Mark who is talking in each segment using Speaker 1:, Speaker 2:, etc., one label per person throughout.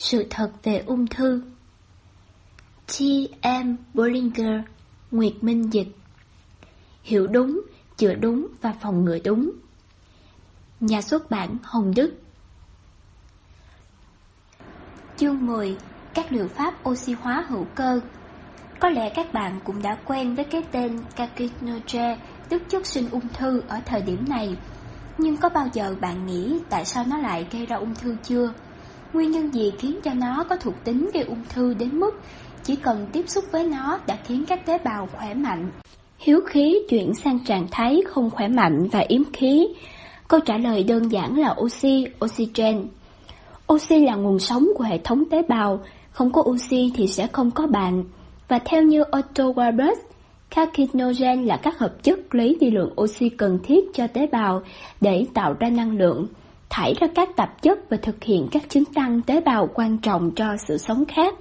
Speaker 1: Sự thật về ung thư T. M. Bollinger Nguyệt Minh Dịch Hiểu đúng, chữa đúng và phòng ngừa đúng Nhà xuất bản Hồng Đức Chương 10 Các liệu pháp oxy hóa hữu cơ Có lẽ các bạn cũng đã quen với cái tên Kakinoje, tức chất sinh ung thư ở thời điểm này Nhưng có bao giờ bạn nghĩ tại sao nó lại gây ra ung thư chưa? Nguyên nhân gì khiến cho nó có thuộc tính gây ung thư đến mức chỉ cần tiếp xúc với nó đã khiến các tế bào khỏe mạnh? Hiếu khí chuyển sang trạng thái không khỏe mạnh và yếm khí. Câu trả lời đơn giản là oxy, oxygen. Oxy là nguồn sống của hệ thống tế bào, không có oxy thì sẽ không có bạn. Và theo như Otto Warburg, Carcinogen là các hợp chất lấy đi lượng oxy cần thiết cho tế bào để tạo ra năng lượng thải ra các tạp chất và thực hiện các chứng tăng tế bào quan trọng cho sự sống khác.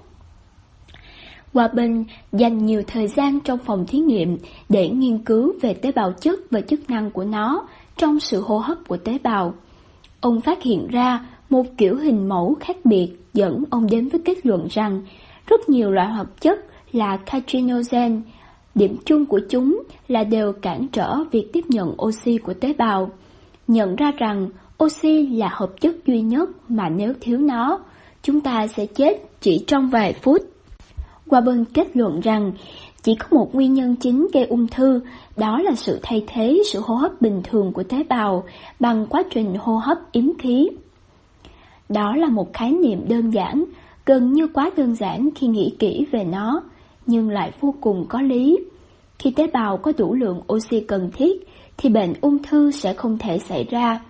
Speaker 1: Hòa Bình dành nhiều thời gian trong phòng thí nghiệm để nghiên cứu về tế bào chất và chức năng của nó trong sự hô hấp của tế bào. Ông phát hiện ra một kiểu hình mẫu khác biệt dẫn ông đến với kết luận rằng rất nhiều loại hợp chất là carcinogen. Điểm chung của chúng là đều cản trở việc tiếp nhận oxy của tế bào. Nhận ra rằng Oxy là hợp chất duy nhất mà nếu thiếu nó, chúng ta sẽ chết chỉ trong vài phút. Waben kết luận rằng chỉ có một nguyên nhân chính gây ung thư, đó là sự thay thế sự hô hấp bình thường của tế bào bằng quá trình hô hấp yếm khí. Đó là một khái niệm đơn giản, gần như quá đơn giản khi nghĩ kỹ về nó, nhưng lại vô cùng có lý. Khi tế bào có đủ lượng oxy cần thiết, thì bệnh ung thư sẽ không thể xảy ra.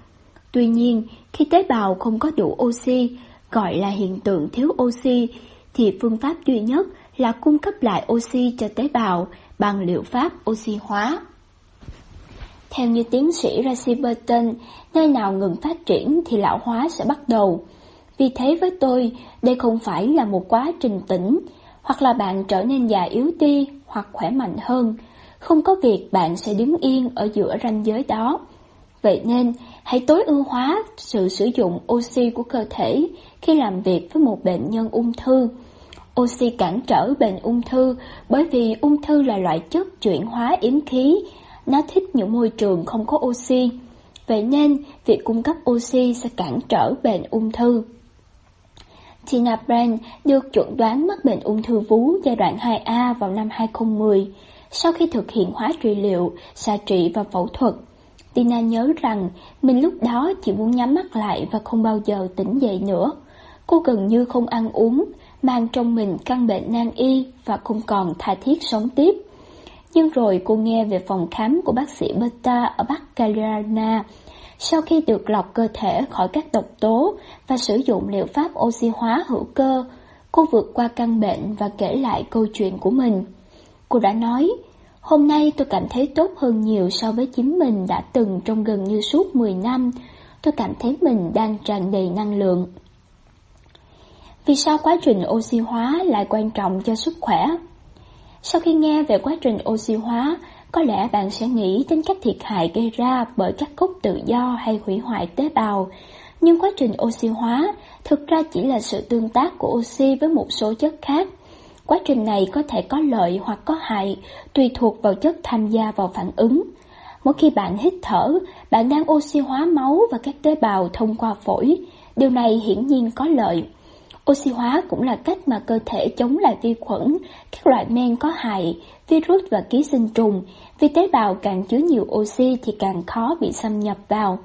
Speaker 1: Tuy nhiên, khi tế bào không có đủ oxy, gọi là hiện tượng thiếu oxy, thì phương pháp duy nhất là cung cấp lại oxy cho tế bào bằng liệu pháp oxy hóa. Theo như tiến sĩ Racy Burton, nơi nào ngừng phát triển thì lão hóa sẽ bắt đầu. Vì thế với tôi, đây không phải là một quá trình tỉnh, hoặc là bạn trở nên già yếu đi hoặc khỏe mạnh hơn. Không có việc bạn sẽ đứng yên ở giữa ranh giới đó. Vậy nên, hãy tối ưu hóa sự sử dụng oxy của cơ thể khi làm việc với một bệnh nhân ung thư. Oxy cản trở bệnh ung thư bởi vì ung thư là loại chất chuyển hóa yếm khí, nó thích những môi trường không có oxy. Vậy nên, việc cung cấp oxy sẽ cản trở bệnh ung thư. Tina Brand được chuẩn đoán mắc bệnh ung thư vú giai đoạn 2A vào năm 2010, sau khi thực hiện hóa trị liệu, xạ trị và phẫu thuật. Tina nhớ rằng mình lúc đó chỉ muốn nhắm mắt lại và không bao giờ tỉnh dậy nữa. Cô gần như không ăn uống, mang trong mình căn bệnh nan y và không còn tha thiết sống tiếp. Nhưng rồi cô nghe về phòng khám của bác sĩ Beta ở Bắc Carolina. Sau khi được lọc cơ thể khỏi các độc tố và sử dụng liệu pháp oxy hóa hữu cơ, cô vượt qua căn bệnh và kể lại câu chuyện của mình. Cô đã nói, Hôm nay tôi cảm thấy tốt hơn nhiều so với chính mình đã từng trong gần như suốt 10 năm. Tôi cảm thấy mình đang tràn đầy năng lượng. Vì sao quá trình oxy hóa lại quan trọng cho sức khỏe? Sau khi nghe về quá trình oxy hóa, có lẽ bạn sẽ nghĩ đến các thiệt hại gây ra bởi các gốc tự do hay hủy hoại tế bào. Nhưng quá trình oxy hóa thực ra chỉ là sự tương tác của oxy với một số chất khác Quá trình này có thể có lợi hoặc có hại, tùy thuộc vào chất tham gia vào phản ứng. Mỗi khi bạn hít thở, bạn đang oxy hóa máu và các tế bào thông qua phổi. Điều này hiển nhiên có lợi. Oxy hóa cũng là cách mà cơ thể chống lại vi khuẩn, các loại men có hại, virus và ký sinh trùng. Vì tế bào càng chứa nhiều oxy thì càng khó bị xâm nhập vào.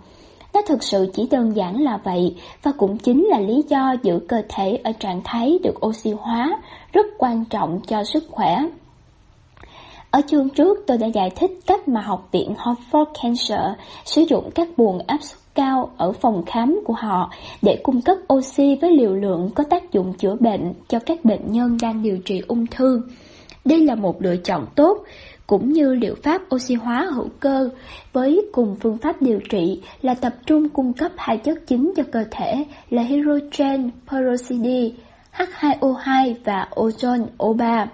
Speaker 1: Nó thực sự chỉ đơn giản là vậy và cũng chính là lý do giữ cơ thể ở trạng thái được oxy hóa rất quan trọng cho sức khỏe. Ở chương trước, tôi đã giải thích cách mà Học viện Harvard Cancer sử dụng các buồng áp suất cao ở phòng khám của họ để cung cấp oxy với liều lượng có tác dụng chữa bệnh cho các bệnh nhân đang điều trị ung thư. Đây là một lựa chọn tốt, cũng như liệu pháp oxy hóa hữu cơ với cùng phương pháp điều trị là tập trung cung cấp hai chất chính cho cơ thể là hydrogen peroxide H2O2 và ozone O3.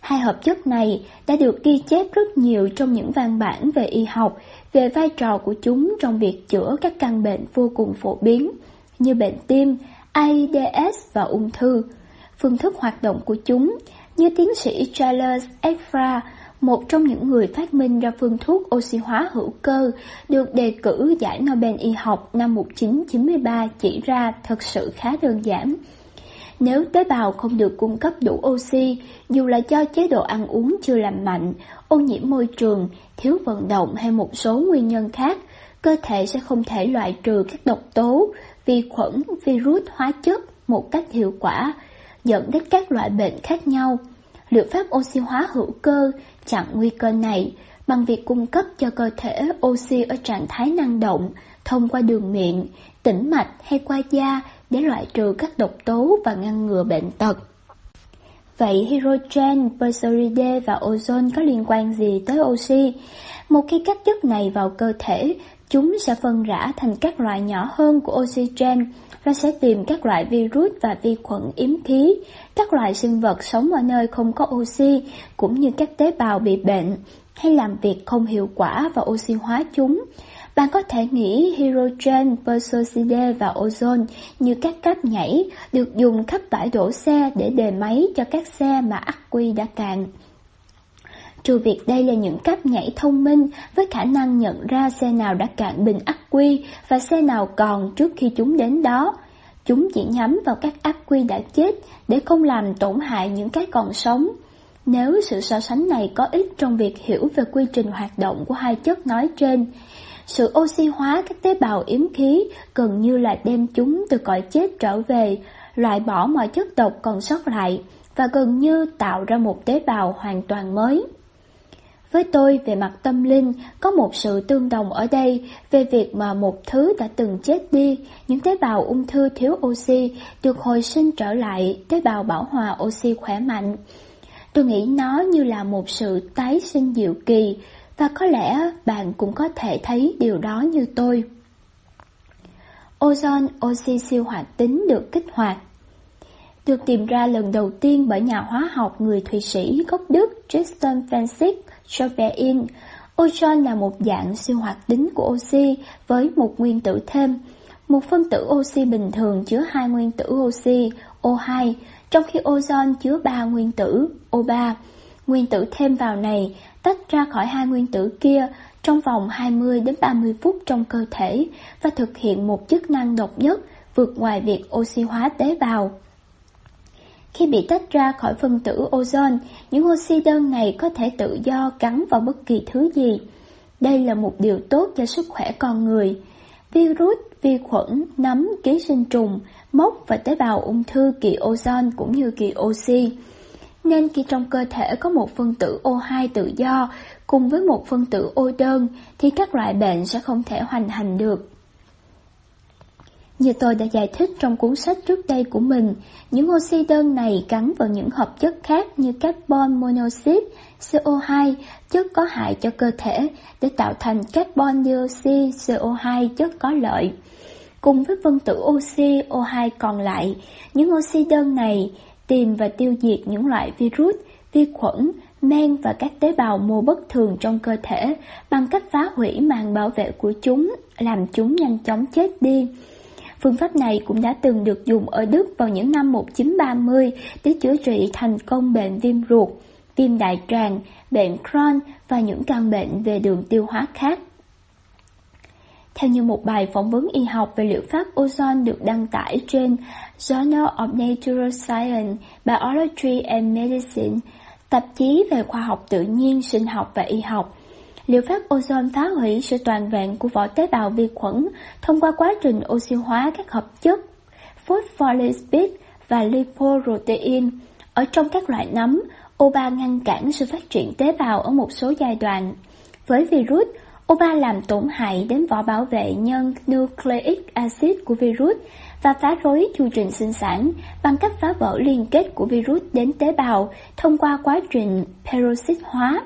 Speaker 1: Hai hợp chất này đã được ghi chép rất nhiều trong những văn bản về y học về vai trò của chúng trong việc chữa các căn bệnh vô cùng phổ biến như bệnh tim, AIDS và ung thư. Phương thức hoạt động của chúng, như tiến sĩ Charles Efra, một trong những người phát minh ra phương thuốc oxy hóa hữu cơ, được đề cử giải Nobel y học năm 1993 chỉ ra thật sự khá đơn giản. Nếu tế bào không được cung cấp đủ oxy, dù là do chế độ ăn uống chưa lành mạnh, ô nhiễm môi trường, thiếu vận động hay một số nguyên nhân khác, cơ thể sẽ không thể loại trừ các độc tố, vi khuẩn, virus, hóa chất một cách hiệu quả, dẫn đến các loại bệnh khác nhau. Liệu pháp oxy hóa hữu cơ chặn nguy cơ này bằng việc cung cấp cho cơ thể oxy ở trạng thái năng động thông qua đường miệng, tĩnh mạch hay qua da để loại trừ các độc tố và ngăn ngừa bệnh tật. Vậy hydrogen, peroxide và ozone có liên quan gì tới oxy? Một khi các chất này vào cơ thể, chúng sẽ phân rã thành các loại nhỏ hơn của oxygen và sẽ tìm các loại virus và vi khuẩn yếm khí, các loại sinh vật sống ở nơi không có oxy, cũng như các tế bào bị bệnh hay làm việc không hiệu quả và oxy hóa chúng. Bạn có thể nghĩ hydrogen, peroxide và ozone như các cáp nhảy được dùng khắp bãi đổ xe để đề máy cho các xe mà ắc quy đã cạn. Trừ việc đây là những cách nhảy thông minh với khả năng nhận ra xe nào đã cạn bình ắc quy và xe nào còn trước khi chúng đến đó. Chúng chỉ nhắm vào các ắc quy đã chết để không làm tổn hại những cái còn sống. Nếu sự so sánh này có ích trong việc hiểu về quy trình hoạt động của hai chất nói trên, sự oxy hóa các tế bào yếm khí gần như là đem chúng từ cõi chết trở về, loại bỏ mọi chất độc còn sót lại và gần như tạo ra một tế bào hoàn toàn mới. Với tôi về mặt tâm linh, có một sự tương đồng ở đây về việc mà một thứ đã từng chết đi, những tế bào ung thư thiếu oxy được hồi sinh trở lại tế bào bảo hòa oxy khỏe mạnh. Tôi nghĩ nó như là một sự tái sinh diệu kỳ, và có lẽ bạn cũng có thể thấy điều đó như tôi. Ozone oxy siêu hoạt tính được kích hoạt. Được tìm ra lần đầu tiên bởi nhà hóa học người Thụy Sĩ gốc Đức Tristan Francis Chauvein, ozone là một dạng siêu hoạt tính của oxy với một nguyên tử thêm. Một phân tử oxy bình thường chứa hai nguyên tử oxy O2, trong khi ozone chứa ba nguyên tử O3. Nguyên tử thêm vào này tách ra khỏi hai nguyên tử kia trong vòng 20 đến 30 phút trong cơ thể và thực hiện một chức năng độc nhất vượt ngoài việc oxy hóa tế bào. Khi bị tách ra khỏi phân tử ozone, những oxy đơn này có thể tự do cắn vào bất kỳ thứ gì. Đây là một điều tốt cho sức khỏe con người. Virus, vi khuẩn, nấm, ký sinh trùng, mốc và tế bào ung thư kỳ ozone cũng như kỳ oxy nên khi trong cơ thể có một phân tử O2 tự do cùng với một phân tử O đơn thì các loại bệnh sẽ không thể hoành hành được. Như tôi đã giải thích trong cuốn sách trước đây của mình, những oxy đơn này gắn vào những hợp chất khác như carbon monoxide, CO2, chất có hại cho cơ thể để tạo thành carbon dioxide, CO2, chất có lợi. Cùng với phân tử oxy, O2 còn lại, những oxy đơn này tìm và tiêu diệt những loại virus, vi khuẩn, men và các tế bào mô bất thường trong cơ thể bằng cách phá hủy màng bảo vệ của chúng, làm chúng nhanh chóng chết đi. Phương pháp này cũng đã từng được dùng ở Đức vào những năm 1930 để chữa trị thành công bệnh viêm ruột, viêm đại tràng, bệnh Crohn và những căn bệnh về đường tiêu hóa khác. Theo như một bài phỏng vấn y học về liệu pháp ozone được đăng tải trên Journal of Natural Science, Biology and Medicine, tạp chí về khoa học tự nhiên, sinh học và y học, liệu pháp ozone phá hủy sự toàn vẹn của vỏ tế bào vi khuẩn thông qua quá trình oxy hóa các hợp chất phospholipid và lipoprotein. Ở trong các loại nấm, O3 ngăn cản sự phát triển tế bào ở một số giai đoạn. Với virus, O3 làm tổn hại đến vỏ bảo vệ nhân nucleic acid của virus và phá rối chu trình sinh sản bằng cách phá vỡ liên kết của virus đến tế bào thông qua quá trình peroxid hóa.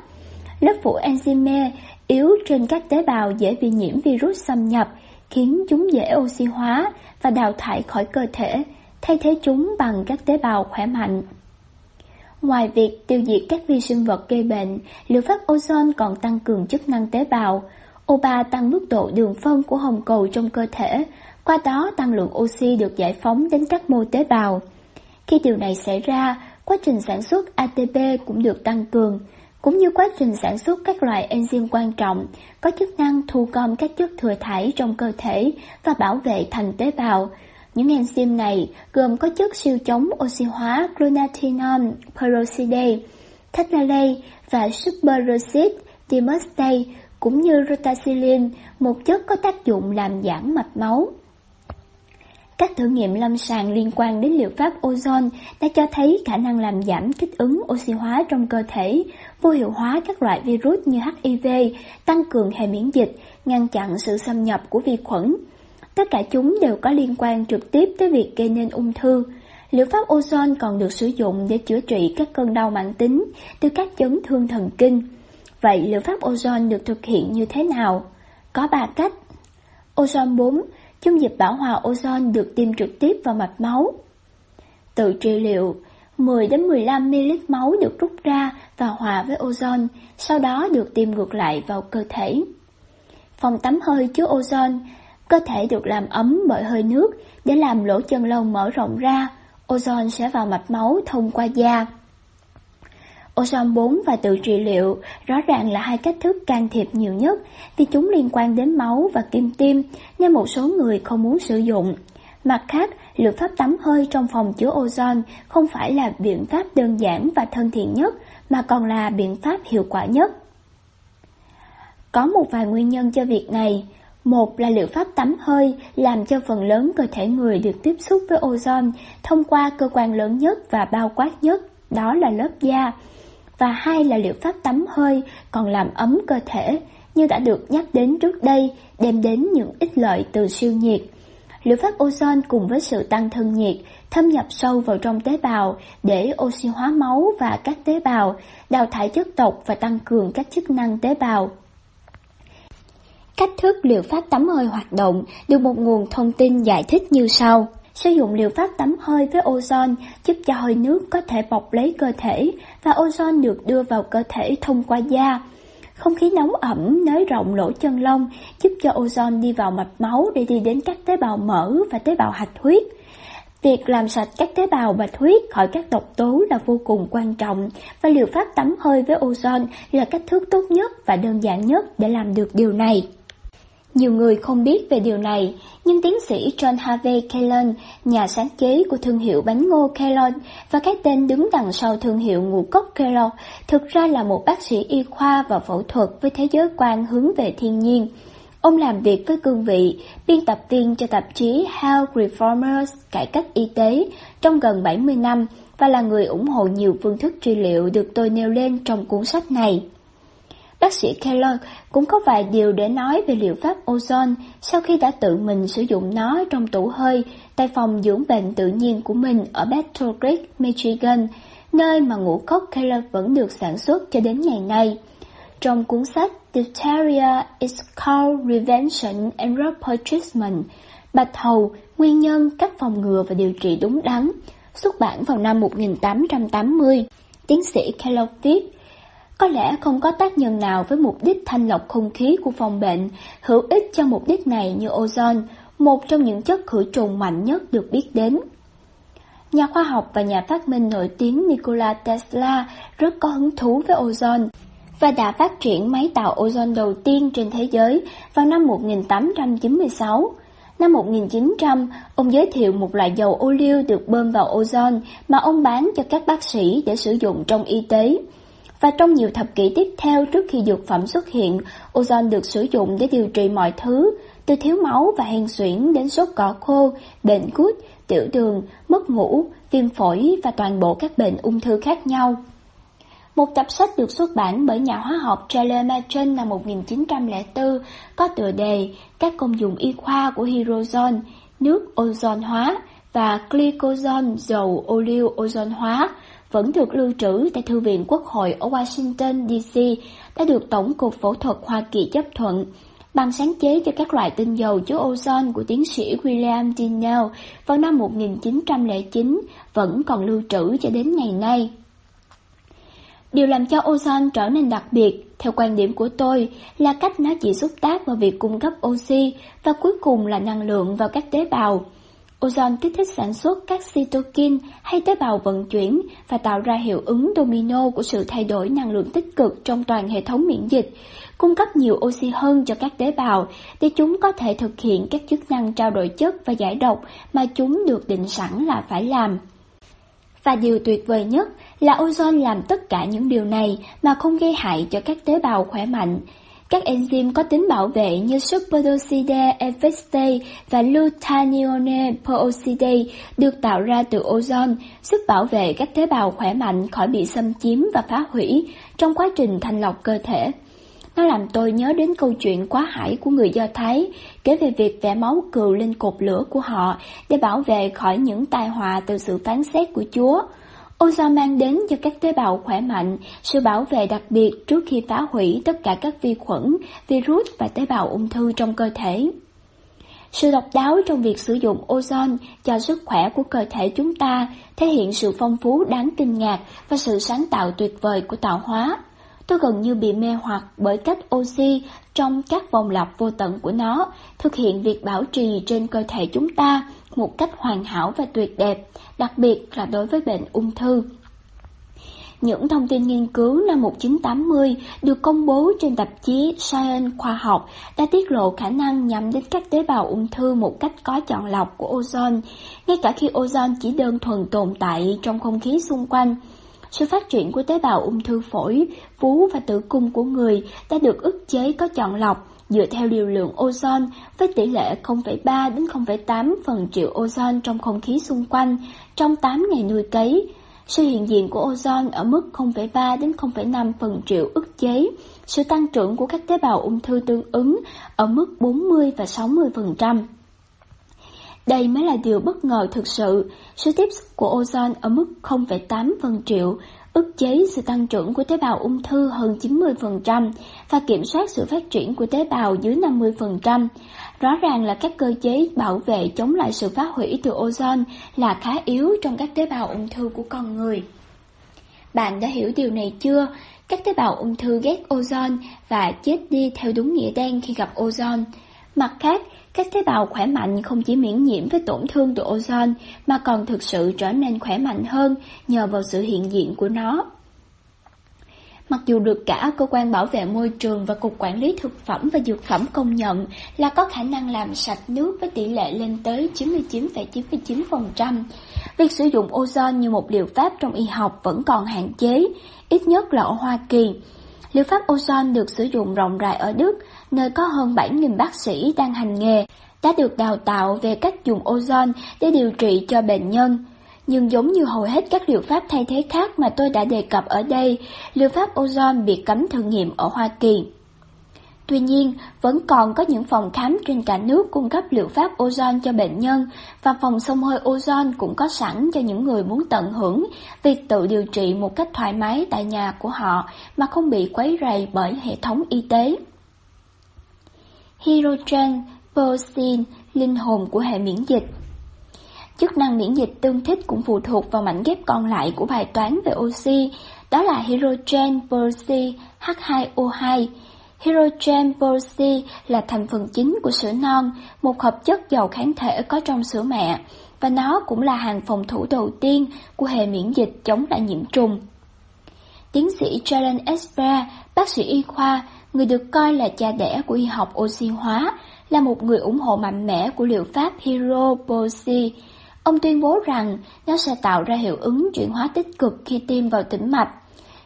Speaker 1: Lớp phủ enzyme yếu trên các tế bào dễ bị nhiễm virus xâm nhập, khiến chúng dễ oxy hóa và đào thải khỏi cơ thể, thay thế chúng bằng các tế bào khỏe mạnh. Ngoài việc tiêu diệt các vi sinh vật gây bệnh, liệu pháp ozone còn tăng cường chức năng tế bào. O3 tăng mức độ đường phân của hồng cầu trong cơ thể, qua đó tăng lượng oxy được giải phóng đến các mô tế bào. Khi điều này xảy ra, quá trình sản xuất ATP cũng được tăng cường, cũng như quá trình sản xuất các loại enzyme quan trọng có chức năng thu gom các chất thừa thải trong cơ thể và bảo vệ thành tế bào. Những enzyme này gồm có chất siêu chống oxy hóa glutathione peroxidase, catalase và superoxide dismutase cũng như rotacillin, một chất có tác dụng làm giãn mạch máu. Các thử nghiệm lâm sàng liên quan đến liệu pháp ozone đã cho thấy khả năng làm giảm kích ứng oxy hóa trong cơ thể, vô hiệu hóa các loại virus như HIV, tăng cường hệ miễn dịch, ngăn chặn sự xâm nhập của vi khuẩn. Tất cả chúng đều có liên quan trực tiếp tới việc gây nên ung thư. Liệu pháp ozone còn được sử dụng để chữa trị các cơn đau mãn tính từ các chấn thương thần kinh. Vậy liệu pháp ozone được thực hiện như thế nào? Có 3 cách. Ozone 4 Dung dịch bảo hòa ozone được tiêm trực tiếp vào mạch máu. Tự trị liệu 10 đến 15 ml máu được rút ra và hòa với ozone, sau đó được tiêm ngược lại vào cơ thể. Phòng tắm hơi chứa ozone, cơ thể được làm ấm bởi hơi nước để làm lỗ chân lông mở rộng ra, ozone sẽ vào mạch máu thông qua da. Ozone 4 và tự trị liệu rõ ràng là hai cách thức can thiệp nhiều nhất vì chúng liên quan đến máu và kim tim nên một số người không muốn sử dụng. Mặt khác, liệu pháp tắm hơi trong phòng chứa ozone không phải là biện pháp đơn giản và thân thiện nhất mà còn là biện pháp hiệu quả nhất. Có một vài nguyên nhân cho việc này. Một là liệu pháp tắm hơi làm cho phần lớn cơ thể người được tiếp xúc với ozone thông qua cơ quan lớn nhất và bao quát nhất, đó là lớp da và hai là liệu pháp tắm hơi còn làm ấm cơ thể, như đã được nhắc đến trước đây, đem đến những ích lợi từ siêu nhiệt. Liệu pháp ozone cùng với sự tăng thân nhiệt thâm nhập sâu vào trong tế bào để oxy hóa máu và các tế bào, đào thải chất độc và tăng cường các chức năng tế bào. Cách thức liệu pháp tắm hơi hoạt động được một nguồn thông tin giải thích như sau. Sử dụng liệu pháp tắm hơi với ozone giúp cho hơi nước có thể bọc lấy cơ thể và ozone được đưa vào cơ thể thông qua da. Không khí nóng ẩm, nới rộng lỗ chân lông, giúp cho ozone đi vào mạch máu để đi đến các tế bào mỡ và tế bào hạch huyết. Việc làm sạch các tế bào bạch huyết khỏi các độc tố là vô cùng quan trọng và liệu pháp tắm hơi với ozone là cách thức tốt nhất và đơn giản nhất để làm được điều này. Nhiều người không biết về điều này, nhưng tiến sĩ John Harvey Kellogg, nhà sáng chế của thương hiệu bánh ngô Kellogg và cái tên đứng đằng sau thương hiệu ngũ cốc Kellogg, thực ra là một bác sĩ y khoa và phẫu thuật với thế giới quan hướng về thiên nhiên. Ông làm việc với cương vị biên tập viên cho tạp chí Health Reformers cải cách y tế trong gần 70 năm và là người ủng hộ nhiều phương thức trị liệu được tôi nêu lên trong cuốn sách này. Bác sĩ Keller cũng có vài điều để nói về liệu pháp ozone sau khi đã tự mình sử dụng nó trong tủ hơi tại phòng dưỡng bệnh tự nhiên của mình ở Battle Creek, Michigan, nơi mà ngũ cốc Keller vẫn được sản xuất cho đến ngày nay. Trong cuốn sách Diphtheria is Called Prevention and Proper Treatment, Bạch Hầu, Nguyên nhân, cách phòng ngừa và điều trị đúng đắn, xuất bản vào năm 1880. Tiến sĩ Kellogg viết, có lẽ không có tác nhân nào với mục đích thanh lọc không khí của phòng bệnh hữu ích cho mục đích này như ozone, một trong những chất khử trùng mạnh nhất được biết đến. Nhà khoa học và nhà phát minh nổi tiếng Nikola Tesla rất có hứng thú với ozone và đã phát triển máy tạo ozone đầu tiên trên thế giới vào năm 1896. Năm 1900, ông giới thiệu một loại dầu ô liu được bơm vào ozone mà ông bán cho các bác sĩ để sử dụng trong y tế và trong nhiều thập kỷ tiếp theo trước khi dược phẩm xuất hiện, ozone được sử dụng để điều trị mọi thứ, từ thiếu máu và hen suyễn đến sốt cỏ khô, bệnh gút, tiểu đường, mất ngủ, viêm phổi và toàn bộ các bệnh ung thư khác nhau. Một tập sách được xuất bản bởi nhà hóa học Charles Machen năm 1904 có tựa đề Các công dụng y khoa của hydrozone, nước ozone hóa và glycozone dầu ô liu ozone hóa vẫn được lưu trữ tại Thư viện Quốc hội ở Washington, D.C. đã được Tổng cục Phẫu thuật Hoa Kỳ chấp thuận bằng sáng chế cho các loại tinh dầu chứa ozone của tiến sĩ William Dinell vào năm 1909 vẫn còn lưu trữ cho đến ngày nay. Điều làm cho ozone trở nên đặc biệt, theo quan điểm của tôi, là cách nó chỉ xúc tác vào việc cung cấp oxy và cuối cùng là năng lượng vào các tế bào. Ozone kích thích sản xuất các cytokine hay tế bào vận chuyển và tạo ra hiệu ứng domino của sự thay đổi năng lượng tích cực trong toàn hệ thống miễn dịch, cung cấp nhiều oxy hơn cho các tế bào để chúng có thể thực hiện các chức năng trao đổi chất và giải độc mà chúng được định sẵn là phải làm. Và điều tuyệt vời nhất là ozone làm tất cả những điều này mà không gây hại cho các tế bào khỏe mạnh. Các enzyme có tính bảo vệ như superoxide efestase và glutathione peroxidase được tạo ra từ ozone, giúp bảo vệ các tế bào khỏe mạnh khỏi bị xâm chiếm và phá hủy trong quá trình thanh lọc cơ thể. Nó làm tôi nhớ đến câu chuyện quá hải của người Do Thái, kể về việc vẽ máu cừu lên cột lửa của họ để bảo vệ khỏi những tai họa từ sự phán xét của Chúa. Ozone mang đến cho các tế bào khỏe mạnh sự bảo vệ đặc biệt trước khi phá hủy tất cả các vi khuẩn, virus và tế bào ung thư trong cơ thể. Sự độc đáo trong việc sử dụng ozone cho sức khỏe của cơ thể chúng ta thể hiện sự phong phú đáng kinh ngạc và sự sáng tạo tuyệt vời của tạo hóa. Tôi gần như bị mê hoặc bởi cách oxy trong các vòng lọc vô tận của nó, thực hiện việc bảo trì trên cơ thể chúng ta một cách hoàn hảo và tuyệt đẹp, đặc biệt là đối với bệnh ung thư. Những thông tin nghiên cứu năm 1980 được công bố trên tạp chí Science khoa học đã tiết lộ khả năng nhắm đến các tế bào ung thư một cách có chọn lọc của ozone, ngay cả khi ozone chỉ đơn thuần tồn tại trong không khí xung quanh. Sự phát triển của tế bào ung thư phổi, vú và tử cung của người đã được ức chế có chọn lọc dựa theo liều lượng ozone với tỷ lệ 0,3 đến 0,8 phần triệu ozone trong không khí xung quanh trong 8 ngày nuôi cấy. Sự hiện diện của ozone ở mức 0,3 đến 0,5 phần triệu ức chế, sự tăng trưởng của các tế bào ung thư tương ứng ở mức 40 và 60%. Đây mới là điều bất ngờ thực sự, sự tiếp xúc của ozone ở mức 0,8 phần triệu, ức chế sự tăng trưởng của tế bào ung thư hơn 90% và kiểm soát sự phát triển của tế bào dưới 50%. Rõ ràng là các cơ chế bảo vệ chống lại sự phá hủy từ ozone là khá yếu trong các tế bào ung thư của con người. Bạn đã hiểu điều này chưa? Các tế bào ung thư ghét ozone và chết đi theo đúng nghĩa đen khi gặp ozone. Mặt khác, các tế bào khỏe mạnh không chỉ miễn nhiễm với tổn thương từ ozone mà còn thực sự trở nên khỏe mạnh hơn nhờ vào sự hiện diện của nó. Mặc dù được cả cơ quan bảo vệ môi trường và cục quản lý thực phẩm và dược phẩm công nhận là có khả năng làm sạch nước với tỷ lệ lên tới 99,99%, việc sử dụng ozone như một liệu pháp trong y học vẫn còn hạn chế, ít nhất là ở Hoa Kỳ. Liệu pháp ozone được sử dụng rộng rãi ở Đức, nơi có hơn 7.000 bác sĩ đang hành nghề, đã được đào tạo về cách dùng ozone để điều trị cho bệnh nhân. Nhưng giống như hầu hết các liệu pháp thay thế khác mà tôi đã đề cập ở đây, liệu pháp ozone bị cấm thử nghiệm ở Hoa Kỳ. Tuy nhiên, vẫn còn có những phòng khám trên cả nước cung cấp liệu pháp ozone cho bệnh nhân và phòng xông hơi ozone cũng có sẵn cho những người muốn tận hưởng việc tự điều trị một cách thoải mái tại nhà của họ mà không bị quấy rầy bởi hệ thống y tế. Hydrogen peroxide, linh hồn của hệ miễn dịch Chức năng miễn dịch tương thích cũng phụ thuộc vào mảnh ghép còn lại của bài toán về oxy, đó là hydrogen peroxide H2O2. Hydrogen peroxide là thành phần chính của sữa non, một hợp chất giàu kháng thể có trong sữa mẹ, và nó cũng là hàng phòng thủ đầu tiên của hệ miễn dịch chống lại nhiễm trùng. Tiến sĩ Jalen Esper, bác sĩ y khoa, người được coi là cha đẻ của y học oxy hóa, là một người ủng hộ mạnh mẽ của liệu pháp Hero Ông tuyên bố rằng nó sẽ tạo ra hiệu ứng chuyển hóa tích cực khi tiêm vào tĩnh mạch.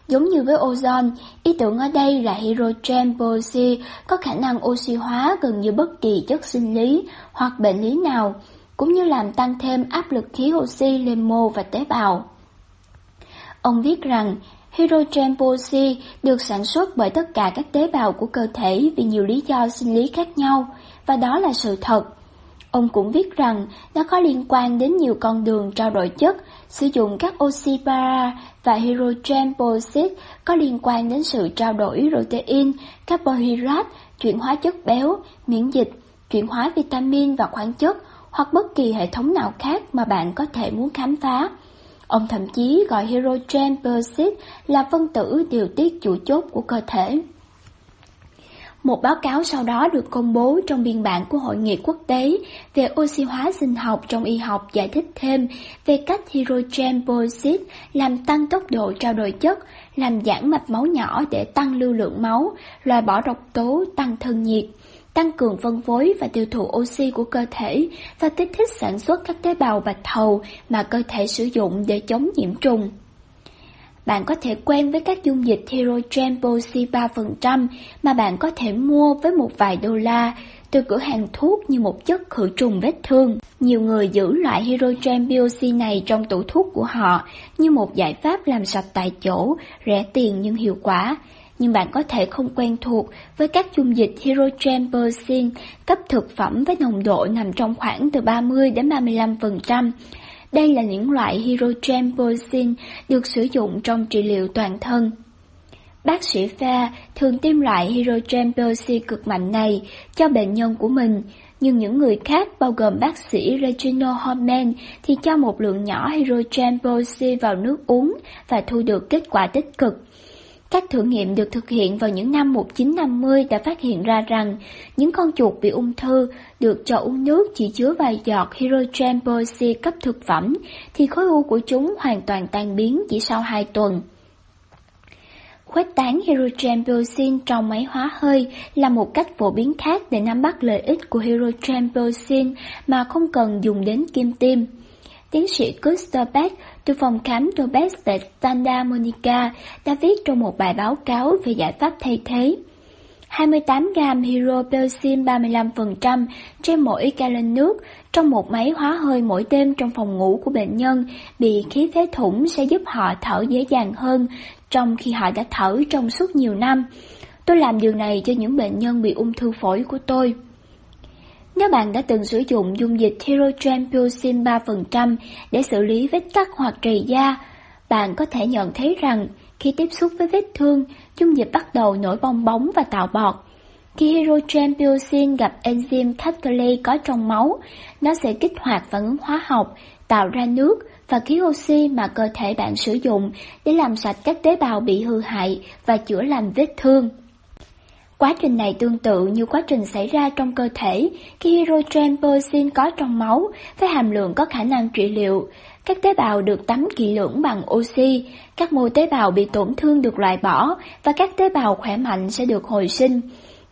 Speaker 1: Giống như với ozone, ý tưởng ở đây là hydrogen peroxide có khả năng oxy hóa gần như bất kỳ chất sinh lý hoặc bệnh lý nào, cũng như làm tăng thêm áp lực khí oxy lên mô và tế bào. Ông viết rằng hydrogen peroxide được sản xuất bởi tất cả các tế bào của cơ thể vì nhiều lý do sinh lý khác nhau, và đó là sự thật. Ông cũng viết rằng nó có liên quan đến nhiều con đường trao đổi chất, sử dụng các oxy para và hydrogen peroxide có liên quan đến sự trao đổi protein, carbohydrate, chuyển hóa chất béo, miễn dịch, chuyển hóa vitamin và khoáng chất hoặc bất kỳ hệ thống nào khác mà bạn có thể muốn khám phá. Ông thậm chí gọi hydrogen peroxide là phân tử điều tiết chủ chốt của cơ thể. Một báo cáo sau đó được công bố trong biên bản của Hội nghị quốc tế về oxy hóa sinh học trong y học giải thích thêm về cách hydrogen peroxide làm tăng tốc độ trao đổi chất, làm giãn mạch máu nhỏ để tăng lưu lượng máu, loại bỏ độc tố, tăng thân nhiệt, tăng cường phân phối và tiêu thụ oxy của cơ thể và kích thích sản xuất các tế bào bạch thầu mà cơ thể sử dụng để chống nhiễm trùng. Bạn có thể quen với các dung dịch hydrogen peroxide 3% mà bạn có thể mua với một vài đô la từ cửa hàng thuốc như một chất khử trùng vết thương. Nhiều người giữ loại hydrogen peroxide này trong tủ thuốc của họ như một giải pháp làm sạch tại chỗ, rẻ tiền nhưng hiệu quả. Nhưng bạn có thể không quen thuộc với các dung dịch hydrogen peroxide cấp thực phẩm với nồng độ nằm trong khoảng từ 30 đến 35%. Đây là những loại hydrogen peroxide được sử dụng trong trị liệu toàn thân. Bác sĩ pha thường tiêm loại hydrogen peroxide cực mạnh này cho bệnh nhân của mình, nhưng những người khác bao gồm bác sĩ Reginald Horman thì cho một lượng nhỏ hydrogen peroxide vào nước uống và thu được kết quả tích cực. Các thử nghiệm được thực hiện vào những năm 1950 đã phát hiện ra rằng những con chuột bị ung thư được cho uống nước chỉ chứa vài giọt hydrogen peroxide cấp thực phẩm thì khối u của chúng hoàn toàn tan biến chỉ sau 2 tuần. Khuếch tán hydrogen peroxide trong máy hóa hơi là một cách phổ biến khác để nắm bắt lợi ích của hydrogen peroxide mà không cần dùng đến kim tiêm. Tiến sĩ Gustav Beck từ phòng khám Tobes tại Santa Monica đã viết trong một bài báo cáo về giải pháp thay thế. 28 gram hydroperoxin 35% trên mỗi gallon nước trong một máy hóa hơi mỗi đêm trong phòng ngủ của bệnh nhân bị khí phế thủng sẽ giúp họ thở dễ dàng hơn trong khi họ đã thở trong suốt nhiều năm. Tôi làm điều này cho những bệnh nhân bị ung thư phổi của tôi. Nếu bạn đã từng sử dụng dung dịch hydrogen 3% để xử lý vết cắt hoặc trầy da, bạn có thể nhận thấy rằng khi tiếp xúc với vết thương, dung dịch bắt đầu nổi bong bóng và tạo bọt. Khi hydrogen gặp enzyme catalase có trong máu, nó sẽ kích hoạt phản ứng hóa học, tạo ra nước và khí oxy mà cơ thể bạn sử dụng để làm sạch các tế bào bị hư hại và chữa lành vết thương. Quá trình này tương tự như quá trình xảy ra trong cơ thể khi hydrogen peroxide có trong máu với hàm lượng có khả năng trị liệu. Các tế bào được tắm kỹ lưỡng bằng oxy, các mô tế bào bị tổn thương được loại bỏ và các tế bào khỏe mạnh sẽ được hồi sinh.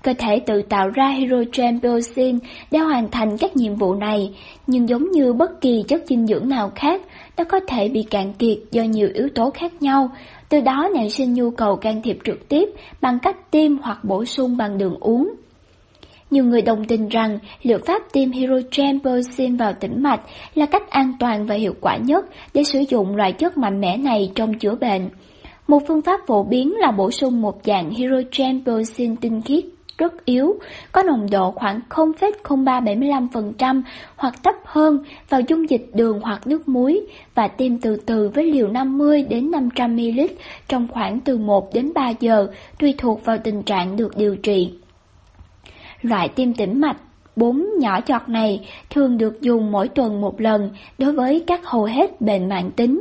Speaker 1: Cơ thể tự tạo ra hydrogen peroxide để hoàn thành các nhiệm vụ này, nhưng giống như bất kỳ chất dinh dưỡng nào khác, nó có thể bị cạn kiệt do nhiều yếu tố khác nhau, từ đó nảy sinh nhu cầu can thiệp trực tiếp bằng cách tiêm hoặc bổ sung bằng đường uống. Nhiều người đồng tình rằng liệu pháp tiêm hydrogen peroxide vào tĩnh mạch là cách an toàn và hiệu quả nhất để sử dụng loại chất mạnh mẽ này trong chữa bệnh. Một phương pháp phổ biến là bổ sung một dạng hydrogen peroxide tinh khiết rất yếu, có nồng độ khoảng 0,0375% hoặc thấp hơn vào dung dịch đường hoặc nước muối và tiêm từ từ với liều 50 đến 500 ml trong khoảng từ 1 đến 3 giờ, tùy thuộc vào tình trạng được điều trị. Loại tiêm tĩnh mạch Bốn nhỏ chọt này thường được dùng mỗi tuần một lần đối với các hầu hết bệnh mạng tính,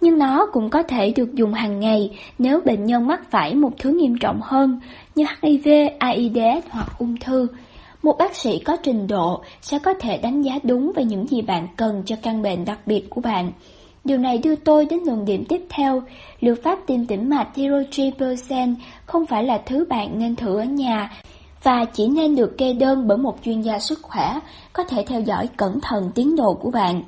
Speaker 1: nhưng nó cũng có thể được dùng hàng ngày nếu bệnh nhân mắc phải một thứ nghiêm trọng hơn như HIV, AIDS hoặc ung thư. Một bác sĩ có trình độ sẽ có thể đánh giá đúng về những gì bạn cần cho căn bệnh đặc biệt của bạn. Điều này đưa tôi đến luận điểm tiếp theo, liệu pháp tiêm tĩnh mạch Tirotriplosan không phải là thứ bạn nên thử ở nhà, và chỉ nên được kê đơn bởi một chuyên gia sức khỏe, có thể theo dõi cẩn thận tiến độ của bạn.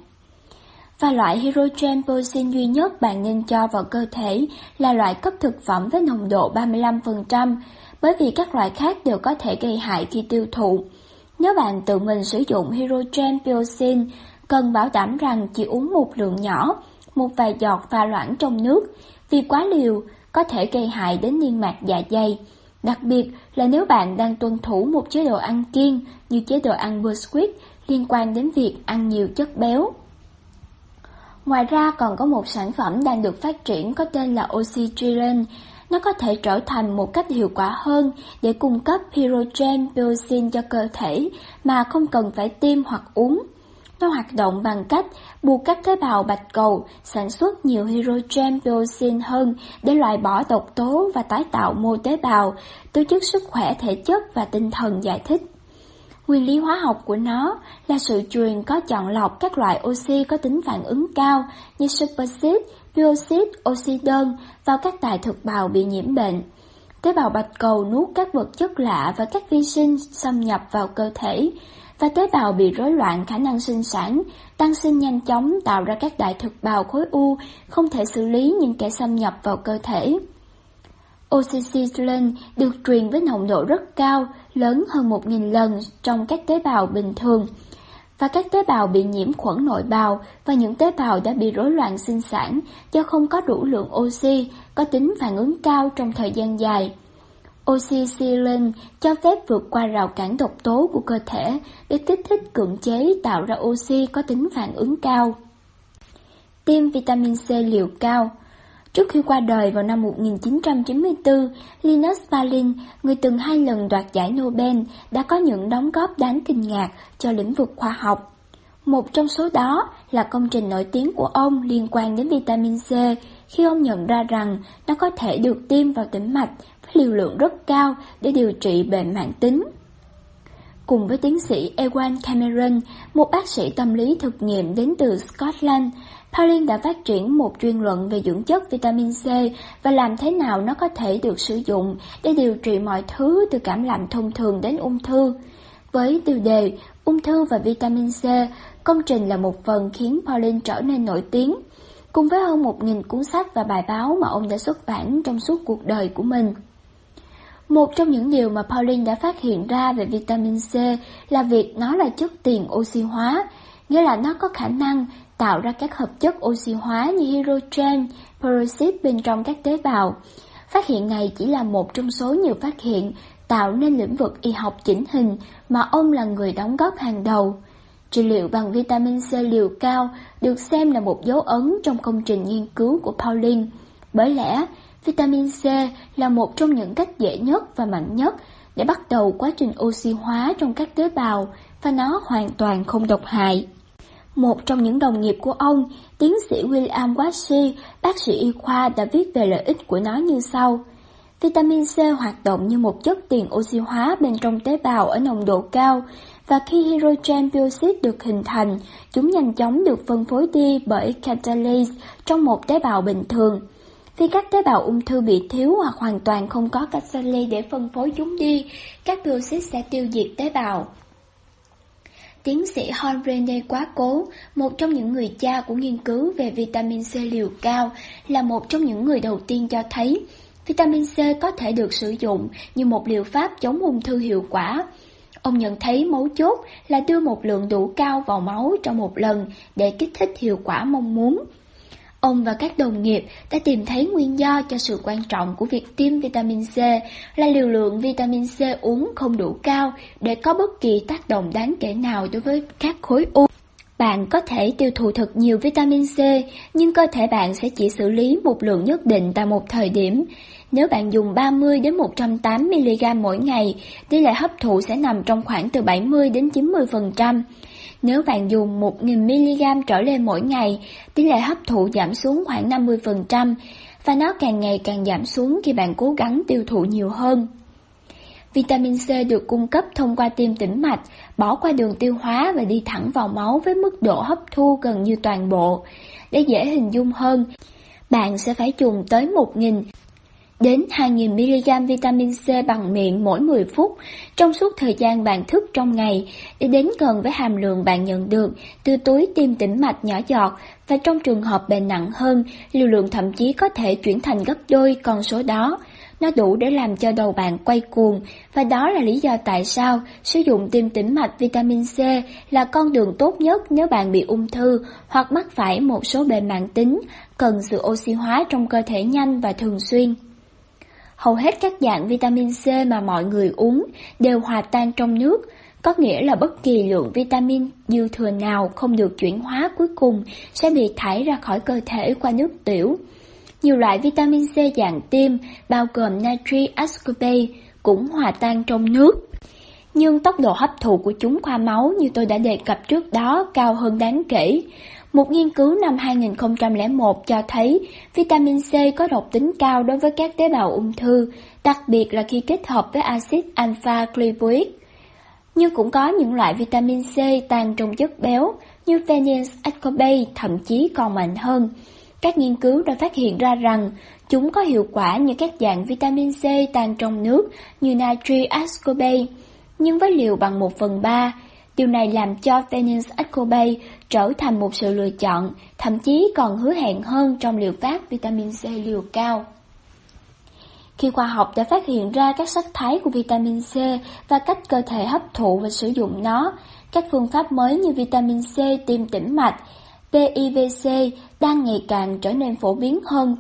Speaker 1: Và loại hydrogen peroxide duy nhất bạn nên cho vào cơ thể là loại cấp thực phẩm với nồng độ 35%, bởi vì các loại khác đều có thể gây hại khi tiêu thụ. Nếu bạn tự mình sử dụng hydrogen peroxide, cần bảo đảm rằng chỉ uống một lượng nhỏ, một vài giọt pha loãng trong nước, vì quá liều có thể gây hại đến niêm mạc dạ dày. Đặc biệt là nếu bạn đang tuân thủ một chế độ ăn kiêng như chế độ ăn biscuit liên quan đến việc ăn nhiều chất béo. Ngoài ra còn có một sản phẩm đang được phát triển có tên là Oxygen. Nó có thể trở thành một cách hiệu quả hơn để cung cấp pyrogen peroxide cho cơ thể mà không cần phải tiêm hoặc uống. Nó hoạt động bằng cách buộc các tế bào bạch cầu sản xuất nhiều hydrogen peroxide hơn để loại bỏ độc tố và tái tạo mô tế bào, tổ chức sức khỏe thể chất và tinh thần giải thích. Nguyên lý hóa học của nó là sự truyền có chọn lọc các loại oxy có tính phản ứng cao như superoxide, bioxide, oxy đơn vào các tài thực bào bị nhiễm bệnh. Tế bào bạch cầu nuốt các vật chất lạ và các vi sinh xâm nhập vào cơ thể, và tế bào bị rối loạn khả năng sinh sản, tăng sinh nhanh chóng tạo ra các đại thực bào khối u không thể xử lý những kẻ xâm nhập vào cơ thể. Oxycillin được truyền với nồng độ rất cao, lớn hơn 1.000 lần trong các tế bào bình thường, và các tế bào bị nhiễm khuẩn nội bào và những tế bào đã bị rối loạn sinh sản do không có đủ lượng oxy, có tính phản ứng cao trong thời gian dài. Oxycillin cho phép vượt qua rào cản độc tố của cơ thể để kích thích cưỡng chế tạo ra oxy có tính phản ứng cao. Tiêm vitamin C liều cao Trước khi qua đời vào năm 1994, Linus Pauling, người từng hai lần đoạt giải Nobel, đã có những đóng góp đáng kinh ngạc cho lĩnh vực khoa học. Một trong số đó là công trình nổi tiếng của ông liên quan đến vitamin C khi ông nhận ra rằng nó có thể được tiêm vào tĩnh mạch với liều lượng rất cao để điều trị bệnh mãn tính. Cùng với tiến sĩ Ewan Cameron, một bác sĩ tâm lý thực nghiệm đến từ Scotland, Pauline đã phát triển một chuyên luận về dưỡng chất vitamin C và làm thế nào nó có thể được sử dụng để điều trị mọi thứ từ cảm lạnh thông thường đến ung thư. Với tiêu đề Ung thư và vitamin C, công trình là một phần khiến Pauline trở nên nổi tiếng, cùng với hơn 1.000 cuốn sách và bài báo mà ông đã xuất bản trong suốt cuộc đời của mình. Một trong những điều mà Pauline đã phát hiện ra về vitamin C là việc nó là chất tiền oxy hóa, nghĩa là nó có khả năng tạo ra các hợp chất oxy hóa như hydrogen, peroxide bên trong các tế bào. Phát hiện này chỉ là một trong số nhiều phát hiện tạo nên lĩnh vực y học chỉnh hình mà ông là người đóng góp hàng đầu. Trị liệu bằng vitamin C liều cao được xem là một dấu ấn trong công trình nghiên cứu của Pauline. Bởi lẽ, vitamin C là một trong những cách dễ nhất và mạnh nhất để bắt đầu quá trình oxy hóa trong các tế bào và nó hoàn toàn không độc hại. Một trong những đồng nghiệp của ông, tiến sĩ William Watsi, bác sĩ y khoa đã viết về lợi ích của nó như sau. Vitamin C hoạt động như một chất tiền oxy hóa bên trong tế bào ở nồng độ cao, và khi hydrogen peroxide được hình thành, chúng nhanh chóng được phân phối đi bởi catalase trong một tế bào bình thường. Khi các tế bào ung thư bị thiếu hoặc hoàn toàn không có catalase để phân phối chúng đi, các peroxide sẽ tiêu diệt tế bào. Tiến sĩ Hon Rene Quá Cố, một trong những người cha của nghiên cứu về vitamin C liều cao, là một trong những người đầu tiên cho thấy vitamin C có thể được sử dụng như một liệu pháp chống ung thư hiệu quả. Ông nhận thấy mấu chốt là đưa một lượng đủ cao vào máu trong một lần để kích thích hiệu quả mong muốn. Ông và các đồng nghiệp đã tìm thấy nguyên do cho sự quan trọng của việc tiêm vitamin C là liều lượng vitamin C uống không đủ cao để có bất kỳ tác động đáng kể nào đối với các khối u. Bạn có thể tiêu thụ thật nhiều vitamin C, nhưng cơ thể bạn sẽ chỉ xử lý một lượng nhất định tại một thời điểm. Nếu bạn dùng 30 đến 180 mg mỗi ngày, tỷ lệ hấp thụ sẽ nằm trong khoảng từ 70 đến 90%. Nếu bạn dùng 1.000mg trở lên mỗi ngày, tỷ lệ hấp thụ giảm xuống khoảng 50% và nó càng ngày càng giảm xuống khi bạn cố gắng tiêu thụ nhiều hơn. Vitamin C được cung cấp thông qua tim tĩnh mạch, bỏ qua đường tiêu hóa và đi thẳng vào máu với mức độ hấp thu gần như toàn bộ. Để dễ hình dung hơn, bạn sẽ phải dùng tới 1.000 đến 2.000mg vitamin C bằng miệng mỗi 10 phút trong suốt thời gian bạn thức trong ngày để đến gần với hàm lượng bạn nhận được từ túi tim tĩnh mạch nhỏ giọt và trong trường hợp bệnh nặng hơn, liều lượng thậm chí có thể chuyển thành gấp đôi con số đó. Nó đủ để làm cho đầu bạn quay cuồng và đó là lý do tại sao sử dụng tim tĩnh mạch vitamin C là con đường tốt nhất nếu bạn bị ung thư hoặc mắc phải một số bệnh mạng tính, cần sự oxy hóa trong cơ thể nhanh và thường xuyên. Hầu hết các dạng vitamin C mà mọi người uống đều hòa tan trong nước, có nghĩa là bất kỳ lượng vitamin dư thừa nào không được chuyển hóa cuối cùng sẽ bị thải ra khỏi cơ thể qua nước tiểu. Nhiều loại vitamin C dạng tiêm, bao gồm natri ascorbate, cũng hòa tan trong nước. nhưng tốc độ hấp thụ của chúng qua máu như tôi đã đề cập trước đó cao hơn đáng kể. Một nghiên cứu năm 2001 cho thấy vitamin C có độc tính cao đối với các tế bào ung thư, đặc biệt là khi kết hợp với axit alpha clivoic. Nhưng cũng có những loại vitamin C tan trong chất béo như phenyl's ascorbate thậm chí còn mạnh hơn. Các nghiên cứu đã phát hiện ra rằng chúng có hiệu quả như các dạng vitamin C tan trong nước như natri ascorbate, nhưng với liều bằng 1 phần 3. Điều này làm cho phenyl's ascorbate trở thành một sự lựa chọn, thậm chí còn hứa hẹn hơn trong liệu pháp vitamin C liều cao. Khi khoa học đã phát hiện ra các sắc thái của vitamin C và cách cơ thể hấp thụ và sử dụng nó, các phương pháp mới như vitamin C tiêm tĩnh mạch, PIVC đang ngày càng trở nên phổ biến hơn.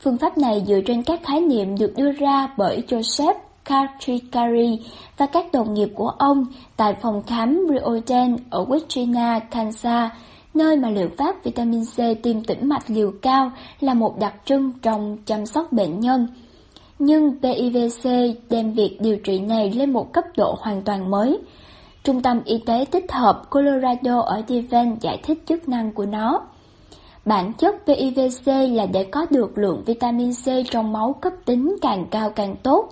Speaker 1: Phương pháp này dựa trên các khái niệm được đưa ra bởi Joseph Katrikari và các đồng nghiệp của ông tại phòng khám Rioden ở Wichina, Kansas, nơi mà liệu pháp vitamin C tiêm tĩnh mạch liều cao là một đặc trưng trong chăm sóc bệnh nhân. Nhưng PIVC đem việc điều trị này lên một cấp độ hoàn toàn mới. Trung tâm Y tế tích hợp Colorado ở Devon giải thích chức năng của nó. Bản chất PIVC là để có được lượng vitamin C trong máu cấp tính càng cao càng tốt.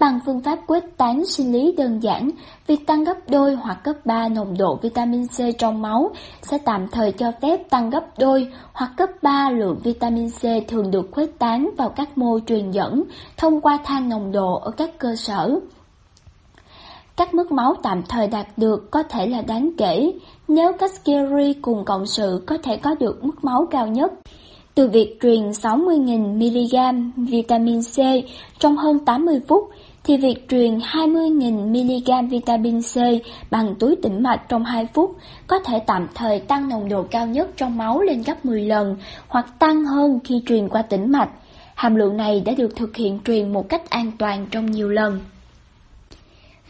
Speaker 1: Bằng phương pháp quét tán sinh lý đơn giản, việc tăng gấp đôi hoặc gấp 3 nồng độ vitamin C trong máu sẽ tạm thời cho phép tăng gấp đôi hoặc gấp 3 lượng vitamin C thường được khuếch tán vào các mô truyền dẫn thông qua thang nồng độ ở các cơ sở. Các mức máu tạm thời đạt được có thể là đáng kể nếu Cascari cùng cộng sự có thể có được mức máu cao nhất. Từ việc truyền 60.000mg vitamin C trong hơn 80 phút thì việc truyền 20.000mg vitamin C bằng túi tĩnh mạch trong 2 phút có thể tạm thời tăng nồng độ cao nhất trong máu lên gấp 10 lần hoặc tăng hơn khi truyền qua tĩnh mạch. Hàm lượng này đã được thực hiện truyền một cách an toàn trong nhiều lần.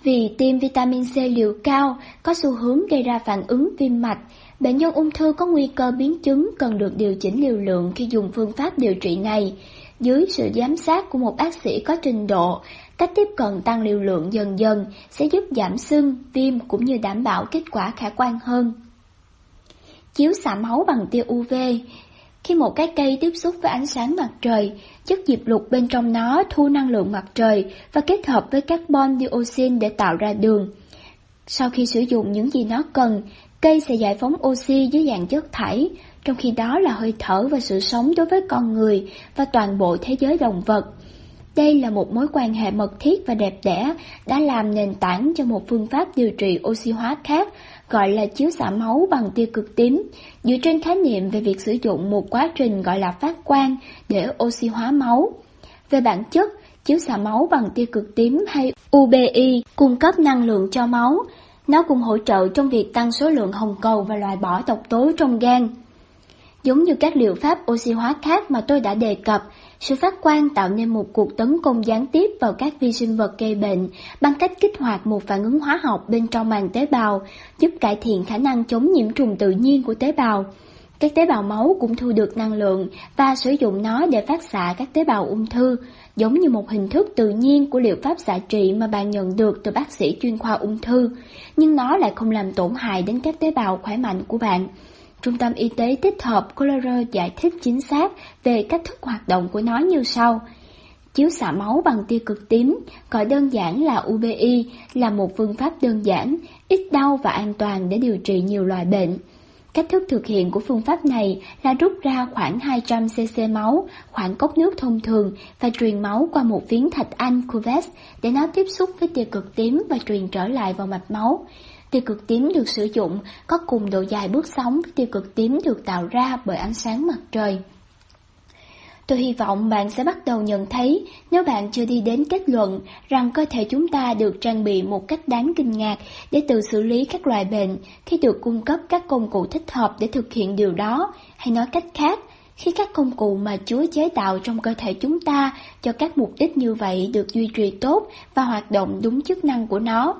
Speaker 1: Vì tiêm vitamin C liều cao có xu hướng gây ra phản ứng viêm mạch, bệnh nhân ung thư có nguy cơ biến chứng cần được điều chỉnh liều lượng khi dùng phương pháp điều trị này. Dưới sự giám sát của một bác sĩ có trình độ, cách tiếp cận tăng liều lượng dần dần sẽ giúp giảm sưng, viêm cũng như đảm bảo kết quả khả quan hơn. Chiếu xạ máu bằng tia UV khi một cái cây tiếp xúc với ánh sáng mặt trời, chất diệp lục bên trong nó thu năng lượng mặt trời và kết hợp với carbon dioxide để tạo ra đường. Sau khi sử dụng những gì nó cần, cây sẽ giải phóng oxy dưới dạng chất thải, trong khi đó là hơi thở và sự sống đối với con người và toàn bộ thế giới động vật. Đây là một mối quan hệ mật thiết và đẹp đẽ đã làm nền tảng cho một phương pháp điều trị oxy hóa khác gọi là chiếu xạ máu bằng tia cực tím, dựa trên khái niệm về việc sử dụng một quá trình gọi là phát quang để oxy hóa máu. Về bản chất, chiếu xạ máu bằng tia cực tím hay UBI cung cấp năng lượng cho máu. Nó cũng hỗ trợ trong việc tăng số lượng hồng cầu và loại bỏ độc tố trong gan. Giống như các liệu pháp oxy hóa khác mà tôi đã đề cập, sự phát quang tạo nên một cuộc tấn công gián tiếp vào các vi sinh vật gây bệnh bằng cách kích hoạt một phản ứng hóa học bên trong màng tế bào, giúp cải thiện khả năng chống nhiễm trùng tự nhiên của tế bào. Các tế bào máu cũng thu được năng lượng và sử dụng nó để phát xạ các tế bào ung thư, giống như một hình thức tự nhiên của liệu pháp xạ trị mà bạn nhận được từ bác sĩ chuyên khoa ung thư, nhưng nó lại không làm tổn hại đến các tế bào khỏe mạnh của bạn. Trung tâm Y tế tích hợp Colorado giải thích chính xác về cách thức hoạt động của nó như sau. Chiếu xạ máu bằng tia cực tím, gọi đơn giản là UBI, là một phương pháp đơn giản, ít đau và an toàn để điều trị nhiều loại bệnh. Cách thức thực hiện của phương pháp này là rút ra khoảng 200cc máu, khoảng cốc nước thông thường và truyền máu qua một viếng thạch anh cuvette để nó tiếp xúc với tia cực tím và truyền trở lại vào mạch máu. Tia cực tím được sử dụng có cùng độ dài bước sóng với tia cực tím được tạo ra bởi ánh sáng mặt trời. Tôi hy vọng bạn sẽ bắt đầu nhận thấy nếu bạn chưa đi đến kết luận rằng cơ thể chúng ta được trang bị một cách đáng kinh ngạc để tự xử lý các loại bệnh khi được cung cấp các công cụ thích hợp để thực hiện điều đó, hay nói cách khác, khi các công cụ mà Chúa chế tạo trong cơ thể chúng ta cho các mục đích như vậy được duy trì tốt và hoạt động đúng chức năng của nó.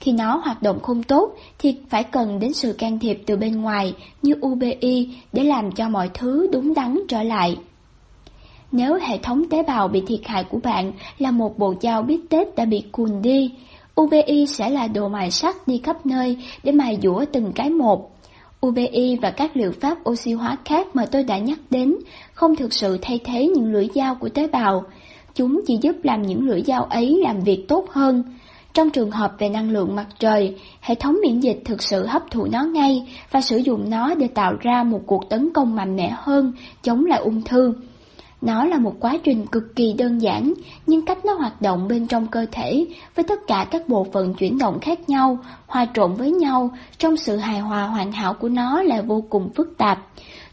Speaker 1: Khi nó hoạt động không tốt thì phải cần đến sự can thiệp từ bên ngoài như UBI để làm cho mọi thứ đúng đắn trở lại. Nếu hệ thống tế bào bị thiệt hại của bạn là một bộ dao bít tết đã bị cùn đi, UBI sẽ là đồ mài sắt đi khắp nơi để mài dũa từng cái một. UBI và các liệu pháp oxy hóa khác mà tôi đã nhắc đến không thực sự thay thế những lưỡi dao của tế bào. Chúng chỉ giúp làm những lưỡi dao ấy làm việc tốt hơn. Trong trường hợp về năng lượng mặt trời, hệ thống miễn dịch thực sự hấp thụ nó ngay và sử dụng nó để tạo ra một cuộc tấn công mạnh mẽ hơn chống lại ung thư. Nó là một quá trình cực kỳ đơn giản, nhưng cách nó hoạt động bên trong cơ thể với tất cả các bộ phận chuyển động khác nhau, hòa trộn với nhau trong sự hài hòa hoàn hảo của nó là vô cùng phức tạp.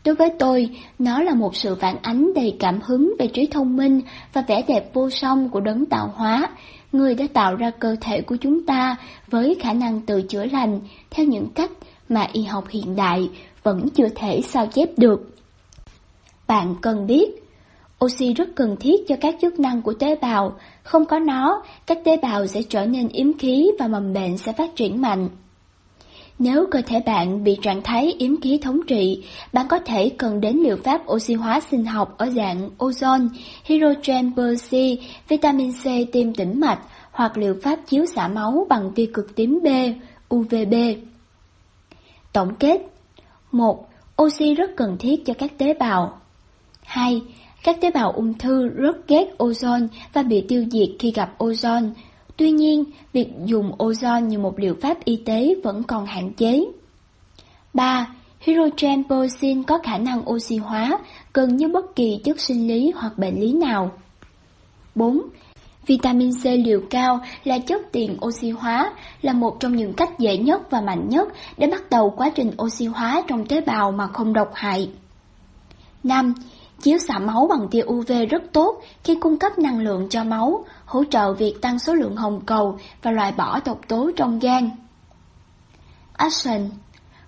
Speaker 1: Đối với tôi, nó là một sự phản ánh đầy cảm hứng về trí thông minh và vẻ đẹp vô song của đấng tạo hóa, người đã tạo ra cơ thể của chúng ta với khả năng tự chữa lành theo những cách mà y học hiện đại vẫn chưa thể sao chép được. Bạn cần biết, oxy rất cần thiết cho các chức năng của tế bào, không có nó, các tế bào sẽ trở nên yếm khí và mầm bệnh sẽ phát triển mạnh. Nếu cơ thể bạn bị trạng thái yếm khí thống trị, bạn có thể cần đến liệu pháp oxy hóa sinh học ở dạng ozone, hydrogen peroxide, vitamin C tim tĩnh mạch hoặc liệu pháp chiếu xạ máu bằng tia cực tím B, UVB. Tổng kết 1. Oxy rất cần thiết cho các tế bào 2. Các tế bào ung thư rất ghét ozone và bị tiêu diệt khi gặp ozone, Tuy nhiên, việc dùng ozone như một liệu pháp y tế vẫn còn hạn chế. 3. Hydrogen peroxide có khả năng oxy hóa, gần như bất kỳ chất sinh lý hoặc bệnh lý nào. 4. Vitamin C liều cao là chất tiền oxy hóa, là một trong những cách dễ nhất và mạnh nhất để bắt đầu quá trình oxy hóa trong tế bào mà không độc hại. 5. Chiếu xạ máu bằng tia UV rất tốt khi cung cấp năng lượng cho máu, hỗ trợ việc tăng số lượng hồng cầu và loại bỏ độc tố trong gan. Action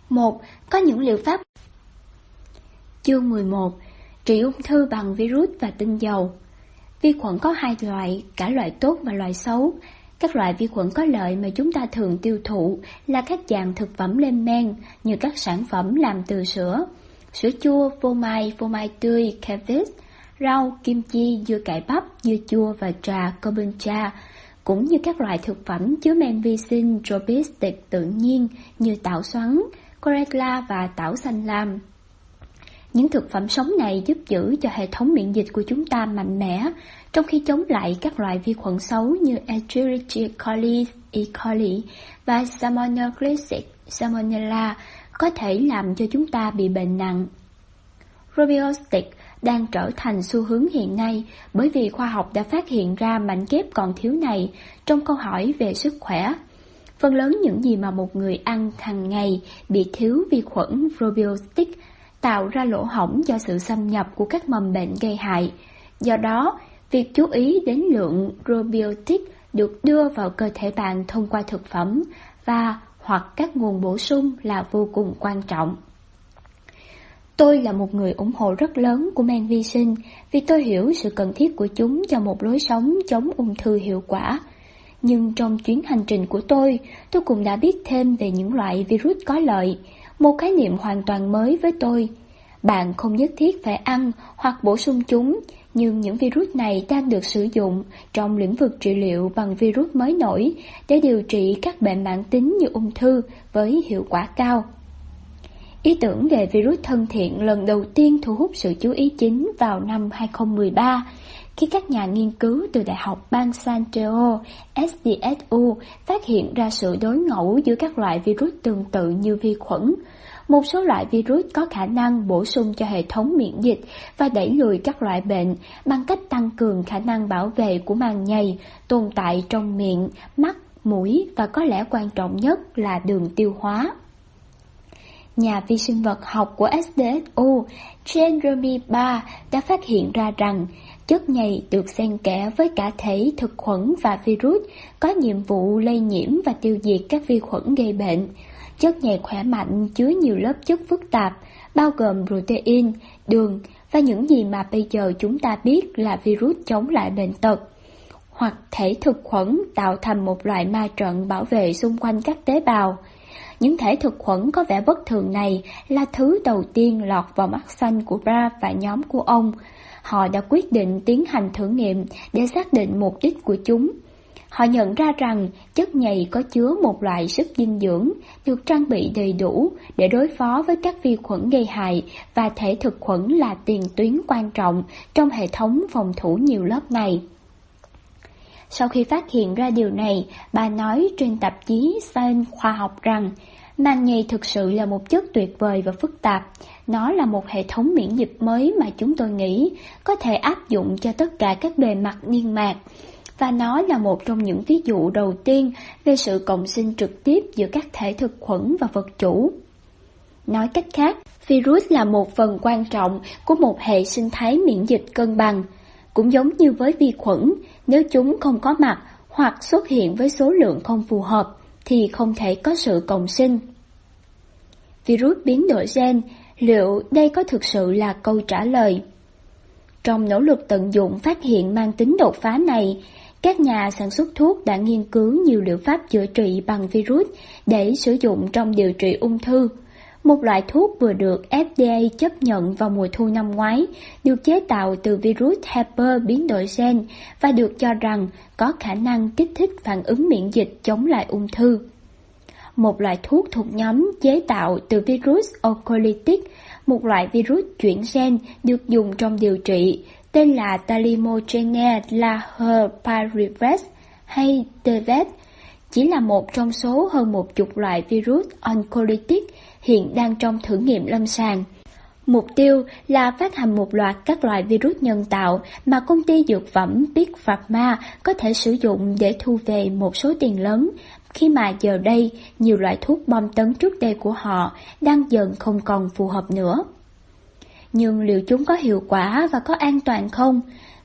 Speaker 1: 1. Có những liệu pháp Chương 11 Trị ung thư bằng virus và tinh dầu Vi khuẩn có hai loại, cả loại tốt và loại xấu. Các loại vi khuẩn có lợi mà chúng ta thường tiêu thụ là các dạng thực phẩm lên men như các sản phẩm làm từ sữa, sữa chua, phô mai, phô mai tươi, cabbage, rau, kim chi, dưa cải bắp, dưa chua và trà kombucha, cũng như các loại thực phẩm chứa men vi sinh probiotic tự nhiên như tảo xoắn, corella và tảo xanh lam. Những thực phẩm sống này giúp giữ cho hệ thống miễn dịch của chúng ta mạnh mẽ, trong khi chống lại các loại vi khuẩn xấu như Escherichia coli, E. coli và Salmonella Salmonella có thể làm cho chúng ta bị bệnh nặng. Probiotic đang trở thành xu hướng hiện nay bởi vì khoa học đã phát hiện ra mảnh ghép còn thiếu này trong câu hỏi về sức khỏe. Phần lớn những gì mà một người ăn hàng ngày bị thiếu vi khuẩn probiotic tạo ra lỗ hổng cho sự xâm nhập của các mầm bệnh gây hại. Do đó, việc chú ý đến lượng probiotic được đưa vào cơ thể bạn thông qua thực phẩm và hoặc các nguồn bổ sung là vô cùng quan trọng. Tôi là một người ủng hộ rất lớn của men vi sinh vì tôi hiểu sự cần thiết của chúng cho một lối sống chống ung thư hiệu quả. Nhưng trong chuyến hành trình của tôi, tôi cũng đã biết thêm về những loại virus có lợi, một khái niệm hoàn toàn mới với tôi. Bạn không nhất thiết phải ăn hoặc bổ sung chúng, nhưng những virus này đang được sử dụng trong lĩnh vực trị liệu bằng virus mới nổi để điều trị các bệnh mãn tính như ung thư với hiệu quả cao. Ý tưởng về virus thân thiện lần đầu tiên thu hút sự chú ý chính vào năm 2013 khi các nhà nghiên cứu từ Đại học bang Santiago, SDSU phát hiện ra sự đối ngẫu giữa các loại virus tương tự như vi khuẩn. Một số loại virus có khả năng bổ sung cho hệ thống miễn dịch và đẩy lùi các loại bệnh bằng cách tăng cường khả năng bảo vệ của màng nhầy tồn tại trong miệng, mắt, mũi và có lẽ quan trọng nhất là đường tiêu hóa nhà vi sinh vật học của SDSU, Jeremy Barr đã phát hiện ra rằng chất nhầy được xen kẽ với cả thể thực khuẩn và virus có nhiệm vụ lây nhiễm và tiêu diệt các vi khuẩn gây bệnh. Chất nhầy khỏe mạnh chứa nhiều lớp chất phức tạp, bao gồm protein, đường và những gì mà bây giờ chúng ta biết là virus chống lại bệnh tật. Hoặc thể thực khuẩn tạo thành một loại ma trận bảo vệ xung quanh các tế bào. Những thể thực khuẩn có vẻ bất thường này là thứ đầu tiên lọt vào mắt xanh của Bra và nhóm của ông. Họ đã quyết định tiến hành thử nghiệm để xác định mục đích của chúng. Họ nhận ra rằng chất nhầy có chứa một loại sức dinh dưỡng được trang bị đầy đủ để đối phó với các vi khuẩn gây hại và thể thực khuẩn là tiền tuyến quan trọng trong hệ thống phòng thủ nhiều lớp này. Sau khi phát hiện ra điều này, bà nói trên tạp chí Science khoa học rằng Màng nhầy thực sự là một chất tuyệt vời và phức tạp. Nó là một hệ thống miễn dịch mới mà chúng tôi nghĩ có thể áp dụng cho tất cả các bề mặt niêm mạc. Và nó là một trong những ví dụ đầu tiên về sự cộng sinh trực tiếp giữa các thể thực khuẩn và vật chủ. Nói cách khác, virus là một phần quan trọng của một hệ sinh thái miễn dịch cân bằng. Cũng giống như với vi khuẩn, nếu chúng không có mặt hoặc xuất hiện với số lượng không phù hợp, thì không thể có sự cộng sinh. Virus biến đổi gen, liệu đây có thực sự là câu trả lời? Trong nỗ lực tận dụng phát hiện mang tính đột phá này, các nhà sản xuất thuốc đã nghiên cứu nhiều liệu pháp chữa trị bằng virus để sử dụng trong điều trị ung thư. Một loại thuốc vừa được FDA chấp nhận vào mùa thu năm ngoái, được chế tạo từ virus Herpes biến đổi gen và được cho rằng có khả năng kích thích phản ứng miễn dịch chống lại ung thư. Một loại thuốc thuộc nhóm chế tạo từ virus oncolytic, một loại virus chuyển gen được dùng trong điều trị, tên là Talimogene laherparives hay TVET, chỉ là một trong số hơn một chục loại virus oncolytic hiện đang trong thử nghiệm lâm sàng. Mục tiêu là phát hành một loạt các loại virus nhân tạo mà công ty dược phẩm Big Pharma có thể sử dụng để thu về một số tiền lớn, khi mà giờ đây nhiều loại thuốc bom tấn trước đây của họ đang dần không còn phù hợp nữa. Nhưng liệu chúng có hiệu quả và có an toàn không?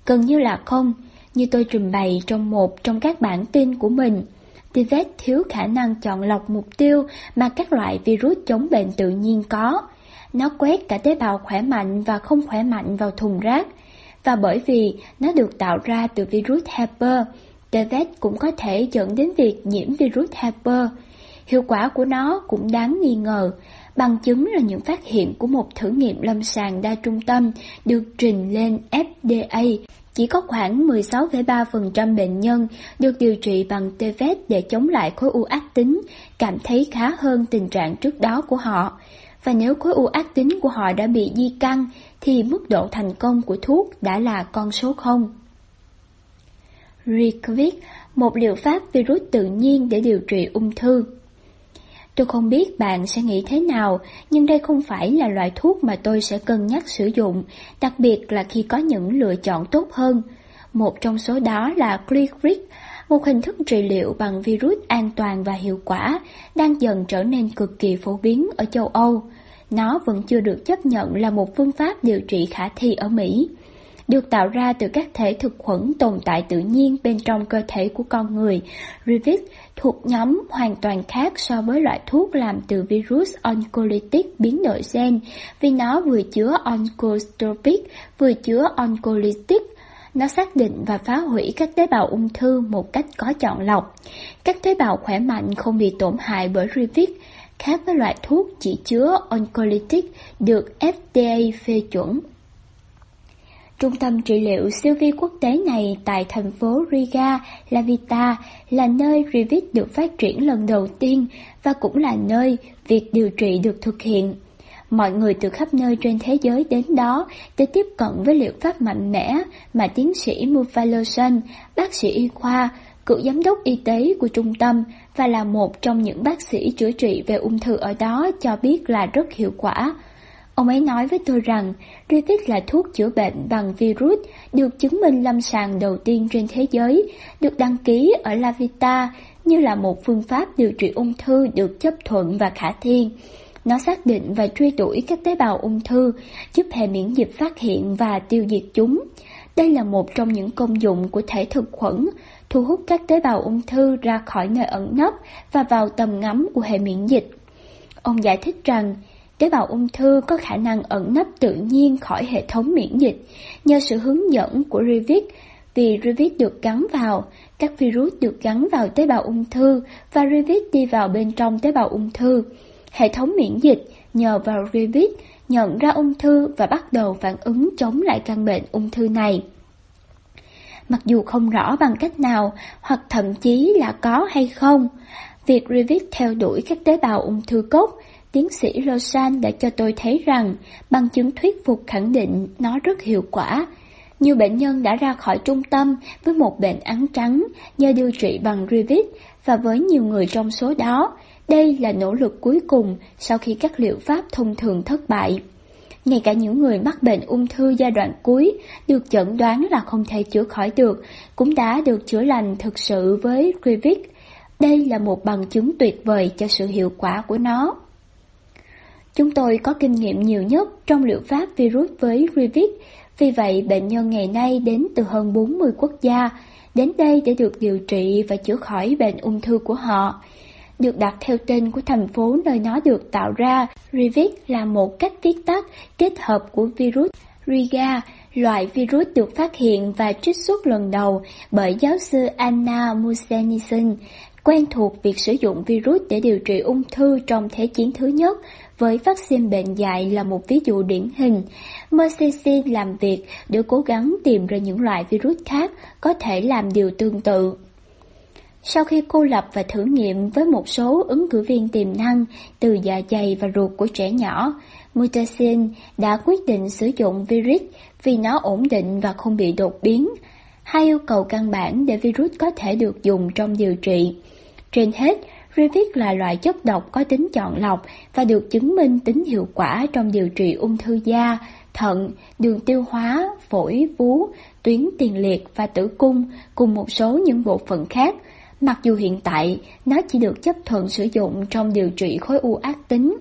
Speaker 1: Gần như là không, như tôi trình bày trong một trong các bản tin của mình. Tivet thiếu khả năng chọn lọc mục tiêu mà các loại virus chống bệnh tự nhiên có. Nó quét cả tế bào khỏe mạnh và không khỏe mạnh vào thùng rác. Và bởi vì nó được tạo ra từ virus Herpes, Tivet cũng có thể dẫn đến việc nhiễm virus Herpes. Hiệu quả của nó cũng đáng nghi ngờ. Bằng chứng là những phát hiện của một thử nghiệm lâm sàng đa trung tâm được trình lên FDA chỉ có khoảng 16,3% bệnh nhân được điều trị bằng TVET để chống lại khối u ác tính, cảm thấy khá hơn tình trạng trước đó của họ. Và nếu khối u ác tính của họ đã bị di căn, thì mức độ thành công của thuốc đã là con số 0. Requit, một liệu pháp virus tự nhiên để điều trị ung thư. Tôi không biết bạn sẽ nghĩ thế nào, nhưng đây không phải là loại thuốc mà tôi sẽ cân nhắc sử dụng, đặc biệt là khi có những lựa chọn tốt hơn. Một trong số đó là Clickrick, một hình thức trị liệu bằng virus an toàn và hiệu quả, đang dần trở nên cực kỳ phổ biến ở châu Âu. Nó vẫn chưa được chấp nhận là một phương pháp điều trị khả thi ở Mỹ được tạo ra từ các thể thực khuẩn tồn tại tự nhiên bên trong cơ thể của con người. Rivit thuộc nhóm hoàn toàn khác so với loại thuốc làm từ virus oncolytic biến đổi gen vì nó vừa chứa oncotropic vừa chứa oncolytic. Nó xác định và phá hủy các tế bào ung thư một cách có chọn lọc. Các tế bào khỏe mạnh không bị tổn hại bởi Rivit, khác với loại thuốc chỉ chứa oncolytic được FDA phê chuẩn. Trung tâm trị liệu siêu vi quốc tế này tại thành phố Riga, Lavita là nơi Revit được phát triển lần đầu tiên và cũng là nơi việc điều trị được thực hiện. Mọi người từ khắp nơi trên thế giới đến đó để tiếp cận với liệu pháp mạnh mẽ mà tiến sĩ Mufalosan, bác sĩ y khoa, cựu giám đốc y tế của trung tâm và là một trong những bác sĩ chữa trị về ung thư ở đó cho biết là rất hiệu quả. Ông ấy nói với tôi rằng Rivit là thuốc chữa bệnh bằng virus được chứng minh lâm sàng đầu tiên trên thế giới, được đăng ký ở Lavita như là một phương pháp điều trị ung thư được chấp thuận và khả thi. Nó xác định và truy đuổi các tế bào ung thư, giúp hệ miễn dịch phát hiện và tiêu diệt chúng. Đây là một trong những công dụng của thể thực khuẩn, thu hút các tế bào ung thư ra khỏi nơi ẩn nấp và vào tầm ngắm của hệ miễn dịch. Ông giải thích rằng, tế bào ung thư có khả năng ẩn nấp tự nhiên khỏi hệ thống miễn dịch nhờ sự hướng dẫn của Revit. Vì Revit được gắn vào, các virus được gắn vào tế bào ung thư và Revit đi vào bên trong tế bào ung thư. Hệ thống miễn dịch nhờ vào Revit nhận ra ung thư và bắt đầu phản ứng chống lại căn bệnh ung thư này. mặc dù không rõ bằng cách nào hoặc thậm chí là có hay không. Việc rivit theo đuổi các tế bào ung thư cốt, tiến sĩ Rosan đã cho tôi thấy rằng bằng chứng thuyết phục khẳng định nó rất hiệu quả. Nhiều bệnh nhân đã ra khỏi trung tâm với một bệnh án trắng nhờ điều trị bằng Revit và với nhiều người trong số đó, đây là nỗ lực cuối cùng sau khi các liệu pháp thông thường thất bại. Ngay cả những người mắc bệnh ung thư giai đoạn cuối được chẩn đoán là không thể chữa khỏi được, cũng đã được chữa lành thực sự với Revit. Đây là một bằng chứng tuyệt vời cho sự hiệu quả của nó. Chúng tôi có kinh nghiệm nhiều nhất trong liệu pháp virus với Revit, vì vậy bệnh nhân ngày nay đến từ hơn 40 quốc gia, đến đây để được điều trị và chữa khỏi bệnh ung thư của họ được đặt theo tên của thành phố nơi nó được tạo ra. Revit là một cách viết tắt kết hợp của virus Riga, loại virus được phát hiện và trích xuất lần đầu bởi giáo sư Anna Musenison, quen thuộc việc sử dụng virus để điều trị ung thư trong Thế chiến thứ nhất, với vaccine bệnh dạy là một ví dụ điển hình. Mercedes làm việc để cố gắng tìm ra những loại virus khác có thể làm điều tương tự. Sau khi cô lập và thử nghiệm với một số ứng cử viên tiềm năng từ dạ dày và ruột của trẻ nhỏ, Mutasin đã quyết định sử dụng virus vì nó ổn định và không bị đột biến, hai yêu cầu căn bản để virus có thể được dùng trong điều trị. Trên hết, Rivik là loại chất độc có tính chọn lọc và được chứng minh tính hiệu quả trong điều trị ung thư da, thận, đường tiêu hóa, phổi, vú, tuyến tiền liệt và tử cung cùng một số những bộ phận khác – mặc dù hiện tại nó chỉ được chấp thuận sử dụng trong điều trị khối u ác tính.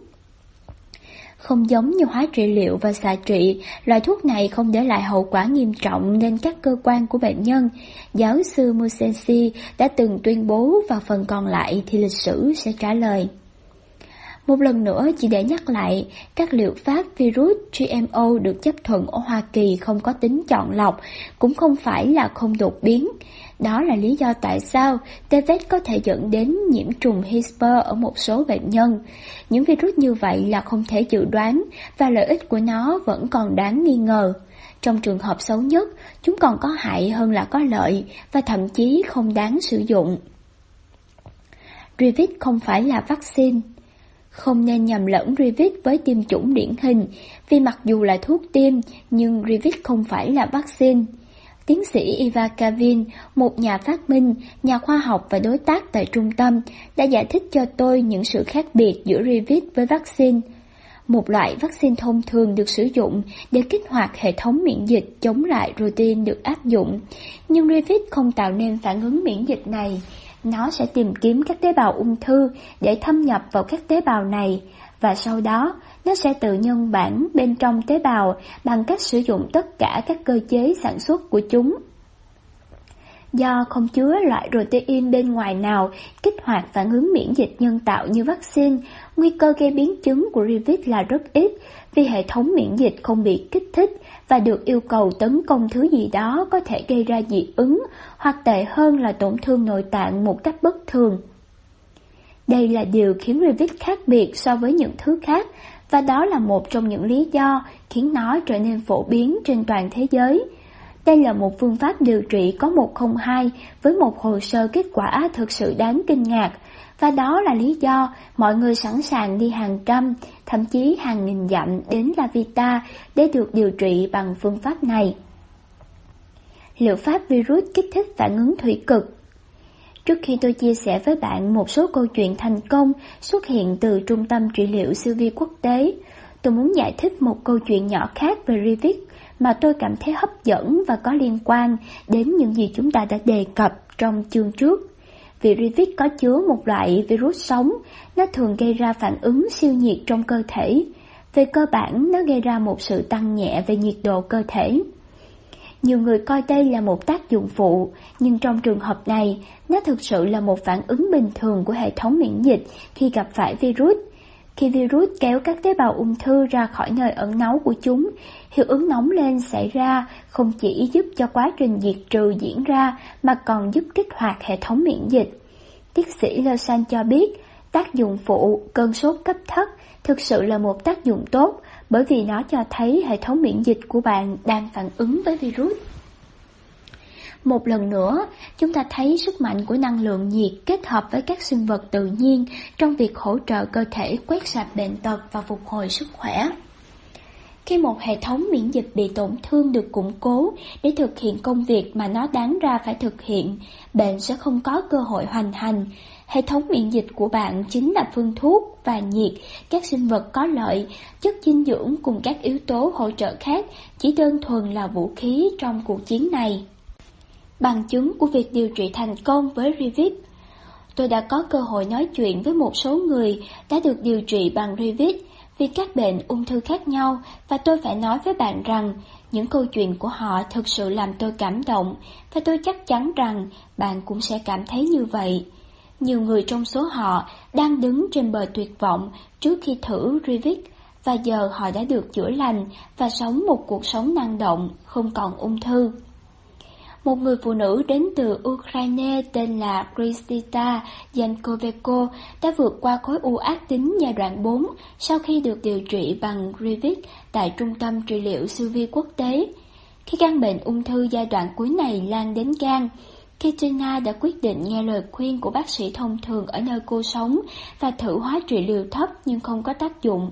Speaker 1: Không giống như hóa trị liệu và xạ trị, loại thuốc này không để lại hậu quả nghiêm trọng nên các cơ quan của bệnh nhân. Giáo sư Musensi đã từng tuyên bố và phần còn lại thì lịch sử sẽ trả lời. Một lần nữa chỉ để nhắc lại, các liệu pháp virus GMO được chấp thuận ở Hoa Kỳ không có tính chọn lọc, cũng không phải là không đột biến. Đó là lý do tại sao TVS có thể dẫn đến nhiễm trùng Hisper ở một số bệnh nhân. Những virus như vậy là không thể dự đoán và lợi ích của nó vẫn còn đáng nghi ngờ. Trong trường hợp xấu nhất, chúng còn có hại hơn là có lợi và thậm chí không đáng sử dụng. Revit không phải là vaccine. Không nên nhầm lẫn Revit với tiêm chủng điển hình, vì mặc dù là thuốc tiêm, nhưng Revit không phải là vaccine. Tiến sĩ Iva Kavin, một nhà phát minh, nhà khoa học và đối tác tại trung tâm, đã giải thích cho tôi những sự khác biệt giữa Revit với vaccine. Một loại vaccine thông thường được sử dụng để kích hoạt hệ thống miễn dịch chống lại protein được áp dụng, nhưng Revit không tạo nên phản ứng miễn dịch này. Nó sẽ tìm kiếm các tế bào ung thư để thâm nhập vào các tế bào này, và sau đó nó sẽ tự nhân bản bên trong tế bào bằng cách sử dụng tất cả các cơ chế sản xuất của chúng. Do không chứa loại protein bên ngoài nào kích hoạt phản ứng miễn dịch nhân tạo như vaccine, nguy cơ gây biến chứng của Rivit là rất ít vì hệ thống miễn dịch không bị kích thích và được yêu cầu tấn công thứ gì đó có thể gây ra dị ứng hoặc tệ hơn là tổn thương nội tạng một cách bất thường. Đây là điều khiến Rivit khác biệt so với những thứ khác và đó là một trong những lý do khiến nó trở nên phổ biến trên toàn thế giới. Đây là một phương pháp điều trị có 102 với một hồ sơ kết quả thực sự đáng kinh ngạc, và đó là lý do mọi người sẵn sàng đi hàng trăm, thậm chí hàng nghìn dặm đến La Vita để được điều trị bằng phương pháp này. Liệu pháp virus kích thích phản ứng thủy cực Trước khi tôi chia sẻ với bạn một số câu chuyện thành công xuất hiện từ trung tâm trị liệu siêu vi quốc tế, tôi muốn giải thích một câu chuyện nhỏ khác về Rivik mà tôi cảm thấy hấp dẫn và có liên quan đến những gì chúng ta đã đề cập trong chương trước. Vì Rivik có chứa một loại virus sống, nó thường gây ra phản ứng siêu nhiệt trong cơ thể. Về cơ bản, nó gây ra một sự tăng nhẹ về nhiệt độ cơ thể. Nhiều người coi đây là một tác dụng phụ, nhưng trong trường hợp này, nó thực sự là một phản ứng bình thường của hệ thống miễn dịch khi gặp phải virus. Khi virus kéo các tế bào ung thư ra khỏi nơi ẩn náu của chúng, hiệu ứng nóng lên xảy ra không chỉ giúp cho quá trình diệt trừ diễn ra mà còn giúp kích hoạt hệ thống miễn dịch. Tiến sĩ Lausanne cho biết, tác dụng phụ cơn sốt cấp thấp thực sự là một tác dụng tốt bởi vì nó cho thấy hệ thống miễn dịch của bạn đang phản ứng với virus. Một lần nữa, chúng ta thấy sức mạnh của năng lượng nhiệt kết hợp với các sinh vật tự nhiên trong việc hỗ trợ cơ thể quét sạch bệnh tật và phục hồi sức khỏe. Khi một hệ thống miễn dịch bị tổn thương được củng cố để thực hiện công việc mà nó đáng ra phải thực hiện, bệnh sẽ không có cơ hội hoành hành. Hệ thống miễn dịch của bạn chính là phương thuốc và nhiệt, các sinh vật có lợi, chất dinh dưỡng cùng các yếu tố hỗ trợ khác chỉ đơn thuần là vũ khí trong cuộc chiến này. Bằng chứng của việc điều trị thành công với Rivit Tôi đã có cơ hội nói chuyện với một số người đã được điều trị bằng Rivit vì các bệnh ung thư khác nhau và tôi phải nói với bạn rằng những câu chuyện của họ thực sự làm tôi cảm động và tôi chắc chắn rằng bạn cũng sẽ cảm thấy như vậy. Nhiều người trong số họ đang đứng trên bờ tuyệt vọng trước khi thử Rivik và giờ họ đã được chữa lành và sống một cuộc sống năng động, không còn ung thư. Một người phụ nữ đến từ Ukraine tên là Kristita Yankovenko đã vượt qua khối u ác tính giai đoạn 4 sau khi được điều trị bằng Rivik tại Trung tâm Trị liệu Siêu vi quốc tế. Khi căn bệnh ung thư giai đoạn cuối này lan đến gan, Katrina đã quyết định nghe lời khuyên của bác sĩ thông thường ở nơi cô sống và thử hóa trị liều thấp nhưng không có tác dụng.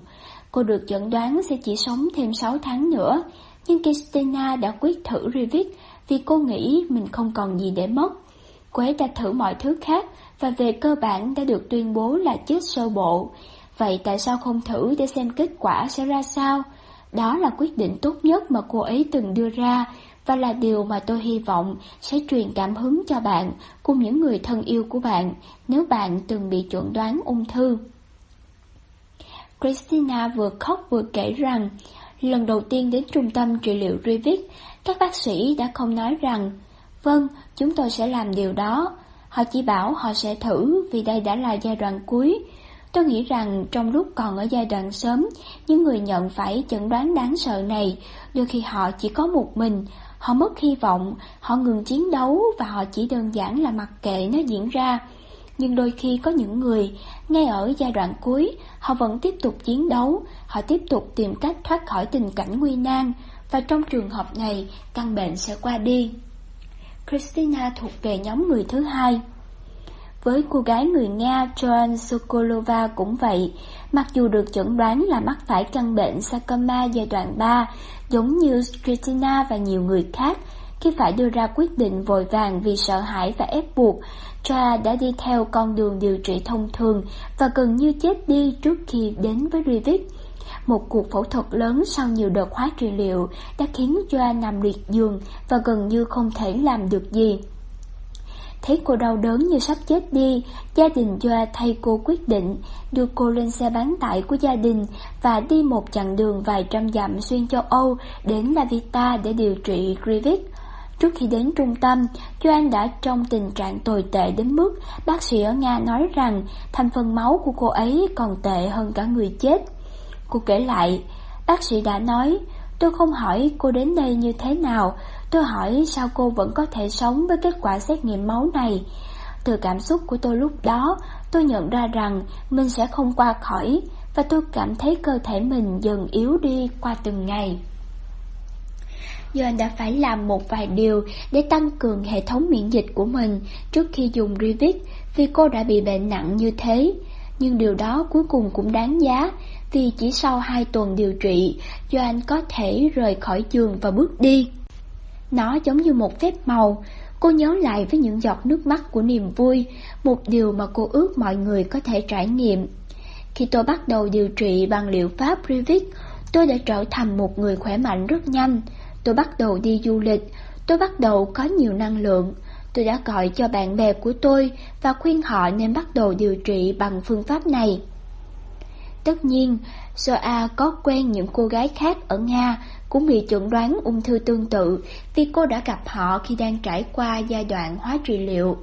Speaker 1: Cô được chẩn đoán sẽ chỉ sống thêm 6 tháng nữa, nhưng Katrina đã quyết thử Rivik vì cô nghĩ mình không còn gì để mất. Cô ấy đã thử mọi thứ khác và về cơ bản đã được tuyên bố là chết sơ bộ. Vậy tại sao không thử để xem kết quả sẽ ra sao? Đó là quyết định tốt nhất mà cô ấy từng đưa ra và là điều mà tôi hy vọng sẽ truyền cảm hứng cho bạn cùng những người thân yêu của bạn nếu bạn từng bị chuẩn đoán ung thư. Christina vừa khóc vừa kể rằng lần đầu tiên đến trung tâm trị liệu Rivik, các bác sĩ đã không nói rằng Vâng, chúng tôi sẽ làm điều đó. Họ chỉ bảo họ sẽ thử vì đây đã là giai đoạn cuối. Tôi nghĩ rằng trong lúc còn ở giai đoạn sớm, những người nhận phải chẩn đoán đáng sợ này, đôi khi họ chỉ có một mình, họ mất hy vọng, họ ngừng chiến đấu và họ chỉ đơn giản là mặc kệ nó diễn ra. Nhưng đôi khi có những người, ngay ở giai đoạn cuối, họ vẫn tiếp tục chiến đấu, họ tiếp tục tìm cách thoát khỏi tình cảnh nguy nan, và trong trường hợp này, căn bệnh sẽ qua đi. Christina thuộc về nhóm người thứ hai. Với cô gái người Nga Joan Sokolova cũng vậy, mặc dù được chẩn đoán là mắc phải căn bệnh sarcoma giai đoạn 3, giống như kristina và nhiều người khác, khi phải đưa ra quyết định vội vàng vì sợ hãi và ép buộc, Joa đã đi theo con đường điều trị thông thường và gần như chết đi trước khi đến với Rivik. Một cuộc phẫu thuật lớn sau nhiều đợt hóa trị liệu đã khiến Joa nằm liệt giường và gần như không thể làm được gì. Thấy cô đau đớn như sắp chết đi, gia đình Joa thay cô quyết định đưa cô lên xe bán tải của gia đình và đi một chặng đường vài trăm dặm xuyên châu Âu đến La Vita để điều trị Grivik. Trước khi đến trung tâm, Joan đã trong tình trạng tồi tệ đến mức bác sĩ ở Nga nói rằng thành phần máu của cô ấy còn tệ hơn cả người chết. Cô kể lại, bác sĩ đã nói, tôi không hỏi cô đến đây như thế nào, tôi hỏi sao cô vẫn có thể sống với kết quả xét nghiệm máu này. Từ cảm xúc của tôi lúc đó, tôi nhận ra rằng mình sẽ không qua khỏi, và tôi cảm thấy cơ thể mình dần yếu đi qua từng ngày. Joan đã phải làm một vài điều để tăng cường hệ thống miễn dịch của mình trước khi dùng rivit vì cô đã bị bệnh nặng như thế. Nhưng điều đó cuối cùng cũng đáng giá vì chỉ sau hai tuần điều trị, Joan có thể rời khỏi giường và bước đi. Nó giống như một phép màu, cô nhớ lại với những giọt nước mắt của niềm vui, một điều mà cô ước mọi người có thể trải nghiệm. Khi tôi bắt đầu điều trị bằng liệu pháp Rivik, tôi đã trở thành một người khỏe mạnh rất nhanh. Tôi bắt đầu đi du lịch, tôi bắt đầu có nhiều năng lượng. Tôi đã gọi cho bạn bè của tôi và khuyên họ nên bắt đầu điều trị bằng phương pháp này. Tất nhiên, Soa có quen những cô gái khác ở Nga cũng bị chẩn đoán ung thư tương tự vì cô đã gặp họ khi đang trải qua giai đoạn hóa trị liệu.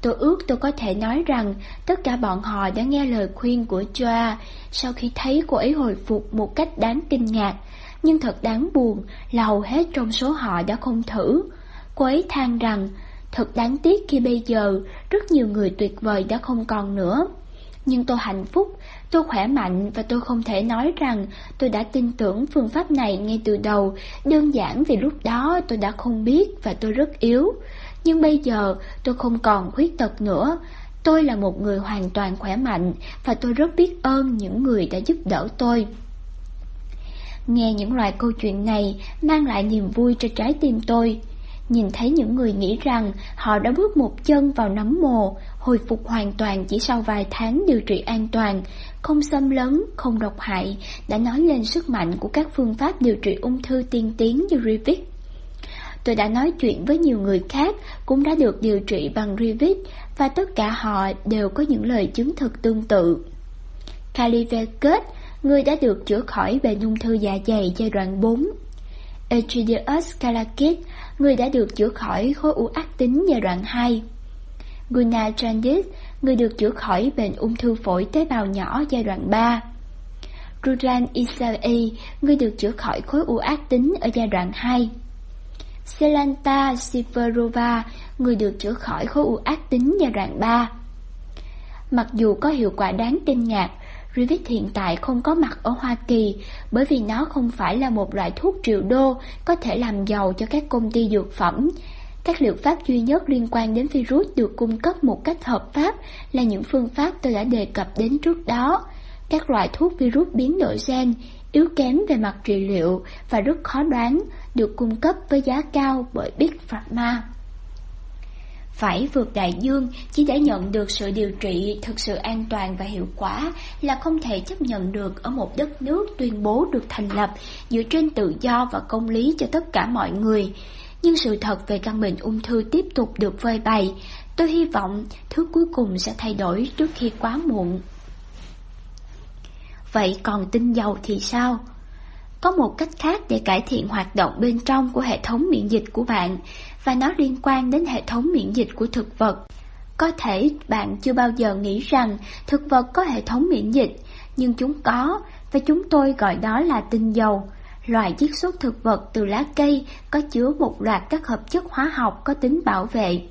Speaker 1: Tôi ước tôi có thể nói rằng tất cả bọn họ đã nghe lời khuyên của Joa sau khi thấy cô ấy hồi phục một cách đáng kinh ngạc nhưng thật đáng buồn là hầu hết trong số họ đã không thử. Cô ấy than rằng, thật đáng tiếc khi bây giờ rất nhiều người tuyệt vời đã không còn nữa. Nhưng tôi hạnh phúc, tôi khỏe mạnh và tôi không thể nói rằng tôi đã tin tưởng phương pháp này ngay từ đầu, đơn giản vì lúc đó tôi đã không biết và tôi rất yếu. Nhưng bây giờ tôi không còn khuyết tật nữa. Tôi là một người hoàn toàn khỏe mạnh và tôi rất biết ơn những người đã giúp đỡ tôi. Nghe những loại câu chuyện này mang lại niềm vui cho trái tim tôi. Nhìn thấy những người nghĩ rằng họ đã bước một chân vào nấm mồ, hồi phục hoàn toàn chỉ sau vài tháng điều trị an toàn, không xâm lấn, không độc hại, đã nói lên sức mạnh của các phương pháp điều trị ung thư tiên tiến như Revit. Tôi đã nói chuyện với nhiều người khác cũng đã được điều trị bằng Revit và tất cả họ đều có những lời chứng thực tương tự. Calivekes, người đã được chữa khỏi bệnh ung thư dạ dày giai đoạn 4. Egidius Kalakis, người đã được chữa khỏi khối u ác tính giai đoạn 2. Gunnar Trandis người được chữa khỏi bệnh ung thư phổi tế bào nhỏ giai đoạn 3. Ruran Isai, người được chữa khỏi khối u ác tính ở giai đoạn 2. Selanta Siverova, người được chữa khỏi khối u ác tính giai đoạn 3. Mặc dù có hiệu quả đáng kinh ngạc, Rivit hiện tại không có mặt ở Hoa Kỳ bởi vì nó không phải là một loại thuốc triệu đô có thể làm giàu cho các công ty dược phẩm. Các liệu pháp duy nhất liên quan đến virus được cung cấp một cách hợp pháp là những phương pháp tôi đã đề cập đến trước đó. Các loại thuốc virus biến đổi gen, yếu kém về mặt trị liệu và rất khó đoán, được cung cấp với giá cao bởi Big Pharma. Phải vượt đại dương chỉ để nhận được sự điều trị thực sự an toàn và hiệu quả là không thể chấp nhận được ở một đất nước tuyên bố được thành lập dựa trên tự do và công lý cho tất cả mọi người. Nhưng sự thật về căn bệnh ung thư tiếp tục được phơi bày. Tôi hy vọng thứ cuối cùng sẽ thay đổi trước khi quá muộn. Vậy còn tinh dầu thì sao? Có một cách khác để cải thiện hoạt động bên trong của hệ thống miễn dịch của bạn và nó liên quan đến hệ thống miễn dịch của thực vật. Có thể bạn chưa bao giờ nghĩ rằng thực vật có hệ thống miễn dịch, nhưng chúng có, và chúng tôi gọi đó là tinh dầu. Loại chiết xuất thực vật từ lá cây có chứa một loạt các hợp chất hóa học có tính bảo vệ.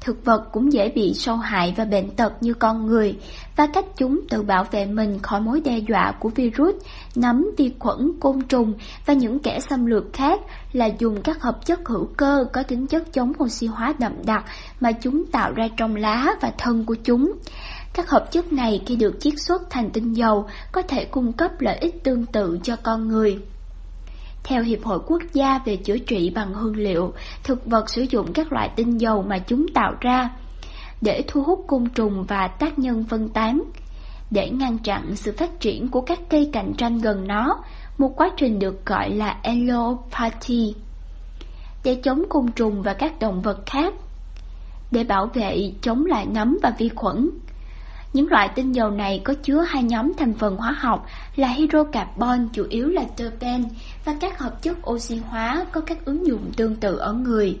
Speaker 1: Thực vật cũng dễ bị sâu hại và bệnh tật như con người, và cách chúng tự bảo vệ mình khỏi mối đe dọa của virus, nấm, vi khuẩn, côn trùng và những kẻ xâm lược khác là dùng các hợp chất hữu cơ có tính chất chống oxy hóa đậm đặc mà chúng tạo ra trong lá và thân của chúng. Các hợp chất này khi được chiết xuất thành tinh dầu có thể cung cấp lợi ích tương tự cho con người. Theo Hiệp hội Quốc gia về chữa trị bằng hương liệu, thực vật sử dụng các loại tinh dầu mà chúng tạo ra để thu hút côn trùng và tác nhân phân tán. Để ngăn chặn sự phát triển của các cây cạnh tranh gần nó, một quá trình được gọi là allopathy. Để chống côn trùng và các động vật khác. Để bảo vệ chống lại nấm và vi khuẩn. Những loại tinh dầu này có chứa hai nhóm thành phần hóa học là hydrocarbon chủ yếu là terpen và các hợp chất oxy hóa có các ứng dụng tương tự ở người.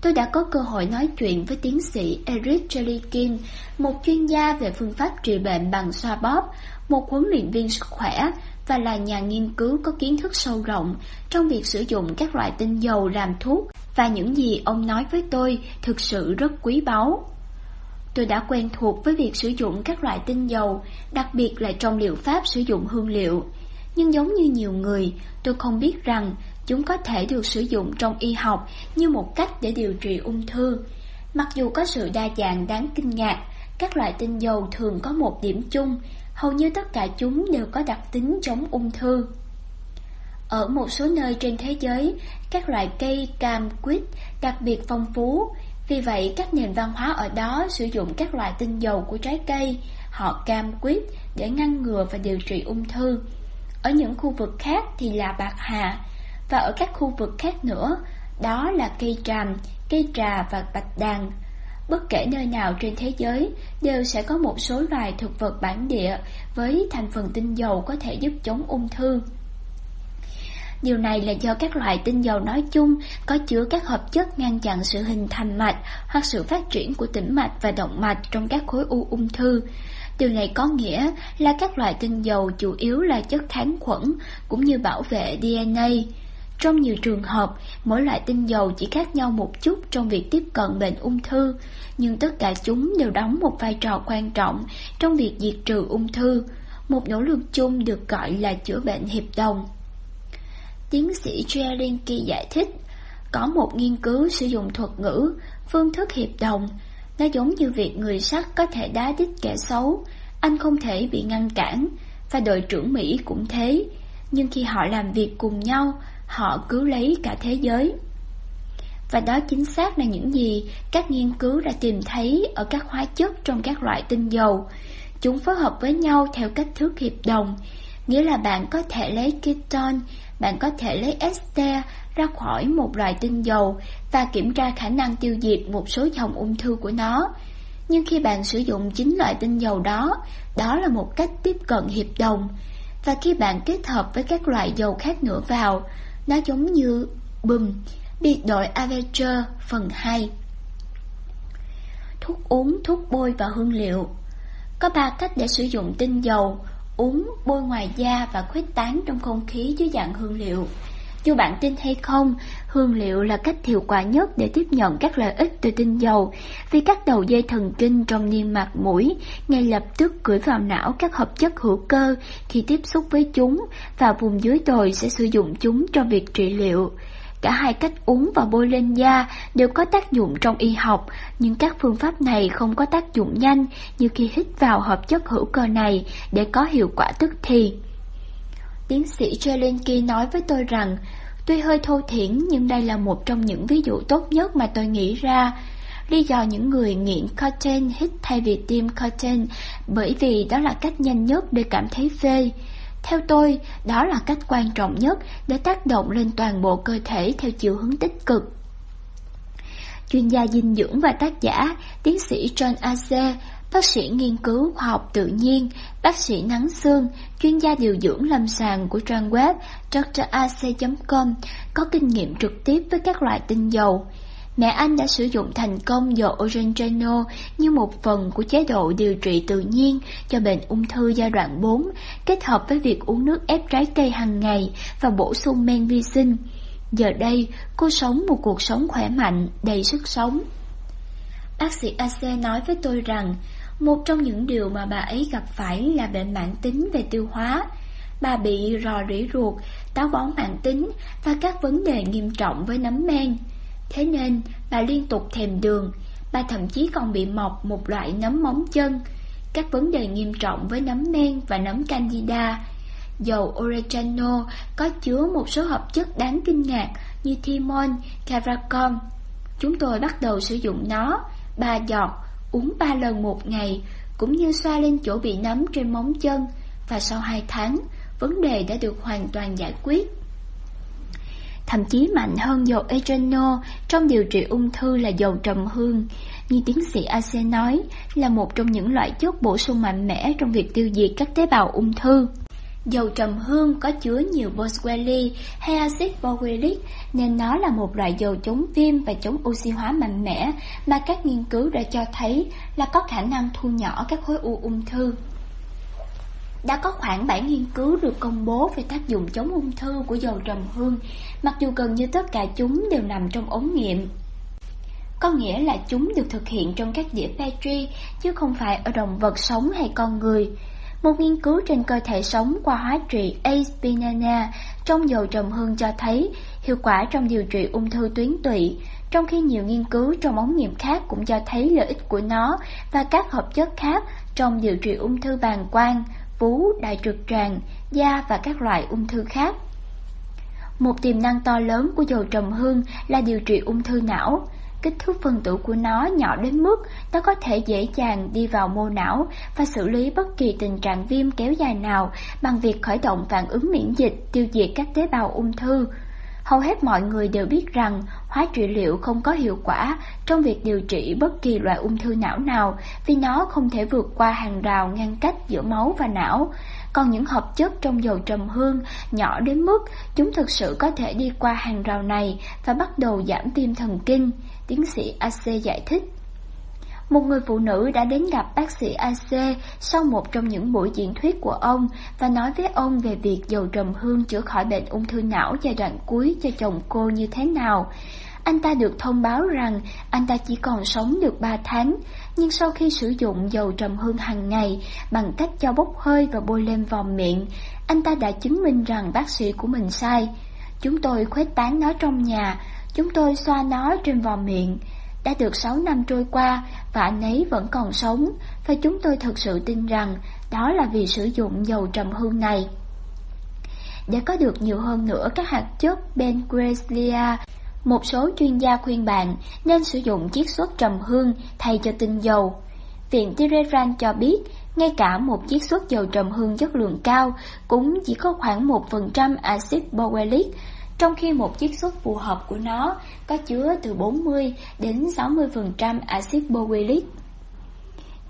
Speaker 1: Tôi đã có cơ hội nói chuyện với tiến sĩ Eric Jelikin, một chuyên gia về phương pháp trị bệnh bằng xoa bóp, một huấn luyện viên sức khỏe và là nhà nghiên cứu có kiến thức sâu rộng trong việc sử dụng các loại tinh dầu làm thuốc và những gì ông nói với tôi thực sự rất quý báu. Tôi đã quen thuộc với việc sử dụng các loại tinh dầu, đặc biệt là trong liệu pháp sử dụng hương liệu. Nhưng giống như nhiều người, tôi không biết rằng chúng có thể được sử dụng trong y học như một cách để điều trị ung thư. Mặc dù có sự đa dạng đáng kinh ngạc, các loại tinh dầu thường có một điểm chung, hầu như tất cả chúng đều có đặc tính chống ung thư. Ở một số nơi trên thế giới, các loại cây cam quýt đặc biệt phong phú, vì vậy, các nền văn hóa ở đó sử dụng các loại tinh dầu của trái cây, họ cam quýt để ngăn ngừa và điều trị ung thư. Ở những khu vực khác thì là bạc hà, và ở các khu vực khác nữa, đó là cây tràm, cây trà và bạch đàn. Bất kể nơi nào trên thế giới đều sẽ có một số loài thực vật bản địa với thành phần tinh dầu có thể giúp chống ung thư. Điều này là do các loại tinh dầu nói chung có chứa các hợp chất ngăn chặn sự hình thành mạch hoặc sự phát triển của tĩnh mạch và động mạch trong các khối u ung thư. Điều này có nghĩa là các loại tinh dầu chủ yếu là chất kháng khuẩn cũng như bảo vệ DNA. Trong nhiều trường hợp, mỗi loại tinh dầu chỉ khác nhau một chút trong việc tiếp cận bệnh ung thư, nhưng tất cả chúng đều đóng một vai trò quan trọng trong việc diệt trừ ung thư. Một nỗ lực chung được gọi là chữa bệnh hiệp đồng. Tiến sĩ Jelinki giải thích, Có một nghiên cứu sử dụng thuật ngữ, phương thức hiệp đồng, nó giống như việc người sắt có thể đá đích kẻ xấu, anh không thể bị ngăn cản, và đội trưởng Mỹ cũng thế, nhưng khi họ làm việc cùng nhau, họ cứu lấy cả thế giới. Và đó chính xác là những gì các nghiên cứu đã tìm thấy ở các hóa chất trong các loại tinh dầu. Chúng phối hợp với nhau theo cách thức hiệp đồng, nghĩa là bạn có thể lấy ketone, bạn có thể lấy ester ra khỏi một loại tinh dầu và kiểm tra khả năng tiêu diệt một số dòng ung thư của nó. Nhưng khi bạn sử dụng chính loại tinh dầu đó, đó là một cách tiếp cận hiệp đồng. Và khi bạn kết hợp với các loại dầu khác nữa vào, nó giống như bùm, biệt đội Avenger phần 2. Thuốc uống, thuốc bôi và hương liệu Có ba cách để sử dụng tinh dầu, uống, bôi ngoài da và khuếch tán trong không khí dưới dạng hương liệu. Dù bạn tin hay không, hương liệu là cách hiệu quả nhất để tiếp nhận các lợi ích từ tinh dầu, vì các đầu dây thần kinh trong niêm mạc mũi ngay lập tức gửi vào não các hợp chất hữu cơ khi tiếp xúc với chúng, và vùng dưới đồi sẽ sử dụng chúng cho việc trị liệu. Cả hai cách uống và bôi lên da đều có tác dụng trong y học, nhưng các phương pháp này không có tác dụng nhanh như khi hít vào hợp chất hữu cơ này để có hiệu quả tức thì. Tiến sĩ Jelinki nói với tôi rằng, tuy hơi thô thiển nhưng đây là một trong những ví dụ tốt nhất mà tôi nghĩ ra. Lý do những người nghiện cocaine hít thay vì tiêm cocaine bởi vì đó là cách nhanh nhất để cảm thấy phê. Theo tôi, đó là cách quan trọng nhất để tác động lên toàn bộ cơ thể theo chiều hướng tích cực. Chuyên gia dinh dưỡng và tác giả, tiến sĩ John Ace, bác sĩ nghiên cứu khoa học tự nhiên, bác sĩ nắng xương, chuyên gia điều dưỡng lâm sàng của trang web drac.com, có kinh nghiệm trực tiếp với các loại tinh dầu. Mẹ anh đã sử dụng thành công dầu Oregano như một phần của chế độ điều trị tự nhiên cho bệnh ung thư giai đoạn 4, kết hợp với việc uống nước ép trái cây hàng ngày và bổ sung men vi sinh. Giờ đây, cô sống một cuộc sống khỏe mạnh, đầy sức sống. Bác sĩ Ace nói với tôi rằng, một trong những điều mà bà ấy gặp phải là bệnh mãn tính về tiêu hóa. Bà bị rò rỉ ruột, táo bón mãn tính và các vấn đề nghiêm trọng với nấm men. Thế nên, bà liên tục thèm đường, bà thậm chí còn bị mọc một loại nấm móng chân, các vấn đề nghiêm trọng với nấm men và nấm candida. Dầu oregano có chứa một số hợp chất đáng kinh ngạc như thymol, caracom. Chúng tôi bắt đầu sử dụng nó, ba giọt, uống ba lần một ngày, cũng như xoa lên chỗ bị nấm trên móng chân, và sau hai tháng, vấn đề đã được hoàn toàn giải quyết thậm chí mạnh hơn dầu Etreno trong điều trị ung thư là dầu trầm hương. Như tiến sĩ AC nói, là một trong những loại chất bổ sung mạnh mẽ trong việc tiêu diệt các tế bào ung thư. Dầu trầm hương có chứa nhiều boswellia hay axit borylic nên nó là một loại dầu chống viêm và chống oxy hóa mạnh mẽ mà các nghiên cứu đã cho thấy là có khả năng thu nhỏ các khối u ung thư. Đã có khoảng 7 nghiên cứu được công bố về tác dụng chống ung thư của dầu trầm hương, mặc dù gần như tất cả chúng đều nằm trong ống nghiệm. Có nghĩa là chúng được thực hiện trong các đĩa Petri, chứ không phải ở động vật sống hay con người. Một nghiên cứu trên cơ thể sống qua hóa trị Ace spinana trong dầu trầm hương cho thấy hiệu quả trong điều trị ung thư tuyến tụy, trong khi nhiều nghiên cứu trong ống nghiệm khác cũng cho thấy lợi ích của nó và các hợp chất khác trong điều trị ung thư bàng quang, vú, đại trực tràng, da và các loại ung thư khác. Một tiềm năng to lớn của dầu trầm hương là điều trị ung thư não. Kích thước phân tử của nó nhỏ đến mức nó có thể dễ dàng đi vào mô não và xử lý bất kỳ tình trạng viêm kéo dài nào bằng việc khởi động phản ứng miễn dịch tiêu diệt các tế bào ung thư. Hầu hết mọi người đều biết rằng hóa trị liệu không có hiệu quả trong việc điều trị bất kỳ loại ung thư não nào vì nó không thể vượt qua hàng rào ngăn cách giữa máu và não. Còn những hợp chất trong dầu trầm hương nhỏ đến mức chúng thực sự có thể đi qua hàng rào này và bắt đầu giảm tim thần kinh, tiến sĩ AC giải thích. Một người phụ nữ đã đến gặp bác sĩ AC sau một trong những buổi diễn thuyết của ông và nói với ông về việc dầu trầm hương chữa khỏi bệnh ung thư não giai đoạn cuối cho chồng cô như thế nào. Anh ta được thông báo rằng anh ta chỉ còn sống được 3 tháng, nhưng sau khi sử dụng dầu trầm hương hàng ngày bằng cách cho bốc hơi và bôi lên vòng miệng, anh ta đã chứng minh rằng bác sĩ của mình sai. Chúng tôi khuếch tán nó trong nhà, Chúng tôi xoa nó trên vòng miệng. Đã được 6 năm trôi qua và anh ấy vẫn còn sống và chúng tôi thật sự tin rằng đó là vì sử dụng dầu trầm hương này. Để có được nhiều hơn nữa các hạt chất Bencrelia, một số chuyên gia khuyên bạn nên sử dụng chiết xuất trầm hương thay cho tinh dầu. Viện Tehran cho biết, ngay cả một chiết xuất dầu trầm hương chất lượng cao cũng chỉ có khoảng 1% axit borulic, trong khi một chiết xuất phù hợp của nó có chứa từ 40 đến 60% axit borulic.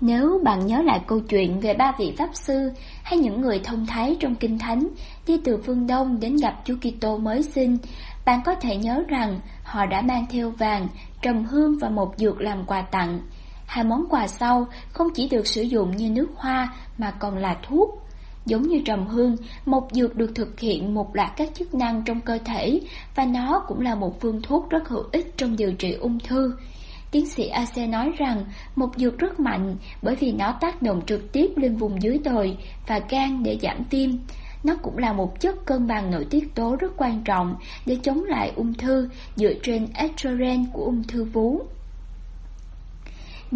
Speaker 1: Nếu bạn nhớ lại câu chuyện về ba vị Pháp Sư hay những người thông thái trong Kinh Thánh đi từ phương Đông đến gặp Chúa Kitô mới sinh, bạn có thể nhớ rằng họ đã mang theo vàng, trầm hương và một dược làm quà tặng. Hai món quà sau không chỉ được sử dụng như nước hoa mà còn là thuốc. Giống như trầm hương, một dược được thực hiện một loạt các chức năng trong cơ thể và nó cũng là một phương thuốc rất hữu ích trong điều trị ung thư. Tiến sĩ AC nói rằng một dược rất mạnh bởi vì nó tác động trực tiếp lên vùng dưới đồi và gan để giảm tim. Nó cũng là một chất cân bằng nội tiết tố rất quan trọng để chống lại ung thư dựa trên estrogen của ung thư vú.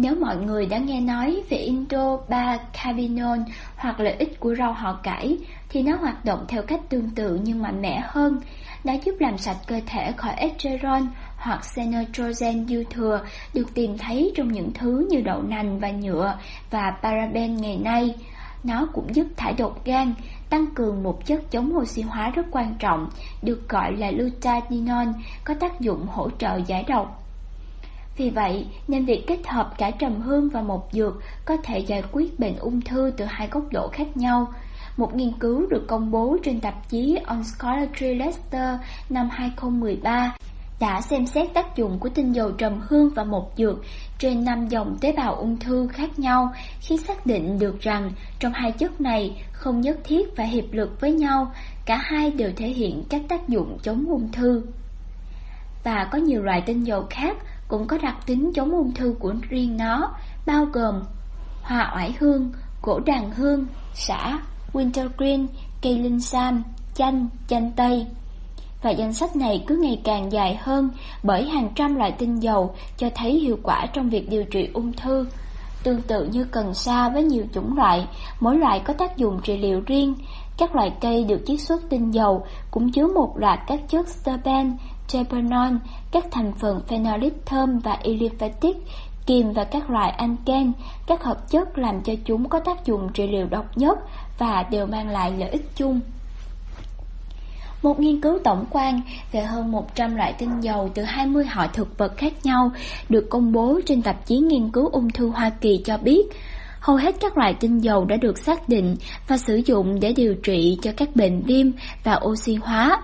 Speaker 1: Nếu mọi người đã nghe nói về Indobacabinol hoặc lợi ích của rau họ cải, thì nó hoạt động theo cách tương tự nhưng mạnh mẽ hơn. Nó giúp làm sạch cơ thể khỏi estrogen hoặc xenotrogen dư thừa được tìm thấy trong những thứ như đậu nành và nhựa và paraben ngày nay. Nó cũng giúp thải độc gan, tăng cường một chất chống oxy hóa rất quan trọng, được gọi là lutadinol, có tác dụng hỗ trợ giải độc. Vì vậy, nên việc kết hợp cả trầm hương và một dược có thể giải quyết bệnh ung thư từ hai góc độ khác nhau. Một nghiên cứu được công bố trên tạp chí Oncology Leicester năm 2013 đã xem xét tác dụng của tinh dầu trầm hương và một dược trên năm dòng tế bào ung thư khác nhau khi xác định được rằng trong hai chất này không nhất thiết phải hiệp lực với nhau, cả hai đều thể hiện các tác dụng chống ung thư. Và có nhiều loại tinh dầu khác cũng có đặc tính chống ung thư của riêng nó, bao gồm hoa oải hương, gỗ đàn hương, xả, wintergreen, cây linh sam, chanh, chanh tây. Và danh sách này cứ ngày càng dài hơn bởi hàng trăm loại tinh dầu cho thấy hiệu quả trong việc điều trị ung thư. Tương tự như cần sa với nhiều chủng loại, mỗi loại có tác dụng trị liệu riêng. Các loại cây được chiết xuất tinh dầu cũng chứa một loạt các chất terpen, terpenol, các thành phần phenolic thơm và aliphatic, kiềm và các loại anken, các hợp chất làm cho chúng có tác dụng trị liệu độc nhất và đều mang lại lợi ích chung. Một nghiên cứu tổng quan về hơn 100 loại tinh dầu từ 20 họ thực vật khác nhau được công bố trên tạp chí nghiên cứu ung thư Hoa Kỳ cho biết, hầu hết các loại tinh dầu đã được xác định và sử dụng để điều trị cho các bệnh viêm và oxy hóa.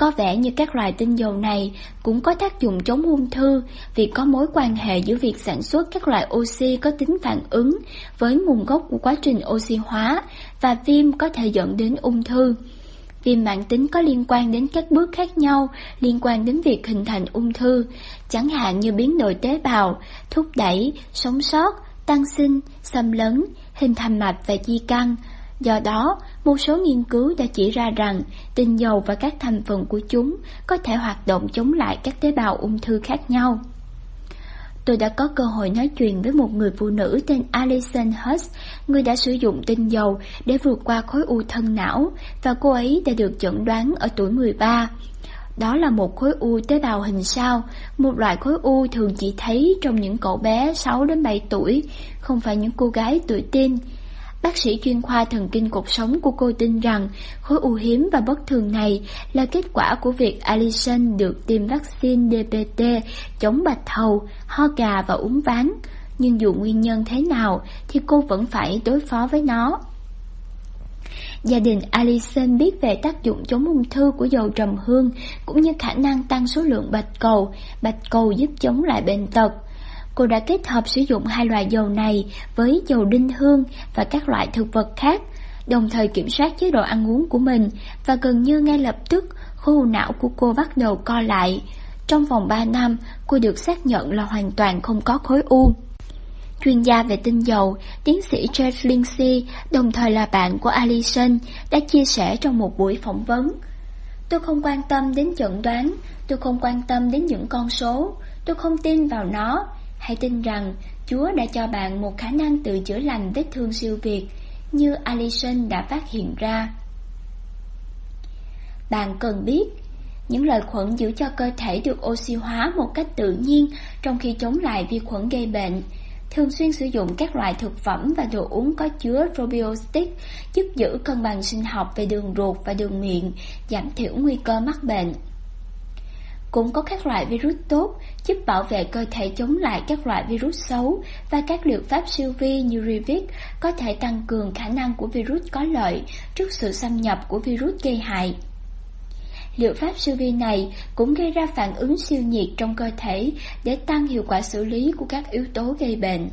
Speaker 1: Có vẻ như các loại tinh dầu này cũng có tác dụng chống ung thư vì có mối quan hệ giữa việc sản xuất các loại oxy có tính phản ứng với nguồn gốc của quá trình oxy hóa và viêm có thể dẫn đến ung thư. Viêm mạng tính có liên quan đến các bước khác nhau liên quan đến việc hình thành ung thư, chẳng hạn như biến đổi tế bào, thúc đẩy, sống sót, tăng sinh, xâm lấn, hình thành mạch và di căn. Do đó, một số nghiên cứu đã chỉ ra rằng tinh dầu và các thành phần của chúng có thể hoạt động chống lại các tế bào ung thư khác nhau tôi đã có cơ hội nói chuyện với một người phụ nữ tên Alison Hurst, người đã sử dụng tinh dầu để vượt qua khối u thân não và cô ấy đã được chẩn đoán ở tuổi 13. Đó là một khối u tế bào hình sao, một loại khối u thường chỉ thấy trong những cậu bé 6 đến 7 tuổi, không phải những cô gái tuổi teen. Bác sĩ chuyên khoa thần kinh cuộc sống của cô tin rằng khối u hiếm và bất thường này là kết quả của việc Alison được tiêm vaccine DPT chống bạch hầu, ho gà và uống ván. Nhưng dù nguyên nhân thế nào thì cô vẫn phải đối phó với nó. Gia đình Alison biết về tác dụng chống ung thư của dầu trầm hương cũng như khả năng tăng số lượng bạch cầu. Bạch cầu giúp chống lại bệnh tật cô đã kết hợp sử dụng hai loại dầu này với dầu đinh hương và các loại thực vật khác, đồng thời kiểm soát chế độ ăn uống của mình và gần như ngay lập tức khối não của cô bắt đầu co lại. Trong vòng 3 năm, cô được xác nhận là hoàn toàn không có khối u. Chuyên gia về tinh dầu, tiến sĩ Jeff Lindsay, đồng thời là bạn của Alison, đã chia sẻ trong một buổi phỏng vấn. Tôi không quan tâm đến chẩn đoán, tôi không quan tâm đến những con số, tôi không tin vào nó. Hãy tin rằng Chúa đã cho bạn một khả năng tự chữa lành vết thương siêu việt, như Alison đã phát hiện ra. Bạn cần biết, những lợi khuẩn giữ cho cơ thể được oxy hóa một cách tự nhiên trong khi chống lại vi khuẩn gây bệnh. Thường xuyên sử dụng các loại thực phẩm và đồ uống có chứa probiotic giúp giữ cân bằng sinh học về đường ruột và đường miệng, giảm thiểu nguy cơ mắc bệnh. Cũng có các loại virus tốt giúp bảo vệ cơ thể chống lại các loại virus xấu và các liệu pháp siêu vi như rivit có thể tăng cường khả năng của virus có lợi trước sự xâm nhập của virus gây hại. Liệu pháp siêu vi này cũng gây ra phản ứng siêu nhiệt trong cơ thể để tăng hiệu quả xử lý của các yếu tố gây bệnh.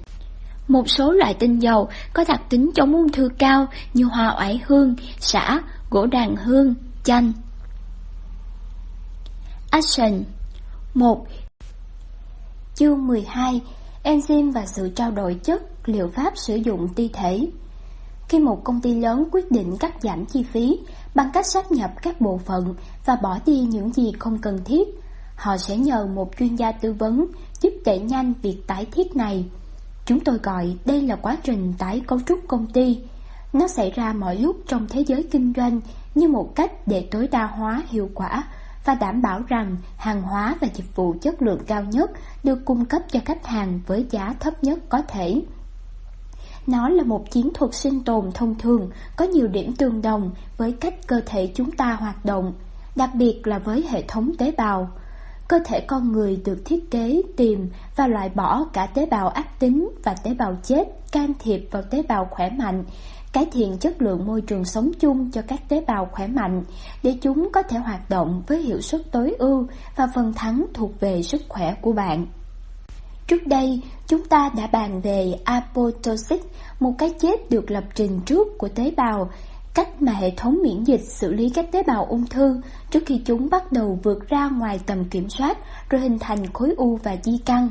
Speaker 1: Một số loại tinh dầu có đặc tính chống ung thư cao như hoa oải hương, xả, gỗ đàn hương, chanh. Action 1. Chương 12 Enzyme và sự trao đổi chất, liệu pháp sử dụng ti thể Khi một công ty lớn quyết định cắt giảm chi phí bằng cách sáp nhập các bộ phận và bỏ đi những gì không cần thiết, họ sẽ nhờ một chuyên gia tư vấn giúp đẩy nhanh việc tái thiết này. Chúng tôi gọi đây là quá trình tái cấu trúc công ty. Nó xảy ra mọi lúc trong thế giới kinh doanh như một cách để tối đa hóa hiệu quả và đảm bảo rằng hàng hóa và dịch vụ chất lượng cao nhất được cung cấp cho khách hàng với giá thấp nhất có thể. Nó là một chiến thuật sinh tồn thông thường, có nhiều điểm tương đồng với cách cơ thể chúng ta hoạt động, đặc biệt là với hệ thống tế bào. Cơ thể con người được thiết kế tìm và loại bỏ cả tế bào ác tính và tế bào chết can thiệp vào tế bào khỏe mạnh cải thiện chất lượng môi trường sống chung cho các tế bào khỏe mạnh để chúng có thể hoạt động với hiệu suất tối ưu và phần thắng thuộc về sức khỏe của bạn. Trước đây, chúng ta đã bàn về apoptosis, một cái chết được lập trình trước của tế bào, cách mà hệ thống miễn dịch xử lý các tế bào ung thư trước khi chúng bắt đầu vượt ra ngoài tầm kiểm soát rồi hình thành khối u và di căn.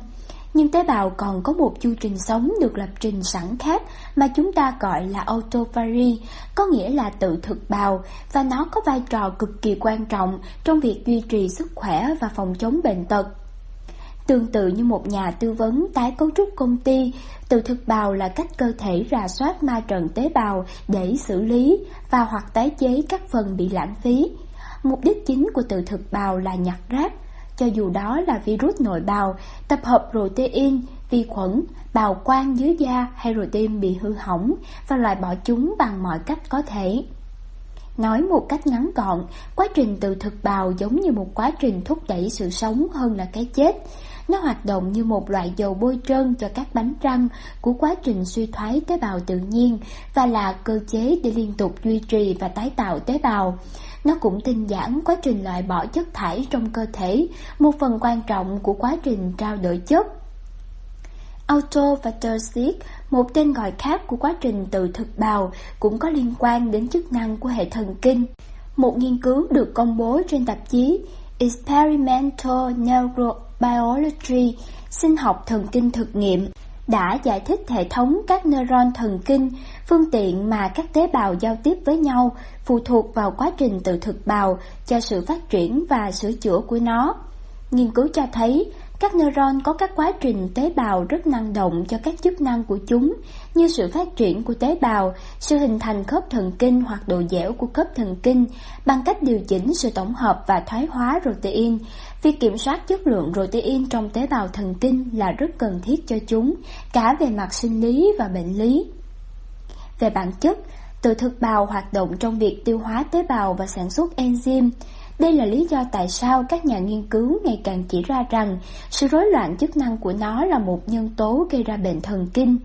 Speaker 1: Nhưng tế bào còn có một chu trình sống được lập trình sẵn khác mà chúng ta gọi là autophagy, có nghĩa là tự thực bào, và nó có vai trò cực kỳ quan trọng trong việc duy trì sức khỏe và phòng chống bệnh tật. Tương tự như một nhà tư vấn tái cấu trúc công ty, tự thực bào là cách cơ thể rà soát ma trận tế bào để xử lý và hoặc tái chế các phần bị lãng phí. Mục đích chính của tự thực bào là nhặt rác, cho dù đó là virus nội bào, tập hợp protein, vi khuẩn, bào quang dưới da hay protein bị hư hỏng và loại bỏ chúng bằng mọi cách có thể. Nói một cách ngắn gọn, quá trình tự thực bào giống như một quá trình thúc đẩy sự sống hơn là cái chết. Nó hoạt động như một loại dầu bôi trơn cho các bánh răng của quá trình suy thoái tế bào tự nhiên và là cơ chế để liên tục duy trì và tái tạo tế bào. Nó cũng tinh giản quá trình loại bỏ chất thải trong cơ thể, một phần quan trọng của quá trình trao đổi chất. Autophagosis, một tên gọi khác của quá trình tự thực bào, cũng có liên quan đến chức năng của hệ thần kinh. Một nghiên cứu được công bố trên tạp chí Experimental Neurobiology, sinh học thần kinh thực nghiệm, đã giải thích hệ thống các neuron thần kinh, phương tiện mà các tế bào giao tiếp với nhau phụ thuộc vào quá trình tự thực bào cho sự phát triển và sửa chữa của nó. Nghiên cứu cho thấy các neuron có các quá trình tế bào rất năng động cho các chức năng của chúng, như sự phát triển của tế bào, sự hình thành khớp thần kinh hoặc độ dẻo của khớp thần kinh bằng cách điều chỉnh sự tổng hợp và thoái hóa protein. Việc kiểm soát chất lượng protein trong tế bào thần kinh là rất cần thiết cho chúng, cả về mặt sinh lý và bệnh lý. Về bản chất, tự thực bào hoạt động trong việc tiêu hóa tế bào và sản xuất enzyme. Đây là lý do tại sao các nhà nghiên cứu ngày càng chỉ ra rằng sự rối loạn chức năng của nó là một nhân tố gây ra bệnh thần kinh.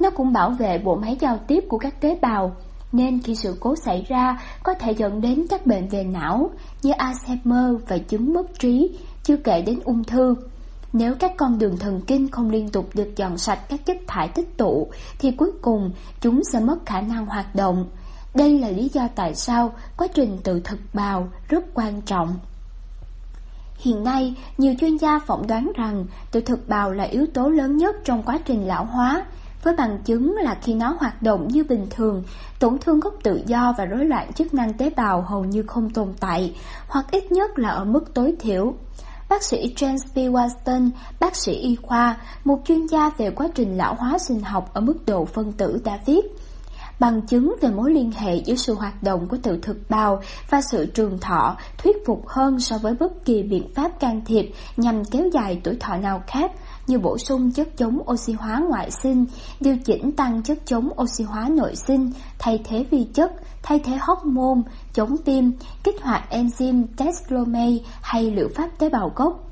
Speaker 1: Nó cũng bảo vệ bộ máy giao tiếp của các tế bào, nên khi sự cố xảy ra có thể dẫn đến các bệnh về não như Alzheimer và chứng mất trí, chưa kể đến ung thư. Nếu các con đường thần kinh không liên tục được dọn sạch các chất thải tích tụ, thì cuối cùng chúng sẽ mất khả năng hoạt động. Đây là lý do tại sao quá trình tự thực bào rất quan trọng. Hiện nay, nhiều chuyên gia phỏng đoán rằng tự thực bào là yếu tố lớn nhất trong quá trình lão hóa với bằng chứng là khi nó hoạt động như bình thường, tổn thương gốc tự do và rối loạn chức năng tế bào hầu như không tồn tại, hoặc ít nhất là ở mức tối thiểu. Bác sĩ James B. Watson, bác sĩ y khoa, một chuyên gia về quá trình lão hóa sinh học ở mức độ phân tử đã viết, bằng chứng về mối liên hệ giữa sự hoạt động của tự thực bào và sự trường thọ thuyết phục hơn so với bất kỳ biện pháp can thiệp nhằm kéo dài tuổi thọ nào khác như bổ sung chất chống oxy hóa ngoại sinh, điều chỉnh tăng chất chống oxy hóa nội sinh, thay thế vi chất, thay thế hormone, chống viêm, kích hoạt enzyme teslomase hay liệu pháp tế bào gốc.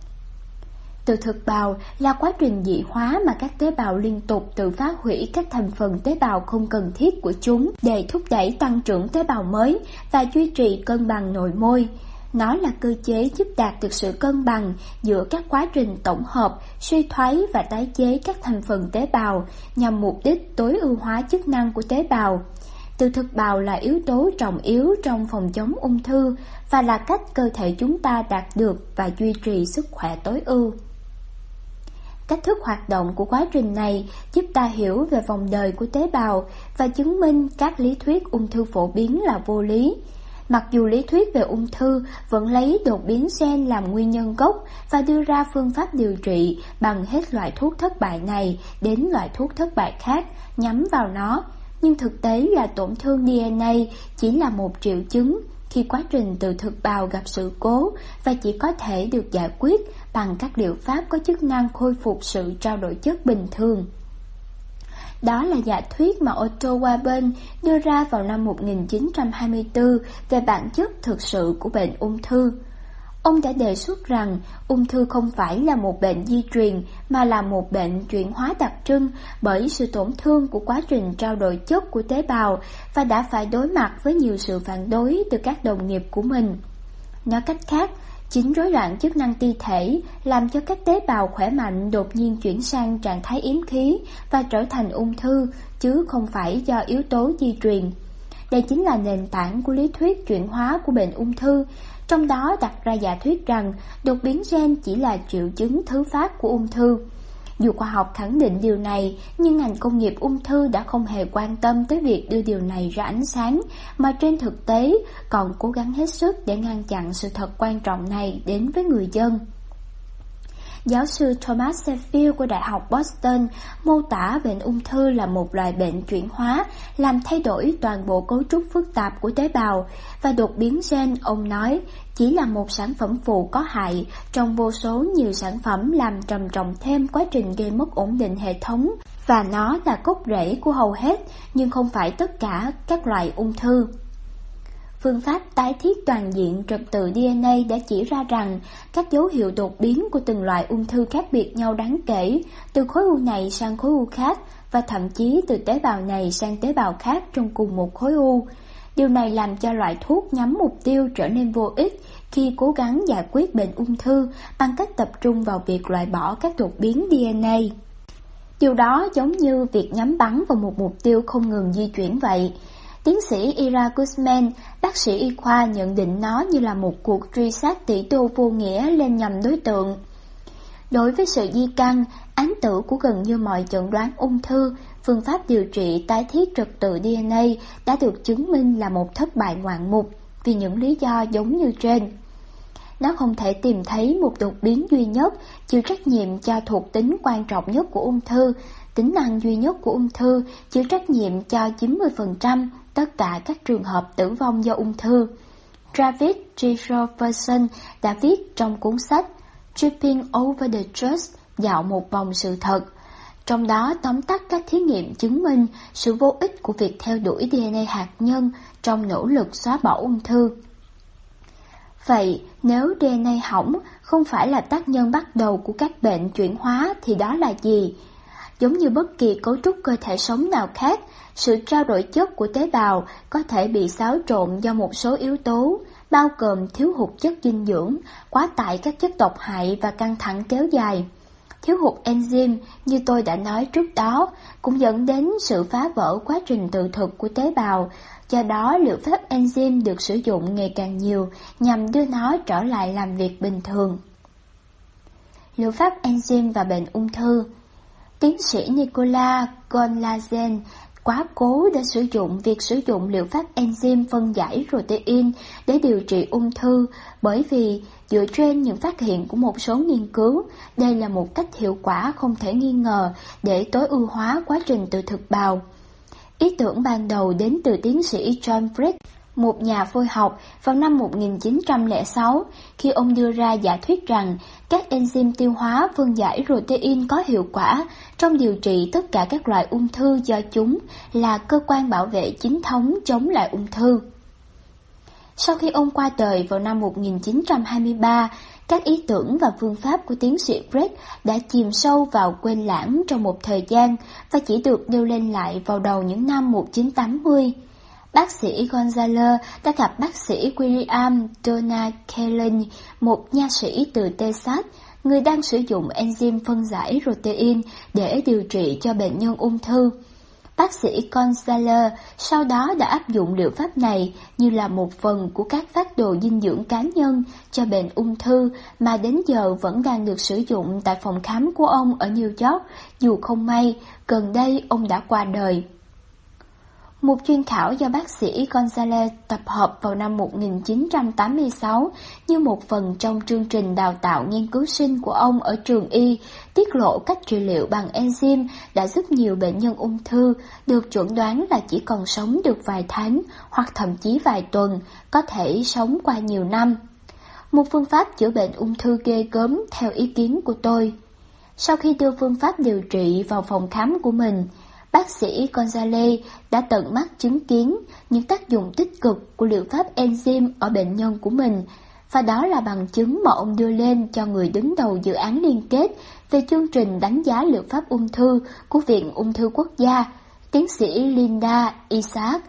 Speaker 1: Từ thực bào là quá trình dị hóa mà các tế bào liên tục tự phá hủy các thành phần tế bào không cần thiết của chúng để thúc đẩy tăng trưởng tế bào mới và duy trì cân bằng nội môi. Nó là cơ chế giúp đạt được sự cân bằng giữa các quá trình tổng hợp, suy thoái và tái chế các thành phần tế bào nhằm mục đích tối ưu hóa chức năng của tế bào. Từ thực bào là yếu tố trọng yếu trong phòng chống ung thư và là cách cơ thể chúng ta đạt được và duy trì sức khỏe tối ưu. Cách thức hoạt động của quá trình này giúp ta hiểu về vòng đời của tế bào và chứng minh các lý thuyết ung thư phổ biến là vô lý. Mặc dù lý thuyết về ung thư vẫn lấy đột biến gen làm nguyên nhân gốc và đưa ra phương pháp điều trị bằng hết loại thuốc thất bại này đến loại thuốc thất bại khác nhắm vào nó, nhưng thực tế là tổn thương DNA chỉ là một triệu chứng khi quá trình từ thực bào gặp sự cố và chỉ có thể được giải quyết bằng các liệu pháp có chức năng khôi phục sự trao đổi chất bình thường. Đó là giả thuyết mà Otto Warburg đưa ra vào năm 1924 về bản chất thực sự của bệnh ung thư. Ông đã đề xuất rằng ung thư không phải là một bệnh di truyền mà là một bệnh chuyển hóa đặc trưng bởi sự tổn thương của quá trình trao đổi chất của tế bào và đã phải đối mặt với nhiều sự phản đối từ các đồng nghiệp của mình. Nói cách khác, Chính rối loạn chức năng ti thể làm cho các tế bào khỏe mạnh đột nhiên chuyển sang trạng thái yếm khí và trở thành ung thư, chứ không phải do yếu tố di truyền. Đây chính là nền tảng của lý thuyết chuyển hóa của bệnh ung thư, trong đó đặt ra giả thuyết rằng đột biến gen chỉ là triệu chứng thứ phát của ung thư. Dù khoa học khẳng định điều này, nhưng ngành công nghiệp ung thư đã không hề quan tâm tới việc đưa điều này ra ánh sáng, mà trên thực tế còn cố gắng hết sức để ngăn chặn sự thật quan trọng này đến với người dân. Giáo sư Thomas Sheffield của Đại học Boston mô tả bệnh ung thư là một loại bệnh chuyển hóa, làm thay đổi toàn bộ cấu trúc phức tạp của tế bào, và đột biến gen, ông nói, chỉ là một sản phẩm phụ có hại trong vô số nhiều sản phẩm làm trầm trọng thêm quá trình gây mất ổn định hệ thống, và nó là cốt rễ của hầu hết, nhưng không phải tất cả các loại ung thư. Phương pháp tái thiết toàn diện trật tự DNA đã chỉ ra rằng các dấu hiệu đột biến của từng loại ung thư khác biệt nhau đáng kể, từ khối u này sang khối u khác và thậm chí từ tế bào này sang tế bào khác trong cùng một khối u. Điều này làm cho loại thuốc nhắm mục tiêu trở nên vô ích khi cố gắng giải quyết bệnh ung thư bằng cách tập trung vào việc loại bỏ các đột biến DNA. Điều đó giống như việc nhắm bắn vào một mục tiêu không ngừng di chuyển vậy. Tiến sĩ Ira Guzman, bác sĩ y khoa nhận định nó như là một cuộc truy sát tỷ đô vô nghĩa lên nhầm đối tượng. Đối với sự di căn, án tử của gần như mọi chẩn đoán ung thư, phương pháp điều trị tái thiết trật tự DNA đã được chứng minh là một thất bại ngoạn mục vì những lý do giống như trên. Nó không thể tìm thấy một đột biến duy nhất chịu trách nhiệm cho thuộc tính quan trọng nhất của ung thư, tính năng duy nhất của ung thư chịu trách nhiệm cho 90% tất cả các trường hợp tử vong do ung thư. Travis G. Robertson đã viết trong cuốn sách Tripping Over the Trust dạo một vòng sự thật. Trong đó tóm tắt các thí nghiệm chứng minh sự vô ích của việc theo đuổi DNA hạt nhân trong nỗ lực xóa bỏ ung thư. Vậy, nếu DNA hỏng không phải là tác nhân bắt đầu của các bệnh chuyển hóa thì đó là gì? Giống như bất kỳ cấu trúc cơ thể sống nào khác, sự trao đổi chất của tế bào có thể bị xáo trộn do một số yếu tố, bao gồm thiếu hụt chất dinh dưỡng, quá tải các chất độc hại và căng thẳng kéo dài. Thiếu hụt enzyme, như tôi đã nói trước đó, cũng dẫn đến sự phá vỡ quá trình tự thực của tế bào, do đó liệu pháp enzyme được sử dụng ngày càng nhiều nhằm đưa nó trở lại làm việc bình thường. Liệu pháp enzyme và bệnh ung thư tiến sĩ Nicola Gonlazen quá cố đã sử dụng việc sử dụng liệu pháp enzyme phân giải protein để điều trị ung thư bởi vì dựa trên những phát hiện của một số nghiên cứu, đây là một cách hiệu quả không thể nghi ngờ để tối ưu hóa quá trình từ thực bào. Ý tưởng ban đầu đến từ tiến sĩ John Frick, một nhà phôi học vào năm 1906 khi ông đưa ra giả thuyết rằng các enzyme tiêu hóa phân giải protein có hiệu quả trong điều trị tất cả các loại ung thư do chúng là cơ quan bảo vệ chính thống chống lại ung thư. Sau khi ông qua đời vào năm 1923, các ý tưởng và phương pháp của tiến sĩ Brett đã chìm sâu vào quên lãng trong một thời gian và chỉ được nêu lên lại vào đầu những năm 1980. Bác sĩ Gonzalo đã gặp bác sĩ William Donna Kellen, một nha sĩ từ Texas, người đang sử dụng enzyme phân giải protein để điều trị cho bệnh nhân ung thư. Bác sĩ Gonzalo sau đó đã áp dụng liệu pháp này như là một phần của các phát đồ dinh dưỡng cá nhân cho bệnh ung thư mà đến giờ vẫn đang được sử dụng tại phòng khám của ông ở New York, dù không may, gần đây ông đã qua đời. Một chuyên khảo do bác sĩ Gonzalez tập hợp vào năm 1986 như một phần trong chương trình đào tạo nghiên cứu sinh của ông ở trường y, tiết lộ cách trị liệu bằng enzyme đã giúp nhiều bệnh nhân ung thư được chuẩn đoán là chỉ còn sống được vài tháng hoặc thậm chí vài tuần, có thể sống qua nhiều năm. Một phương pháp chữa bệnh ung thư ghê gớm theo ý kiến của tôi. Sau khi đưa phương pháp điều trị vào phòng khám của mình, Bác sĩ Gonzalez đã tận mắt chứng kiến những tác dụng tích cực của liệu pháp enzyme ở bệnh nhân của mình, và đó là bằng chứng mà ông đưa lên cho người đứng đầu dự án liên kết về chương trình đánh giá liệu pháp ung thư của Viện Ung thư Quốc gia, tiến sĩ Linda Isaac.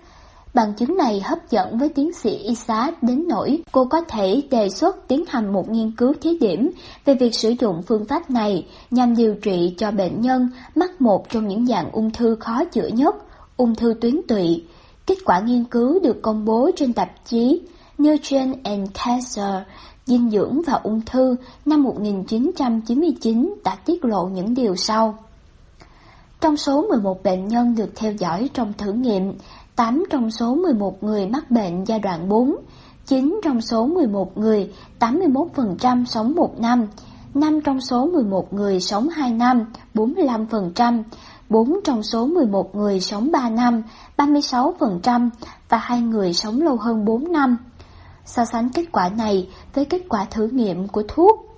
Speaker 1: Bằng chứng này hấp dẫn với tiến sĩ Isaac đến nỗi cô có thể đề xuất tiến hành một nghiên cứu thí điểm về việc sử dụng phương pháp này nhằm điều trị cho bệnh nhân mắc một trong những dạng ung thư khó chữa nhất, ung thư tuyến tụy. Kết quả nghiên cứu được công bố trên tạp chí Nutrition and Cancer, dinh dưỡng và ung thư năm 1999 đã tiết lộ những điều sau. Trong số 11 bệnh nhân được theo dõi trong thử nghiệm, 8 trong số 11 người mắc bệnh giai đoạn 4, 9 trong số 11 người, 81% sống 1 năm, 5 trong số 11 người sống 2 năm, 45%, 4 trong số 11 người sống 3 năm, 36% và 2 người sống lâu hơn 4 năm. So sánh kết quả này với kết quả thử nghiệm của thuốc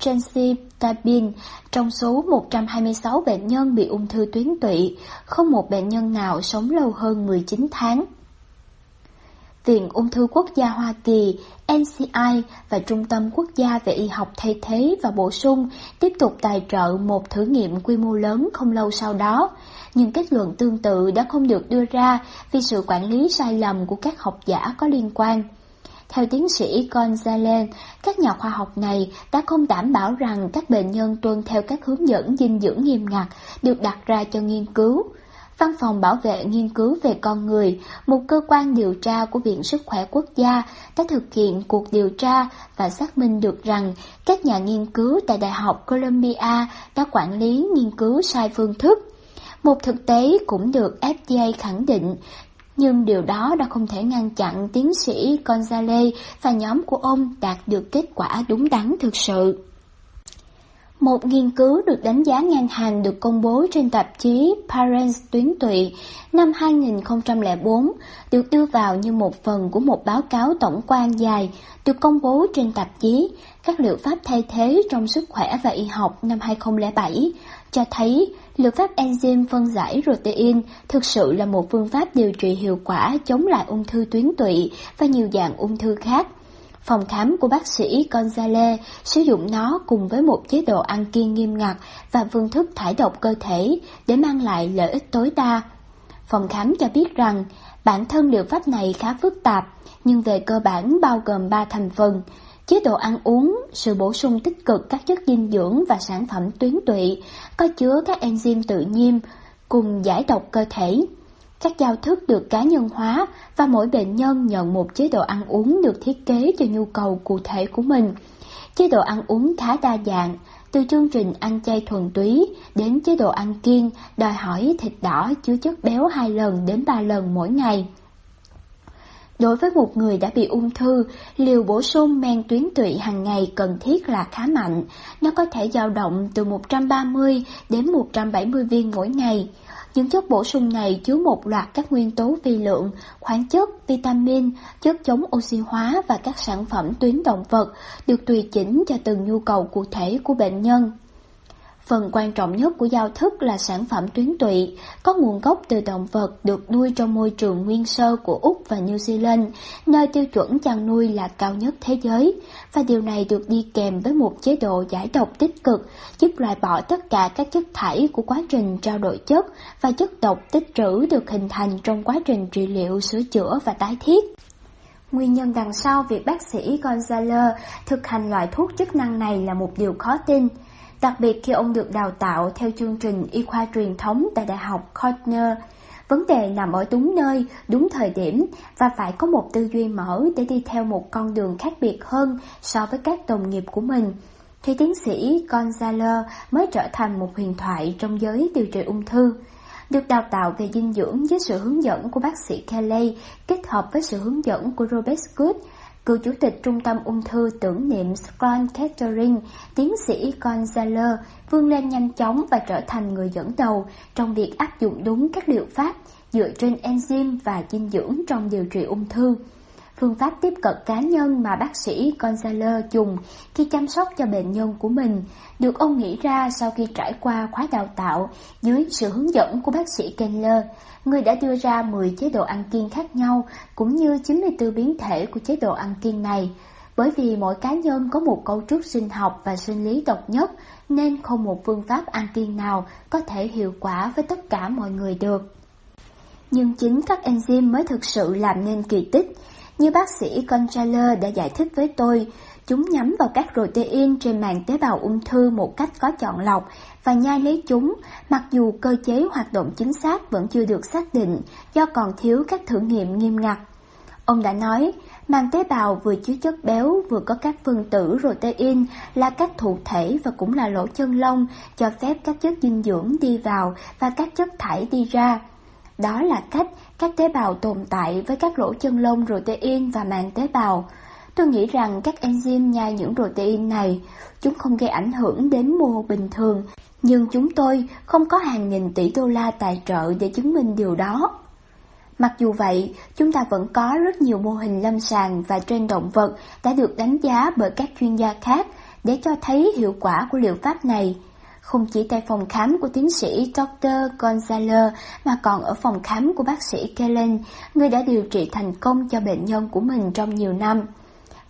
Speaker 1: Tabin, trong số 126 bệnh nhân bị ung thư tuyến tụy, không một bệnh nhân nào sống lâu hơn 19 tháng. Viện Ung thư Quốc gia Hoa Kỳ, NCI và Trung tâm Quốc gia về y học thay thế và bổ sung tiếp tục tài trợ một thử nghiệm quy mô lớn không lâu sau đó, nhưng kết luận tương tự đã không được đưa ra vì sự quản lý sai lầm của các học giả có liên quan. Theo tiến sĩ Gonzalez, các nhà khoa học này đã không đảm bảo rằng các bệnh nhân tuân theo các hướng dẫn dinh dưỡng nghiêm ngặt được đặt ra cho nghiên cứu. Văn phòng bảo vệ nghiên cứu về con người, một cơ quan điều tra của Viện Sức khỏe Quốc gia, đã thực hiện cuộc điều tra và xác minh được rằng các nhà nghiên cứu tại Đại học Columbia đã quản lý nghiên cứu sai phương thức. Một thực tế cũng được FDA khẳng định nhưng điều đó đã không thể ngăn chặn tiến sĩ Gonzalez và nhóm của ông đạt được kết quả đúng đắn thực sự. Một nghiên cứu được đánh giá ngang hàng được công bố trên tạp chí Parents tuyến tụy năm 2004 được đưa vào như một phần của một báo cáo tổng quan dài được công bố trên tạp chí Các liệu pháp thay thế trong sức khỏe và y học năm 2007 cho thấy liệu pháp enzyme phân giải protein thực sự là một phương pháp điều trị hiệu quả chống lại ung thư tuyến tụy và nhiều dạng ung thư khác. Phòng khám của bác sĩ Gonzalez sử dụng nó cùng với một chế độ ăn kiêng nghiêm ngặt và phương thức thải độc cơ thể để mang lại lợi ích tối đa. Phòng khám cho biết rằng bản thân liệu pháp này khá phức tạp, nhưng về cơ bản bao gồm 3 thành phần, chế độ ăn uống, sự bổ sung tích cực các chất dinh dưỡng và sản phẩm tuyến tụy, có chứa các enzyme tự nhiên cùng giải độc cơ thể. Các giao thức được cá nhân hóa và mỗi bệnh nhân nhận một chế độ ăn uống được thiết kế cho nhu cầu cụ thể của mình. chế độ ăn uống khá đa dạng, từ chương trình ăn chay thuần túy đến chế độ ăn kiêng đòi hỏi thịt đỏ chứa chất béo 2 lần đến 3 lần mỗi ngày. Đối với một người đã bị ung thư, liều bổ sung men tuyến tụy hàng ngày cần thiết là khá mạnh. Nó có thể dao động từ 130 đến 170 viên mỗi ngày. Những chất bổ sung này chứa một loạt các nguyên tố vi lượng, khoáng chất, vitamin, chất chống oxy hóa và các sản phẩm tuyến động vật được tùy chỉnh cho từng nhu cầu cụ thể của bệnh nhân. Phần quan trọng nhất của giao thức là sản phẩm tuyến tụy, có nguồn gốc từ động vật được nuôi trong môi trường nguyên sơ của Úc và New Zealand, nơi tiêu chuẩn chăn nuôi là cao nhất thế giới, và điều này được đi kèm với một chế độ giải độc tích cực, giúp loại bỏ tất cả các chất thải của quá trình trao đổi chất và chất độc tích trữ được hình thành trong quá trình trị liệu, sửa chữa và tái thiết. Nguyên nhân đằng sau việc bác sĩ Gonzalo thực hành loại thuốc chức năng này là một điều khó tin đặc biệt khi ông được đào tạo theo chương trình y khoa truyền thống tại Đại học Cornell. Vấn đề nằm ở đúng nơi, đúng thời điểm và phải có một tư duy mở để đi theo một con đường khác biệt hơn so với các đồng nghiệp của mình. Thì tiến sĩ Gonzalo mới trở thành một huyền thoại trong giới điều trị ung thư. Được đào tạo về dinh dưỡng dưới sự hướng dẫn của bác sĩ Kelly kết hợp với sự hướng dẫn của Robert Good, cựu chủ tịch Trung tâm Ung thư tưởng niệm Scott Kettering, tiến sĩ Gonzalo, vươn lên nhanh chóng và trở thành người dẫn đầu trong việc áp dụng đúng các liệu pháp dựa trên enzyme và dinh dưỡng trong điều trị ung thư. Phương pháp tiếp cận cá nhân mà bác sĩ Gonzalo dùng khi chăm sóc cho bệnh nhân của mình được ông nghĩ ra sau khi trải qua khóa đào tạo dưới sự hướng dẫn của bác sĩ Keller, người đã đưa ra 10 chế độ ăn kiêng khác nhau cũng như 94 biến thể của chế độ ăn kiêng này. Bởi vì mỗi cá nhân có một cấu trúc sinh học và sinh lý độc nhất nên không một phương pháp ăn kiêng nào có thể hiệu quả với tất cả mọi người được. Nhưng chính các enzyme mới thực sự làm nên kỳ tích. Như bác sĩ Conchaler đã giải thích với tôi, chúng nhắm vào các protein trên màng tế bào ung thư một cách có chọn lọc và nhai lấy chúng, mặc dù cơ chế hoạt động chính xác vẫn chưa được xác định do còn thiếu các thử nghiệm nghiêm ngặt. Ông đã nói, màng tế bào vừa chứa chất béo vừa có các phân tử protein là các thụ thể và cũng là lỗ chân lông cho phép các chất dinh dưỡng đi vào và các chất thải đi ra. Đó là cách các tế bào tồn tại với các lỗ chân lông protein và màng tế bào. Tôi nghĩ rằng các enzyme nhai những protein này, chúng không gây ảnh hưởng đến mô bình thường, nhưng chúng tôi không có hàng nghìn tỷ đô la tài trợ để chứng minh điều đó. Mặc dù vậy, chúng ta vẫn có rất nhiều mô hình lâm sàng và trên động vật đã được đánh giá bởi các chuyên gia khác để cho thấy hiệu quả của liệu pháp này. Không chỉ tại phòng khám của tiến sĩ Dr. Gonzalo mà còn ở phòng khám của bác sĩ Kellen, người đã điều trị thành công cho bệnh nhân của mình trong nhiều năm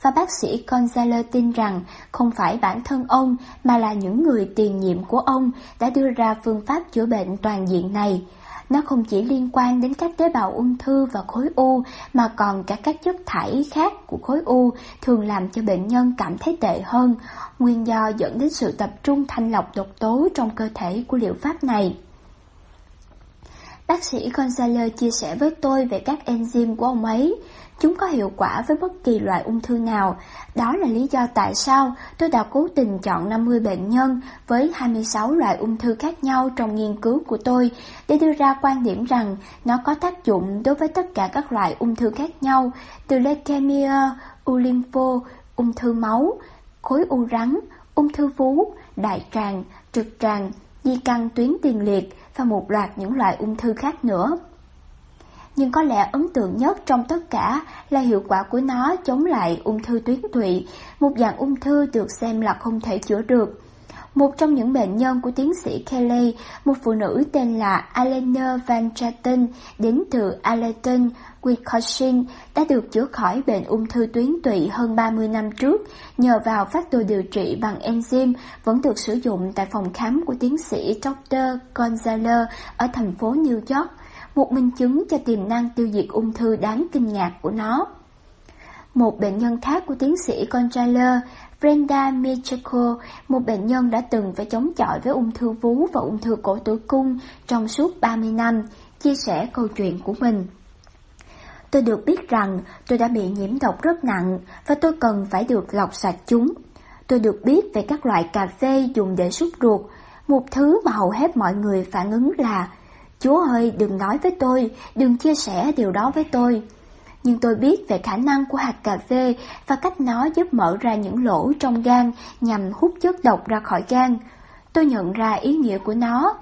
Speaker 1: và bác sĩ Gonzalo tin rằng không phải bản thân ông mà là những người tiền nhiệm của ông đã đưa ra phương pháp chữa bệnh toàn diện này. Nó không chỉ liên quan đến các tế bào ung thư và khối u mà còn cả các chất thải khác của khối u thường làm cho bệnh nhân cảm thấy tệ hơn, nguyên do dẫn đến sự tập trung thanh lọc độc tố trong cơ thể của liệu pháp này. Bác sĩ Gonzalez chia sẻ với tôi về các enzyme của ông ấy. Chúng có hiệu quả với bất kỳ loại ung thư nào. Đó là lý do tại sao tôi đã cố tình chọn 50 bệnh nhân với 26 loại ung thư khác nhau trong nghiên cứu của tôi để đưa ra quan điểm rằng nó có tác dụng đối với tất cả các loại ung thư khác nhau, từ leukemia, u lympho, ung thư máu, khối u rắn, ung thư vú, đại tràng, trực tràng, di căn tuyến tiền liệt và một loạt những loại ung thư khác nữa nhưng có lẽ ấn tượng nhất trong tất cả là hiệu quả của nó chống lại ung thư tuyến tụy, một dạng ung thư được xem là không thể chữa được. Một trong những bệnh nhân của tiến sĩ Kelly, một phụ nữ tên là Alena Van Chatten, đến từ Allerton, Wisconsin, đã được chữa khỏi bệnh ung thư tuyến tụy hơn 30 năm trước nhờ vào phát đồ điều trị bằng enzyme vẫn được sử dụng tại phòng khám của tiến sĩ Dr. Gonzalo ở thành phố New York một minh chứng cho tiềm năng tiêu diệt ung thư đáng kinh ngạc của nó. Một bệnh nhân khác của tiến sĩ Gonzalo, Brenda Michiko, một bệnh nhân đã từng phải chống chọi với ung thư vú và ung thư cổ tử cung trong suốt 30 năm, chia sẻ câu chuyện của mình. Tôi được biết rằng tôi đã bị nhiễm độc rất nặng và tôi cần phải được lọc sạch chúng. tôi được biết về các loại cà phê dùng để súc ruột. Một thứ mà hầu hết mọi người phản ứng là Chúa ơi đừng nói với tôi, đừng chia sẻ điều đó với tôi. Nhưng tôi biết về khả năng của hạt cà phê và cách nó giúp mở ra những lỗ trong gan nhằm hút chất độc ra khỏi gan. Tôi nhận ra ý nghĩa của nó.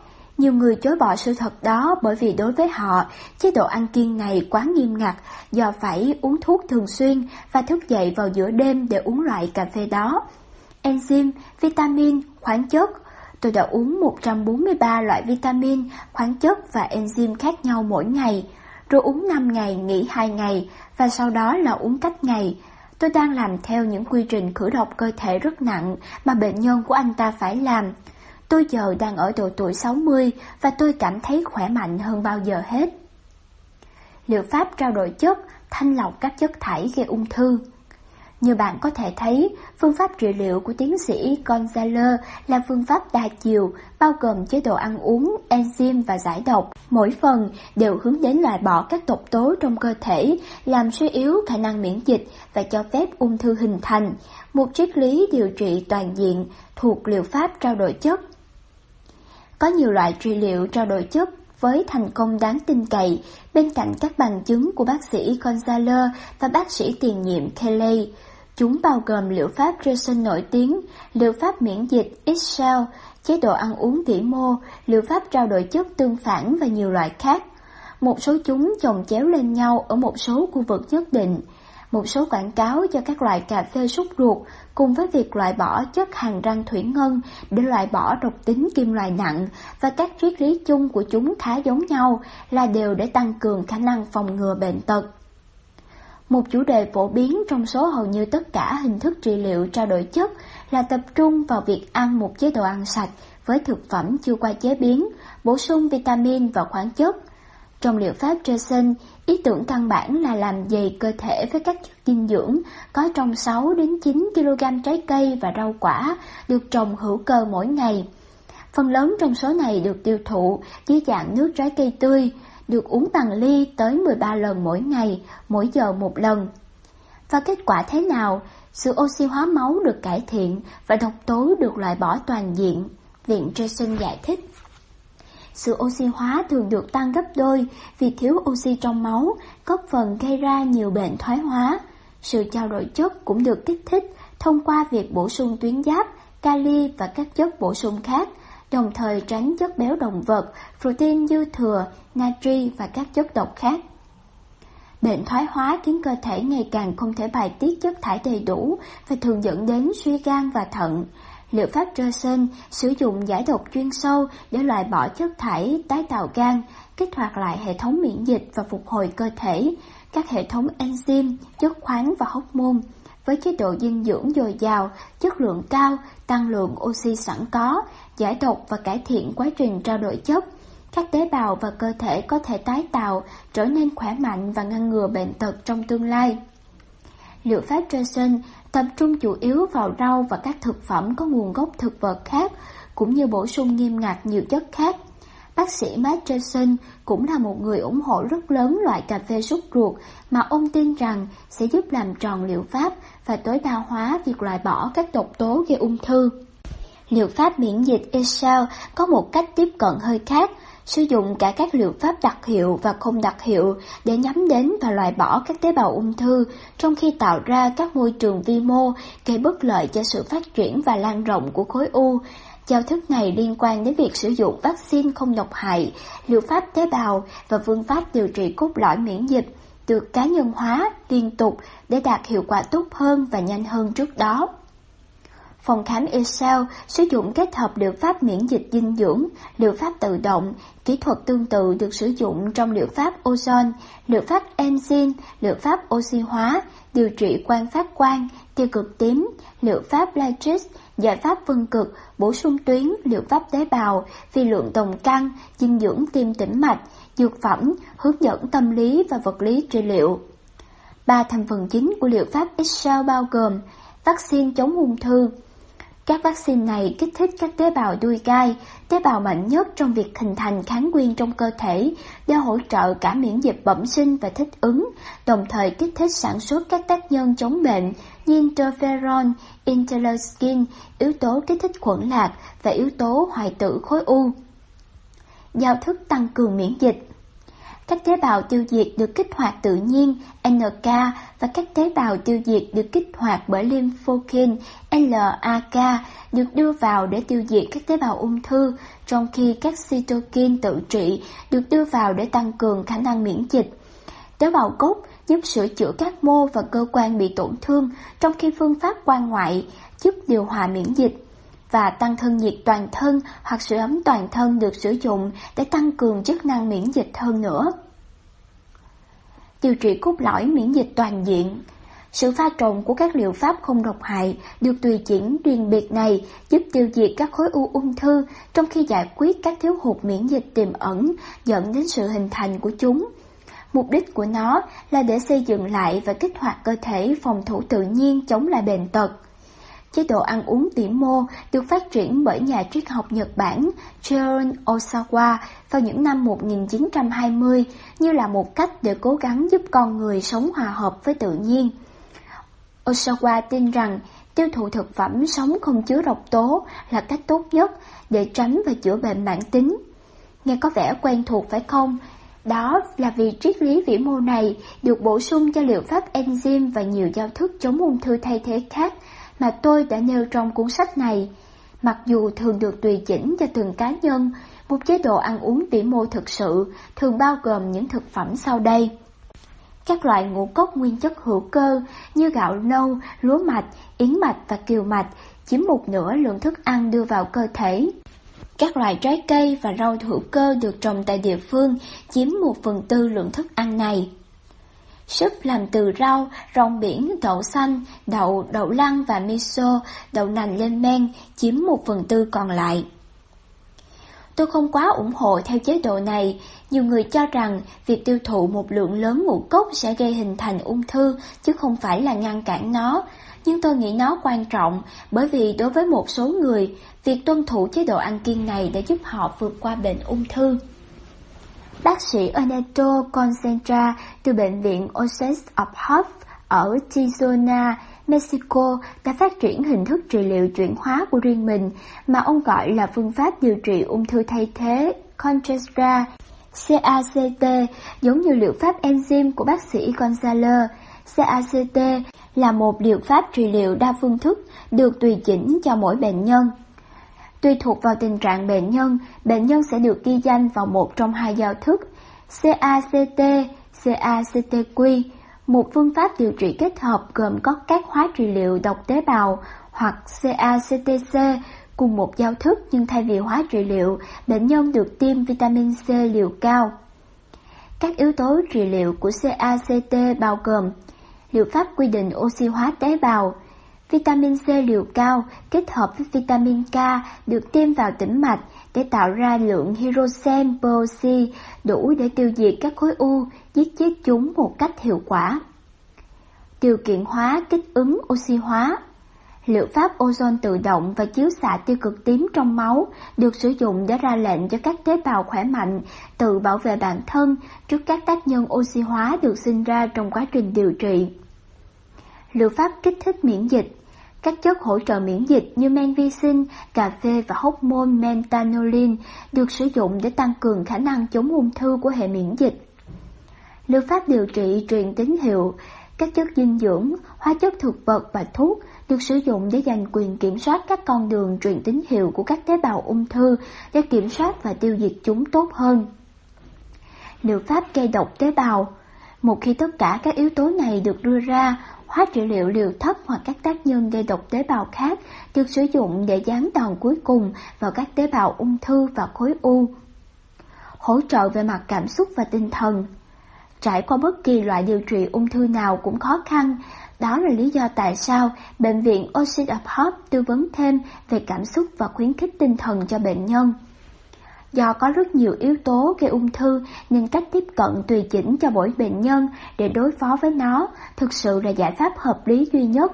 Speaker 1: Nhiều người chối bỏ sự thật đó bởi vì đối với họ, chế độ ăn kiêng này quá nghiêm ngặt do phải uống thuốc thường xuyên và thức dậy vào giữa đêm để uống loại cà phê đó. Enzyme, vitamin, khoáng chất Tôi đã uống 143 loại vitamin, khoáng chất và enzyme khác nhau mỗi ngày, rồi uống 5 ngày, nghỉ 2 ngày, và sau đó là uống cách ngày. Tôi đang làm theo những quy trình khử độc cơ thể rất nặng mà bệnh nhân của anh ta phải làm. Tôi giờ đang ở độ tuổi 60 và tôi cảm thấy khỏe mạnh hơn bao giờ hết. Liệu pháp trao đổi chất, thanh lọc các chất thải gây ung thư như bạn có thể thấy, phương pháp trị liệu của tiến sĩ Gonzalo là phương pháp đa chiều, bao gồm chế độ ăn uống, enzyme và giải độc. Mỗi phần đều hướng đến loại bỏ các độc tố trong cơ thể, làm suy yếu khả năng miễn dịch và cho phép ung thư hình thành. Một triết lý điều trị toàn diện thuộc liệu pháp trao đổi chất. Có nhiều loại trị liệu trao đổi chất với thành công đáng tin cậy bên cạnh các bằng chứng của bác sĩ Gonzalo và bác sĩ tiền nhiệm Kelly. Chúng bao gồm liệu pháp Jason nổi tiếng, liệu pháp miễn dịch Excel, chế độ ăn uống vĩ mô, liệu pháp trao đổi chất tương phản và nhiều loại khác. Một số chúng chồng chéo lên nhau ở một số khu vực nhất định. Một số quảng cáo cho các loại cà phê súc ruột cùng với việc loại bỏ chất hàng răng thủy ngân để loại bỏ độc tính kim loại nặng và các triết lý chung của chúng khá giống nhau là đều để tăng cường khả năng phòng ngừa bệnh tật. Một chủ đề phổ biến trong số hầu như tất cả hình thức trị liệu trao đổi chất là tập trung vào việc ăn một chế độ ăn sạch với thực phẩm chưa qua chế biến, bổ sung vitamin và khoáng chất. Trong liệu pháp Jason, ý tưởng căn bản là làm dày cơ thể với các chất dinh dưỡng có trong 6 đến 9 kg trái cây và rau quả được trồng hữu cơ mỗi ngày. Phần lớn trong số này được tiêu thụ dưới dạng nước trái cây tươi, được uống bằng ly tới 13 lần mỗi ngày, mỗi giờ một lần. Và kết quả thế nào? Sự oxy hóa máu được cải thiện và độc tố được loại bỏ toàn diện, Viện Jason giải thích. Sự oxy hóa thường được tăng gấp đôi vì thiếu oxy trong máu, góp phần gây ra nhiều bệnh thoái hóa. Sự trao đổi chất cũng được kích thích thông qua việc bổ sung tuyến giáp, kali và các chất bổ sung khác, đồng thời tránh chất béo động vật, protein dư thừa, natri và các chất độc khác. Bệnh thoái hóa khiến cơ thể ngày càng không thể bài tiết chất thải đầy đủ và thường dẫn đến suy gan và thận. Liệu pháp Johnson sử dụng giải độc chuyên sâu để loại bỏ chất thải tái tạo gan, kích hoạt lại hệ thống miễn dịch và phục hồi cơ thể, các hệ thống enzyme, chất khoáng và hormone với chế độ dinh dưỡng dồi dào, chất lượng cao, tăng lượng oxy sẵn có, giải độc và cải thiện quá trình trao đổi chất. Các tế bào và cơ thể có thể tái tạo, trở nên khỏe mạnh và ngăn ngừa bệnh tật trong tương lai. Liệu pháp Johnson tập trung chủ yếu vào rau và các thực phẩm có nguồn gốc thực vật khác, cũng như bổ sung nghiêm ngặt nhiều chất khác. Bác sĩ Matt Johnson cũng là một người ủng hộ rất lớn loại cà phê súc ruột mà ông tin rằng sẽ giúp làm tròn liệu pháp và tối đa hóa việc loại bỏ các độc tố gây ung thư. Liệu pháp miễn dịch Excel có một cách tiếp cận hơi khác, sử dụng cả các liệu pháp đặc hiệu và không đặc hiệu để nhắm đến và loại bỏ các tế bào ung thư, trong khi tạo ra các môi trường vi mô gây bất lợi cho sự phát triển và lan rộng của khối u. Giao thức này liên quan đến việc sử dụng vaccine không độc hại, liệu pháp tế bào và phương pháp điều trị cốt lõi miễn dịch được cá nhân hóa liên tục để đạt hiệu quả tốt hơn và nhanh hơn trước đó. Phòng khám Excel sử dụng kết hợp liệu pháp miễn dịch dinh dưỡng, liệu pháp tự động, kỹ thuật tương tự được sử dụng trong liệu pháp ozone, liệu pháp enzyme, liệu pháp oxy hóa, điều trị quan phát quang, tiêu cực tím, liệu pháp Lytris, giải pháp vân cực, bổ sung tuyến, liệu pháp tế bào, phi lượng đồng căng, dinh dưỡng tim tĩnh mạch, dược phẩm, hướng dẫn tâm lý và vật lý trị liệu. Ba thành phần chính của liệu pháp Excel bao gồm vaccine chống ung thư, các vaccine này kích thích các tế bào đuôi gai, tế bào mạnh nhất trong việc hình thành kháng nguyên trong cơ thể, để hỗ trợ cả miễn dịch bẩm sinh và thích ứng, đồng thời kích thích sản xuất các tác nhân chống bệnh như interferon, interleukin, yếu tố kích thích khuẩn lạc và yếu tố hoại tử khối u. Giao thức tăng cường miễn dịch các tế bào tiêu diệt được kích hoạt tự nhiên NK và các tế bào tiêu diệt được kích hoạt bởi lymphokin LAK được đưa vào để tiêu diệt các tế bào ung thư, trong khi các cytokine tự trị được đưa vào để tăng cường khả năng miễn dịch. Tế bào gốc giúp sửa chữa các mô và cơ quan bị tổn thương, trong khi phương pháp quan ngoại giúp điều hòa miễn dịch và tăng thân nhiệt toàn thân hoặc sưởi ấm toàn thân được sử dụng để tăng cường chức năng miễn dịch hơn nữa. Điều trị cốt lõi miễn dịch toàn diện Sự pha trộn của các liệu pháp không độc hại được tùy chỉnh riêng biệt này giúp tiêu diệt các khối u ung thư trong khi giải quyết các thiếu hụt miễn dịch tiềm ẩn dẫn đến sự hình thành của chúng. Mục đích của nó là để xây dựng lại và kích hoạt cơ thể phòng thủ tự nhiên chống lại bệnh tật. Chế độ ăn uống tỉ mô được phát triển bởi nhà triết học Nhật Bản Jeron Osawa vào những năm 1920 như là một cách để cố gắng giúp con người sống hòa hợp với tự nhiên. Osawa tin rằng tiêu thụ thực phẩm sống không chứa độc tố là cách tốt nhất để tránh và chữa bệnh mãn tính. Nghe có vẻ quen thuộc phải không? Đó là vì triết lý vĩ mô này được bổ sung cho liệu pháp enzyme và nhiều giao thức chống ung thư thay thế khác mà tôi đã nêu trong cuốn sách này. Mặc dù thường được tùy chỉnh cho từng cá nhân, một chế độ ăn uống tỉ mô thực sự thường bao gồm những thực phẩm sau đây. Các loại ngũ cốc nguyên chất hữu cơ như gạo nâu, lúa mạch, yến mạch và kiều mạch chiếm một nửa lượng thức ăn đưa vào cơ thể. Các loại trái cây và rau hữu cơ được trồng tại địa phương chiếm một phần tư lượng thức ăn này. Súp làm từ rau, rong biển, đậu xanh, đậu, đậu lăng và miso, đậu nành lên men chiếm một phần tư còn lại. Tôi không quá ủng hộ theo chế độ này, nhiều người cho rằng việc tiêu thụ một lượng lớn ngũ cốc sẽ gây hình thành ung thư chứ không phải là ngăn cản nó. Nhưng tôi nghĩ nó quan trọng bởi vì đối với một số người, việc tuân thủ chế độ ăn kiêng này đã giúp họ vượt qua bệnh ung thư. Bác sĩ Ernesto Concentra từ bệnh viện Oces of Hope ở Tijuana, Mexico đã phát triển hình thức trị liệu chuyển hóa của riêng mình mà ông gọi là phương pháp điều trị ung thư thay thế Concentra CACT giống như liệu pháp enzyme của bác sĩ Gonzalo. CACT là một liệu pháp trị liệu đa phương thức được tùy chỉnh cho mỗi bệnh nhân. Tùy thuộc vào tình trạng bệnh nhân, bệnh nhân sẽ được ghi danh vào một trong hai giao thức CACT, CACTQ, một phương pháp điều trị kết hợp gồm có các hóa trị liệu độc tế bào hoặc CACTC cùng một giao thức nhưng thay vì hóa trị liệu, bệnh nhân được tiêm vitamin C liều cao. Các yếu tố trị liệu của CACT bao gồm liệu pháp quy định oxy hóa tế bào, Vitamin C liều cao kết hợp với vitamin K được tiêm vào tĩnh mạch để tạo ra lượng hydrogen peroxy đủ để tiêu diệt các khối u, giết chết chúng một cách hiệu quả. Điều kiện hóa kích ứng oxy hóa Liệu pháp ozone tự động và chiếu xạ tiêu cực tím trong máu được sử dụng để ra lệnh cho các tế bào khỏe mạnh tự bảo vệ bản thân trước các tác nhân oxy hóa được sinh ra trong quá trình điều trị. Liệu pháp kích thích miễn dịch các chất hỗ trợ miễn dịch như men vi sinh, cà phê và hormone mentanolin được sử dụng để tăng cường khả năng chống ung thư của hệ miễn dịch. Liệu pháp điều trị truyền tín hiệu, các chất dinh dưỡng, hóa chất thực vật và thuốc được sử dụng để giành quyền kiểm soát các con đường truyền tín hiệu của các tế bào ung thư để kiểm soát và tiêu diệt chúng tốt hơn. Liệu pháp gây độc tế bào Một khi tất cả các yếu tố này được đưa ra, hóa trị liệu liều thấp hoặc các tác nhân gây độc tế bào khác được sử dụng để dán đòn cuối cùng vào các tế bào ung thư và khối u. Hỗ trợ về mặt cảm xúc và tinh thần Trải qua bất kỳ loại điều trị ung thư nào cũng khó khăn, đó là lý do tại sao Bệnh viện Oxid of Hope tư vấn thêm về cảm xúc và khuyến khích tinh thần cho bệnh nhân. Do có rất nhiều yếu tố gây ung thư nên cách tiếp cận tùy chỉnh cho mỗi bệnh nhân để đối phó với nó thực sự là giải pháp hợp lý duy nhất.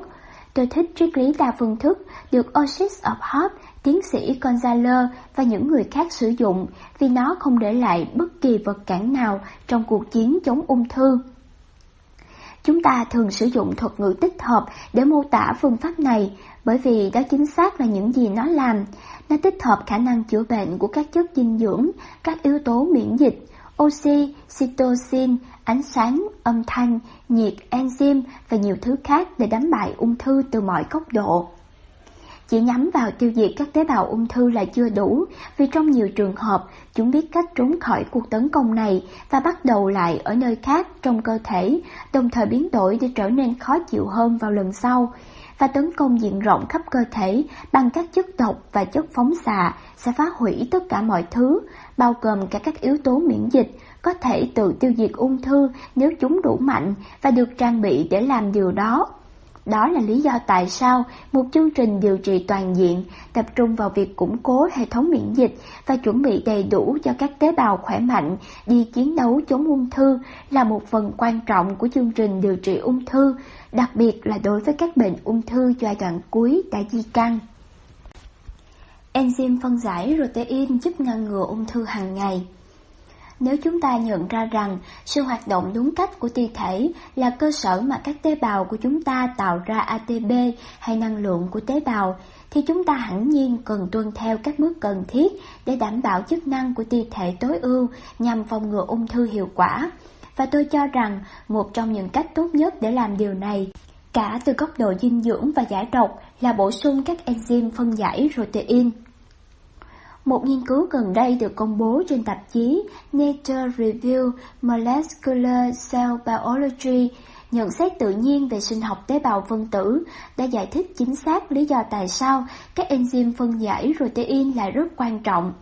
Speaker 1: Tôi thích triết lý đa phương thức được Oasis of Hope, tiến sĩ Gonzalo và những người khác sử dụng vì nó không để lại bất kỳ vật cản nào trong cuộc chiến chống ung thư. Chúng ta thường sử dụng thuật ngữ tích hợp để mô tả phương pháp này bởi vì đó chính xác là những gì nó làm. Nó tích hợp khả năng chữa bệnh của các chất dinh dưỡng, các yếu tố miễn dịch, oxy, cytosine, ánh sáng, âm thanh, nhiệt, enzyme và nhiều thứ khác để đánh bại ung thư từ mọi góc độ. Chỉ nhắm vào tiêu diệt các tế bào ung thư là chưa đủ, vì trong nhiều trường hợp, chúng biết cách trốn khỏi cuộc tấn công này và bắt đầu lại ở nơi khác trong cơ thể, đồng thời biến đổi để trở nên khó chịu hơn vào lần sau, và tấn công diện rộng khắp cơ thể bằng các chất độc và chất phóng xạ sẽ phá hủy tất cả mọi thứ, bao gồm cả các yếu tố miễn dịch, có thể tự tiêu diệt ung thư nếu chúng đủ mạnh và được trang bị để làm điều đó. Đó là lý do tại sao một chương trình điều trị toàn diện tập trung vào việc củng cố hệ thống miễn dịch và chuẩn bị đầy đủ cho các tế bào khỏe mạnh đi chiến đấu chống ung thư là một phần quan trọng của chương trình điều trị ung thư, đặc biệt là đối với các bệnh ung thư giai đoạn cuối đã di căn. Enzyme phân giải protein giúp ngăn ngừa ung thư hàng ngày. Nếu chúng ta nhận ra rằng sự hoạt động đúng cách của ti thể là cơ sở mà các tế bào của chúng ta tạo ra ATP hay năng lượng của tế bào, thì chúng ta hẳn nhiên cần tuân theo các bước cần thiết để đảm bảo chức năng của ti thể tối ưu nhằm phòng ngừa ung thư hiệu quả. Và tôi cho rằng một trong những cách tốt nhất để làm điều này, cả từ góc độ dinh dưỡng và giải độc, là bổ sung các enzyme phân giải protein. Một nghiên cứu gần đây được công bố trên tạp chí Nature Review Molecular Cell Biology nhận xét tự nhiên về sinh học tế bào phân tử đã giải thích chính xác lý do tại sao các enzyme phân giải protein là rất quan trọng.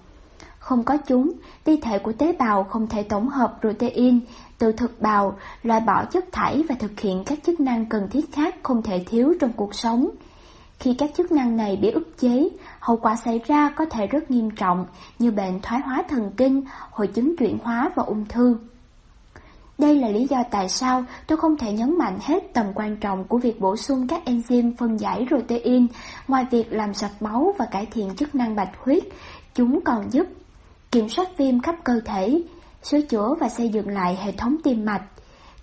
Speaker 1: Không có chúng, ti thể của tế bào không thể tổng hợp protein từ thực bào, loại bỏ chất thải và thực hiện các chức năng cần thiết khác không thể thiếu trong cuộc sống. Khi các chức năng này bị ức chế, hậu quả xảy ra có thể rất nghiêm trọng như bệnh thoái hóa thần kinh, hội chứng chuyển hóa và ung thư. Đây là lý do tại sao tôi không thể nhấn mạnh hết tầm quan trọng của việc bổ sung các enzyme phân giải protein ngoài việc làm sạch máu và cải thiện chức năng bạch huyết. Chúng còn giúp kiểm soát viêm khắp cơ thể, sửa chữa và xây dựng lại hệ thống tim mạch,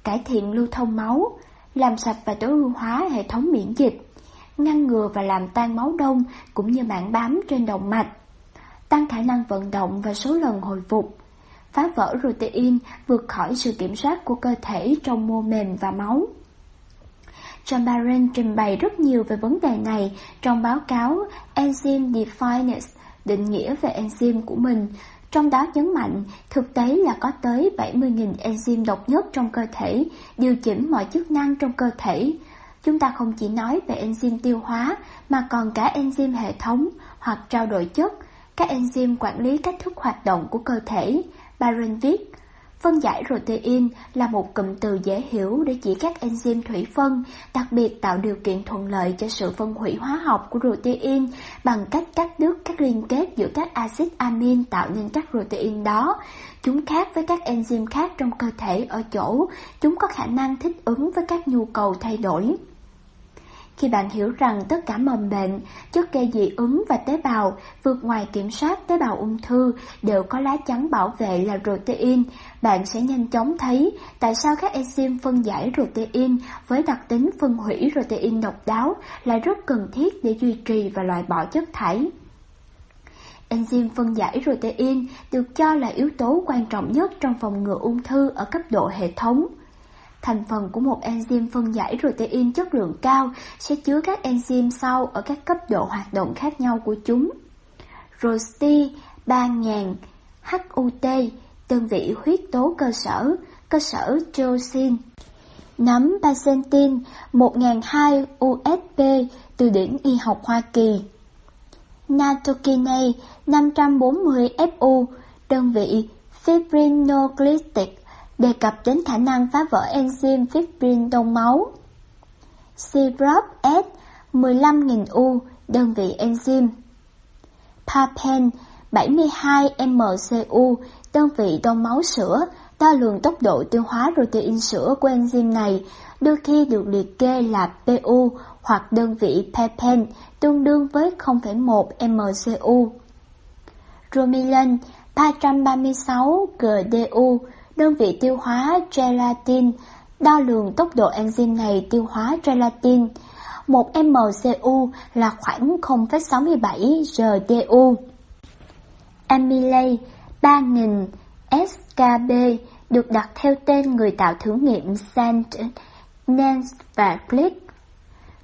Speaker 1: cải thiện lưu thông máu, làm sạch và tối ưu hóa hệ thống miễn dịch ngăn ngừa và làm tan máu đông cũng như mảng bám trên động mạch, tăng khả năng vận động và số lần hồi phục, phá vỡ protein vượt khỏi sự kiểm soát của cơ thể trong mô mềm và máu. John Barron trình bày rất nhiều về vấn đề này trong báo cáo Enzyme Defines định nghĩa về enzyme của mình, trong đó nhấn mạnh thực tế là có tới 70.000 enzyme độc nhất trong cơ thể, điều chỉnh mọi chức năng trong cơ thể, Chúng ta không chỉ nói về enzyme tiêu hóa mà còn cả enzyme hệ thống hoặc trao đổi chất, các enzyme quản lý cách thức hoạt động của cơ thể. Byron viết, phân giải protein là một cụm từ dễ hiểu để chỉ các enzyme thủy phân, đặc biệt tạo điều kiện thuận lợi cho sự phân hủy hóa học của protein bằng cách cắt đứt các liên kết giữa các axit amin tạo nên các protein đó. Chúng khác với các enzyme khác trong cơ thể ở chỗ chúng có khả năng thích ứng với các nhu cầu thay đổi. Khi bạn hiểu rằng tất cả mầm bệnh, chất gây dị ứng và tế bào vượt ngoài kiểm soát tế bào ung thư đều có lá chắn bảo vệ là protein, bạn sẽ nhanh chóng thấy tại sao các enzyme phân giải protein với đặc tính phân hủy protein độc đáo lại rất cần thiết để duy trì và loại bỏ chất thải. Enzyme phân giải protein được cho là yếu tố quan trọng nhất trong phòng ngừa ung thư ở cấp độ hệ thống. Thành phần của một enzyme phân giải protein chất lượng cao sẽ chứa các enzyme sau ở các cấp độ hoạt động khác nhau của chúng. ROSTI 3000 HUT, đơn vị huyết tố cơ sở, cơ sở Josin. Nấm Bacentin 1002 USP từ điển y học Hoa Kỳ. Natokine 540 FU, đơn vị fibrinoglytic đề cập đến khả năng phá vỡ enzyme fibrin đông máu. Syrup S 15.000 U, đơn vị enzyme. Papen 72 MCU, đơn vị đông máu sữa, đo lường tốc độ tiêu hóa protein sữa của enzyme này, đôi khi được liệt kê là PU hoặc đơn vị Papen, tương đương với 0,1 MCU. Romilan 336 GDU, đơn vị tiêu hóa gelatin Đo lường tốc độ enzyme này tiêu hóa gelatin. Một MCU là khoảng 0,67 GDU. Amylase 3000 SKB được đặt theo tên người tạo thử nghiệm Saint Nance và Click.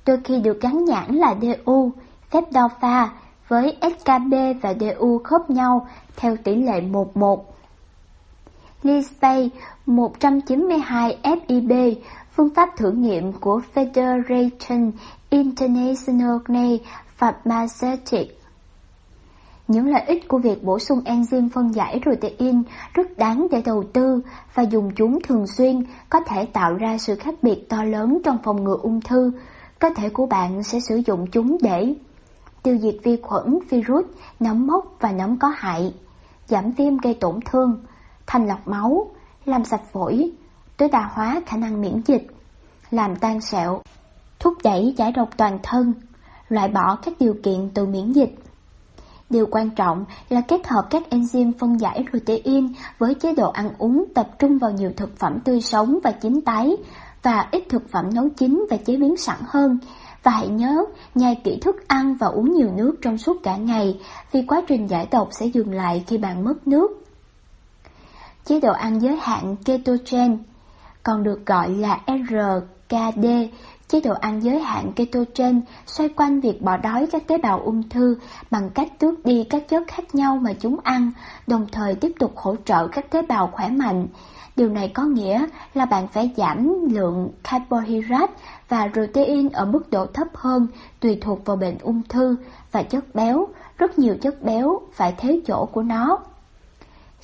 Speaker 1: Đôi khi được gắn nhãn là DU, phép đo pha, với SKB và DU khớp nhau theo tỷ lệ 11. Lispay 192 FIB, phương pháp thử nghiệm của Federation International Pharmaceutic. Những lợi ích của việc bổ sung enzyme phân giải protein rất đáng để đầu tư và dùng chúng thường xuyên có thể tạo ra sự khác biệt to lớn trong phòng ngừa ung thư. Cơ thể của bạn sẽ sử dụng chúng để tiêu diệt vi khuẩn, virus, nấm mốc và nấm có hại, giảm viêm gây tổn thương, thanh lọc máu, làm sạch phổi, tối đa hóa khả năng miễn dịch, làm tan sẹo, thúc đẩy giải độc toàn thân, loại bỏ các điều kiện từ miễn dịch. Điều quan trọng là kết hợp các enzyme phân giải protein với chế độ ăn uống tập trung vào nhiều thực phẩm tươi sống và chín tái và ít thực phẩm nấu chín và chế biến sẵn hơn. Và hãy nhớ, nhai kỹ thức ăn và uống nhiều nước trong suốt cả ngày vì quá trình giải độc sẽ dừng lại khi bạn mất nước. Chế độ ăn giới hạn ketogen, còn được gọi là RKD, Chế độ ăn giới hạn ketogen xoay quanh việc bỏ đói các tế bào ung thư bằng cách tước đi các chất khác nhau mà chúng ăn, đồng thời tiếp tục hỗ trợ các tế bào khỏe mạnh. Điều này có nghĩa là bạn phải giảm lượng carbohydrate và protein ở mức độ thấp hơn tùy thuộc vào bệnh ung thư và chất béo, rất nhiều chất béo phải thế chỗ của nó.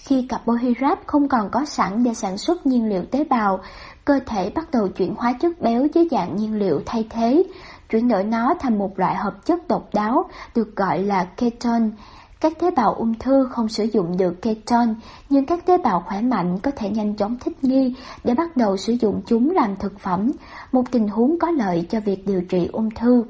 Speaker 1: Khi carbohydrate không còn có sẵn để sản xuất nhiên liệu tế bào, cơ thể bắt đầu chuyển hóa chất béo dưới dạng nhiên liệu thay thế, chuyển đổi nó thành một loại hợp chất độc đáo được gọi là ketone. Các tế bào ung thư không sử dụng được ketone, nhưng các tế bào khỏe mạnh có thể nhanh chóng thích nghi để bắt đầu sử dụng chúng làm thực phẩm, một tình huống có lợi cho việc điều trị ung thư.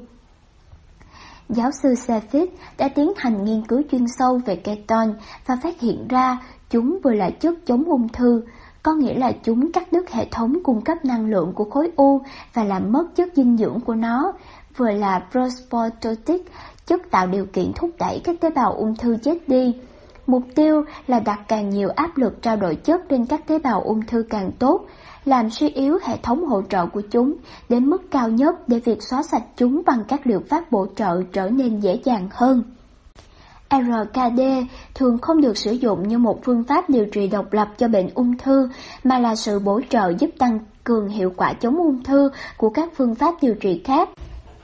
Speaker 1: Giáo sư Sefit đã tiến hành nghiên cứu chuyên sâu về ketone và phát hiện ra chúng vừa là chất chống ung thư, có nghĩa là chúng cắt đứt hệ thống cung cấp năng lượng của khối u và làm mất chất dinh dưỡng của nó, vừa là prospototic, chất tạo điều kiện thúc đẩy các tế bào ung thư chết đi. Mục tiêu là đặt càng nhiều áp lực trao đổi chất trên các tế bào ung thư càng tốt, làm suy yếu hệ thống hỗ trợ của chúng đến mức cao nhất để việc xóa sạch chúng bằng các liệu pháp bổ trợ trở nên dễ dàng hơn. RKD thường không được sử dụng như một phương pháp điều trị độc lập cho bệnh ung thư, mà là sự bổ trợ giúp tăng cường hiệu quả chống ung thư của các phương pháp điều trị khác.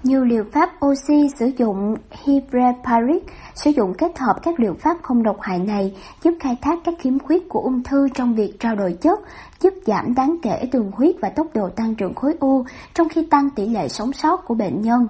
Speaker 1: Nhiều liệu pháp oxy sử dụng Hibreparic sử dụng kết hợp các liệu pháp không độc hại này giúp khai thác các khiếm khuyết của ung thư trong việc trao đổi chất, giúp giảm đáng kể đường huyết và tốc độ tăng trưởng khối u, trong khi tăng tỷ lệ sống sót của bệnh nhân.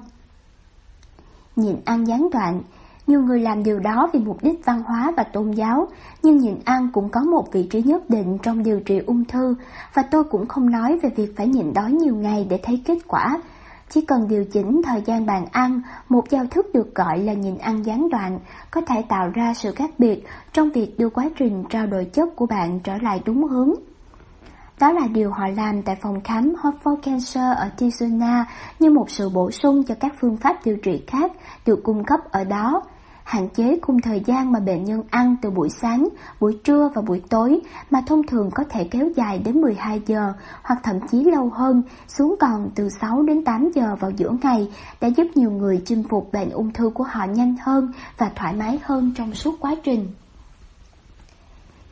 Speaker 1: Nhịn ăn gián đoạn nhiều người làm điều đó vì mục đích văn hóa và tôn giáo, nhưng nhịn ăn cũng có một vị trí nhất định trong điều trị ung thư, và tôi cũng không nói về việc phải nhịn đói nhiều ngày để thấy kết quả. Chỉ cần điều chỉnh thời gian bàn ăn, một giao thức được gọi là nhịn ăn gián đoạn có thể tạo ra sự khác biệt trong việc đưa quá trình trao đổi chất của bạn trở lại đúng hướng. Đó là điều họ làm tại phòng khám Hartford Cancer ở Tizuna như một sự bổ sung cho các phương pháp điều trị khác được cung cấp ở đó hạn chế khung thời gian mà bệnh nhân ăn từ buổi sáng, buổi trưa và buổi tối mà thông thường có thể kéo dài đến 12 giờ hoặc thậm chí lâu hơn, xuống còn từ 6 đến 8 giờ vào giữa ngày đã giúp nhiều người chinh phục bệnh ung thư của họ nhanh hơn và thoải mái hơn trong suốt quá trình.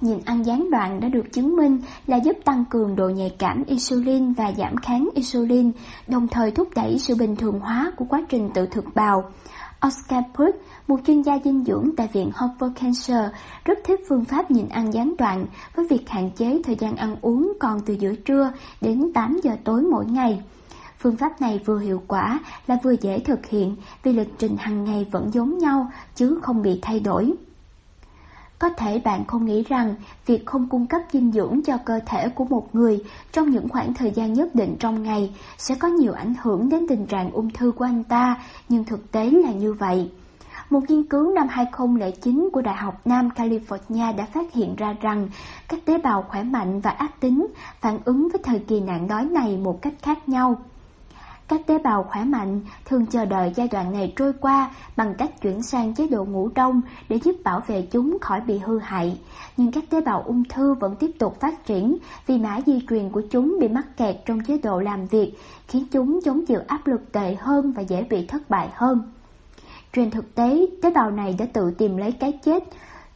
Speaker 1: Nhìn ăn gián đoạn đã được chứng minh là giúp tăng cường độ nhạy cảm insulin và giảm kháng insulin, đồng thời thúc đẩy sự bình thường hóa của quá trình tự thực bào. Oscar Puth, một chuyên gia dinh dưỡng tại Viện Hopper Cancer, rất thích phương pháp nhịn ăn gián đoạn với việc hạn chế thời gian ăn uống còn từ giữa trưa đến 8 giờ tối mỗi ngày. Phương pháp này vừa hiệu quả là vừa dễ thực hiện vì lịch trình hàng ngày vẫn giống nhau chứ không bị thay đổi. Có thể bạn không nghĩ rằng việc không cung cấp dinh dưỡng cho cơ thể của một người trong những khoảng thời gian nhất định trong ngày sẽ có nhiều ảnh hưởng đến tình trạng ung thư của anh ta, nhưng thực tế là như vậy một nghiên cứu năm 2009 của Đại học Nam California đã phát hiện ra rằng các tế bào khỏe mạnh và ác tính phản ứng với thời kỳ nạn đói này một cách khác nhau. Các tế bào khỏe mạnh thường chờ đợi giai đoạn này trôi qua bằng cách chuyển sang chế độ ngủ đông để giúp bảo vệ chúng khỏi bị hư hại. Nhưng các tế bào ung thư vẫn tiếp tục phát triển vì mã di truyền của chúng bị mắc kẹt trong chế độ làm việc, khiến chúng chống chịu áp lực tệ hơn và dễ bị thất bại hơn. Trên thực tế, tế bào này đã tự tìm lấy cái chết.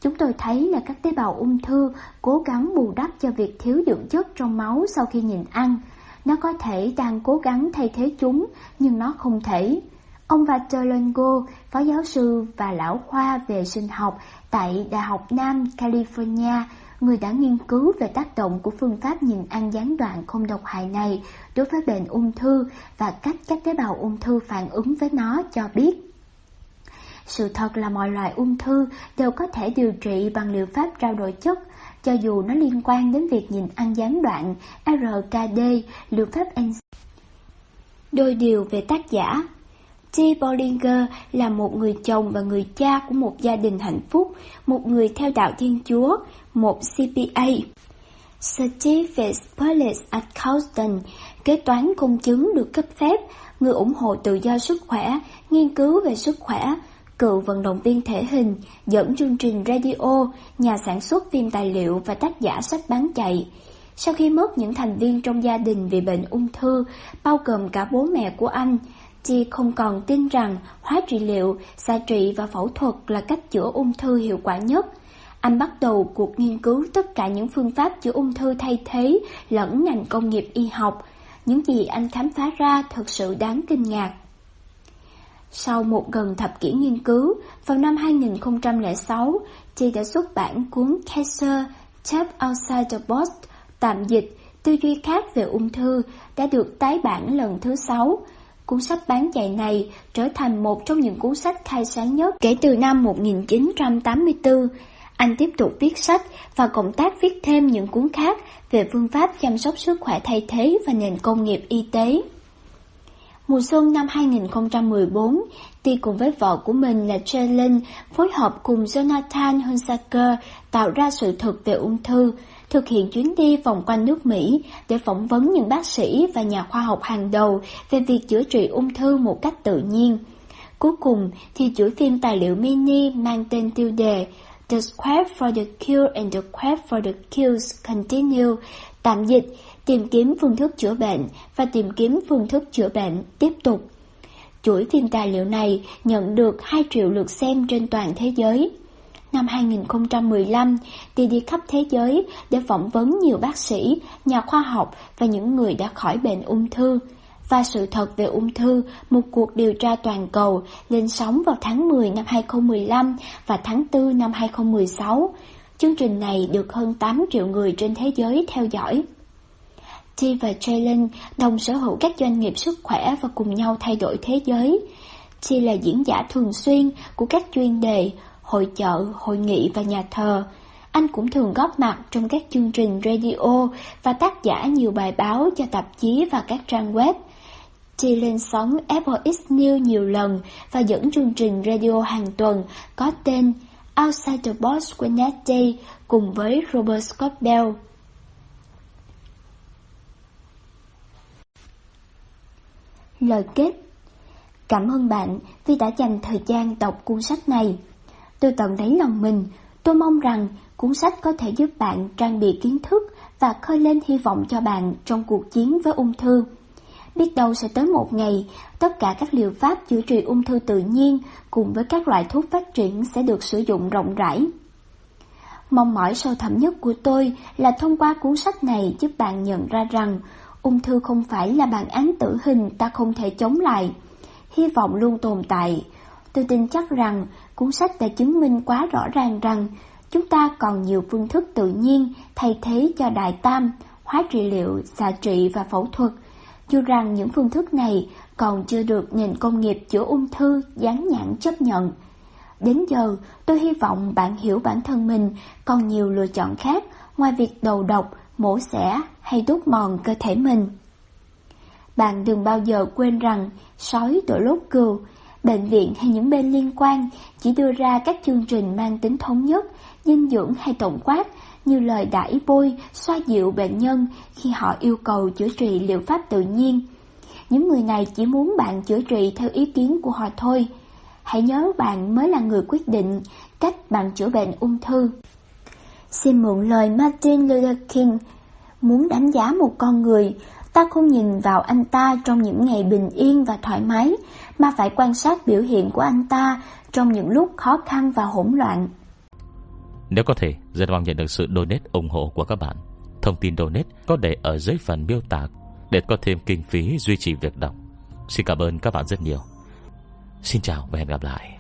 Speaker 1: Chúng tôi thấy là các tế bào ung thư cố gắng bù đắp cho việc thiếu dưỡng chất trong máu sau khi nhịn ăn. Nó có thể đang cố gắng thay thế chúng, nhưng nó không thể. Ông Walter phó giáo sư và lão khoa về sinh học tại Đại học Nam California, người đã nghiên cứu về tác động của phương pháp nhìn ăn gián đoạn không độc hại này đối với bệnh ung thư và cách các tế bào ung thư phản ứng với nó cho biết. Sự thật là mọi loại ung thư đều có thể điều trị bằng liệu pháp trao đổi chất, cho dù nó liên quan đến việc nhìn ăn gián đoạn, RKD, liệu pháp enzyme. Đôi điều về tác giả T. Bollinger là một người chồng và người cha của một gia đình hạnh phúc, một người theo đạo Thiên Chúa, một CPA. Steve Police at Houston, kế toán công chứng được cấp phép, người ủng hộ tự do sức khỏe, nghiên cứu về sức khỏe, cựu vận động viên thể hình, dẫn chương trình radio, nhà sản xuất phim tài liệu và tác giả sách bán chạy. Sau khi mất những thành viên trong gia đình vì bệnh ung thư, bao gồm cả bố mẹ của anh, Chi không còn tin rằng hóa trị liệu, xạ trị và phẫu thuật là cách chữa ung thư hiệu quả nhất. Anh bắt đầu cuộc nghiên cứu tất cả những phương pháp chữa ung thư thay thế lẫn ngành công nghiệp y học. Những gì anh khám phá ra thật sự đáng kinh ngạc. Sau một gần thập kỷ nghiên cứu, vào năm 2006, chị đã xuất bản cuốn Cancer, Tap Outside the Box, tạm dịch, tư duy khác về ung thư, đã được tái bản lần thứ sáu. Cuốn sách bán chạy này trở thành một trong những cuốn sách khai sáng nhất kể từ năm 1984. Anh tiếp tục viết sách và cộng tác viết thêm những cuốn khác về phương pháp chăm sóc sức khỏe thay thế và nền công nghiệp y tế. Mùa xuân năm 2014, Ti cùng với vợ của mình là Jalen phối hợp cùng Jonathan Hunsaker tạo ra sự thật về ung thư, thực hiện chuyến đi vòng quanh nước Mỹ để phỏng vấn những bác sĩ và nhà khoa học hàng đầu về việc chữa trị ung thư một cách tự nhiên. Cuối cùng thì chuỗi phim tài liệu mini mang tên tiêu đề The Quest for the Cure and the Quest for the Cures Continue, tạm dịch tìm kiếm phương thức chữa bệnh và tìm kiếm phương thức chữa bệnh tiếp tục. Chuỗi phim tài liệu này nhận được 2 triệu lượt xem trên toàn thế giới. Năm 2015, Ti đi khắp thế giới để phỏng vấn nhiều bác sĩ, nhà khoa học và những người đã khỏi bệnh ung thư. Và sự thật về ung thư, một cuộc điều tra toàn cầu lên sóng vào tháng 10 năm 2015 và tháng 4 năm 2016. Chương trình này được hơn 8 triệu người trên thế giới theo dõi. Chi và Jalen đồng sở hữu các doanh nghiệp sức khỏe và cùng nhau thay đổi thế giới. Chi là diễn giả thường xuyên của các chuyên đề, hội chợ, hội nghị và nhà thờ. Anh cũng thường góp mặt trong các chương trình radio và tác giả nhiều bài báo cho tạp chí và các trang web. Chi lên sóng Apple X News nhiều lần và dẫn chương trình radio hàng tuần có tên Outside the Box Wednesday cùng với Robert Scott Bell. Lời kết Cảm ơn bạn vì đã dành thời gian đọc cuốn sách này. Từ tận đáy lòng mình, tôi mong rằng cuốn sách có thể giúp bạn trang bị kiến thức và khơi lên hy vọng cho bạn trong cuộc chiến với ung thư. Biết đâu sẽ tới một ngày, tất cả các liệu pháp chữa trị ung thư tự nhiên cùng với các loại thuốc phát triển sẽ được sử dụng rộng rãi. Mong mỏi sâu thẳm nhất của tôi là thông qua cuốn sách này giúp bạn nhận ra rằng Ung thư không phải là bản án tử hình ta không thể chống lại. Hy vọng luôn tồn tại. Tôi tin chắc rằng cuốn sách đã chứng minh quá rõ ràng rằng chúng ta còn nhiều phương thức tự nhiên thay thế cho đại tam, hóa trị liệu, xạ trị và phẫu thuật. Dù rằng những phương thức này còn chưa được nền công nghiệp chữa ung thư dán nhãn chấp nhận. Đến giờ, tôi hy vọng bạn hiểu bản thân mình còn nhiều lựa chọn khác ngoài việc đầu độc, mổ xẻ hay đốt mòn cơ thể mình. Bạn đừng bao giờ quên rằng sói tội lốt cừu, Bệnh viện hay những bên liên quan chỉ đưa ra các chương trình mang tính thống nhất, dinh dưỡng hay tổng quát như lời đãi bôi, xoa dịu bệnh nhân khi họ yêu cầu chữa trị liệu pháp tự nhiên. Những người này chỉ muốn bạn chữa trị theo ý kiến của họ thôi. Hãy nhớ bạn mới là người quyết định cách bạn chữa bệnh ung thư. Xin mượn lời Martin Luther King, muốn đánh giá một con người, ta không nhìn vào anh ta trong những ngày bình yên và thoải mái, mà phải quan sát biểu hiện của anh ta trong những lúc khó khăn và hỗn loạn.
Speaker 2: Nếu có thể, rất mong nhận được sự donate ủng hộ của các bạn. Thông tin donate có để ở dưới phần miêu tả để có thêm kinh phí duy trì việc đọc. Xin cảm ơn các bạn rất nhiều. Xin chào và hẹn gặp lại.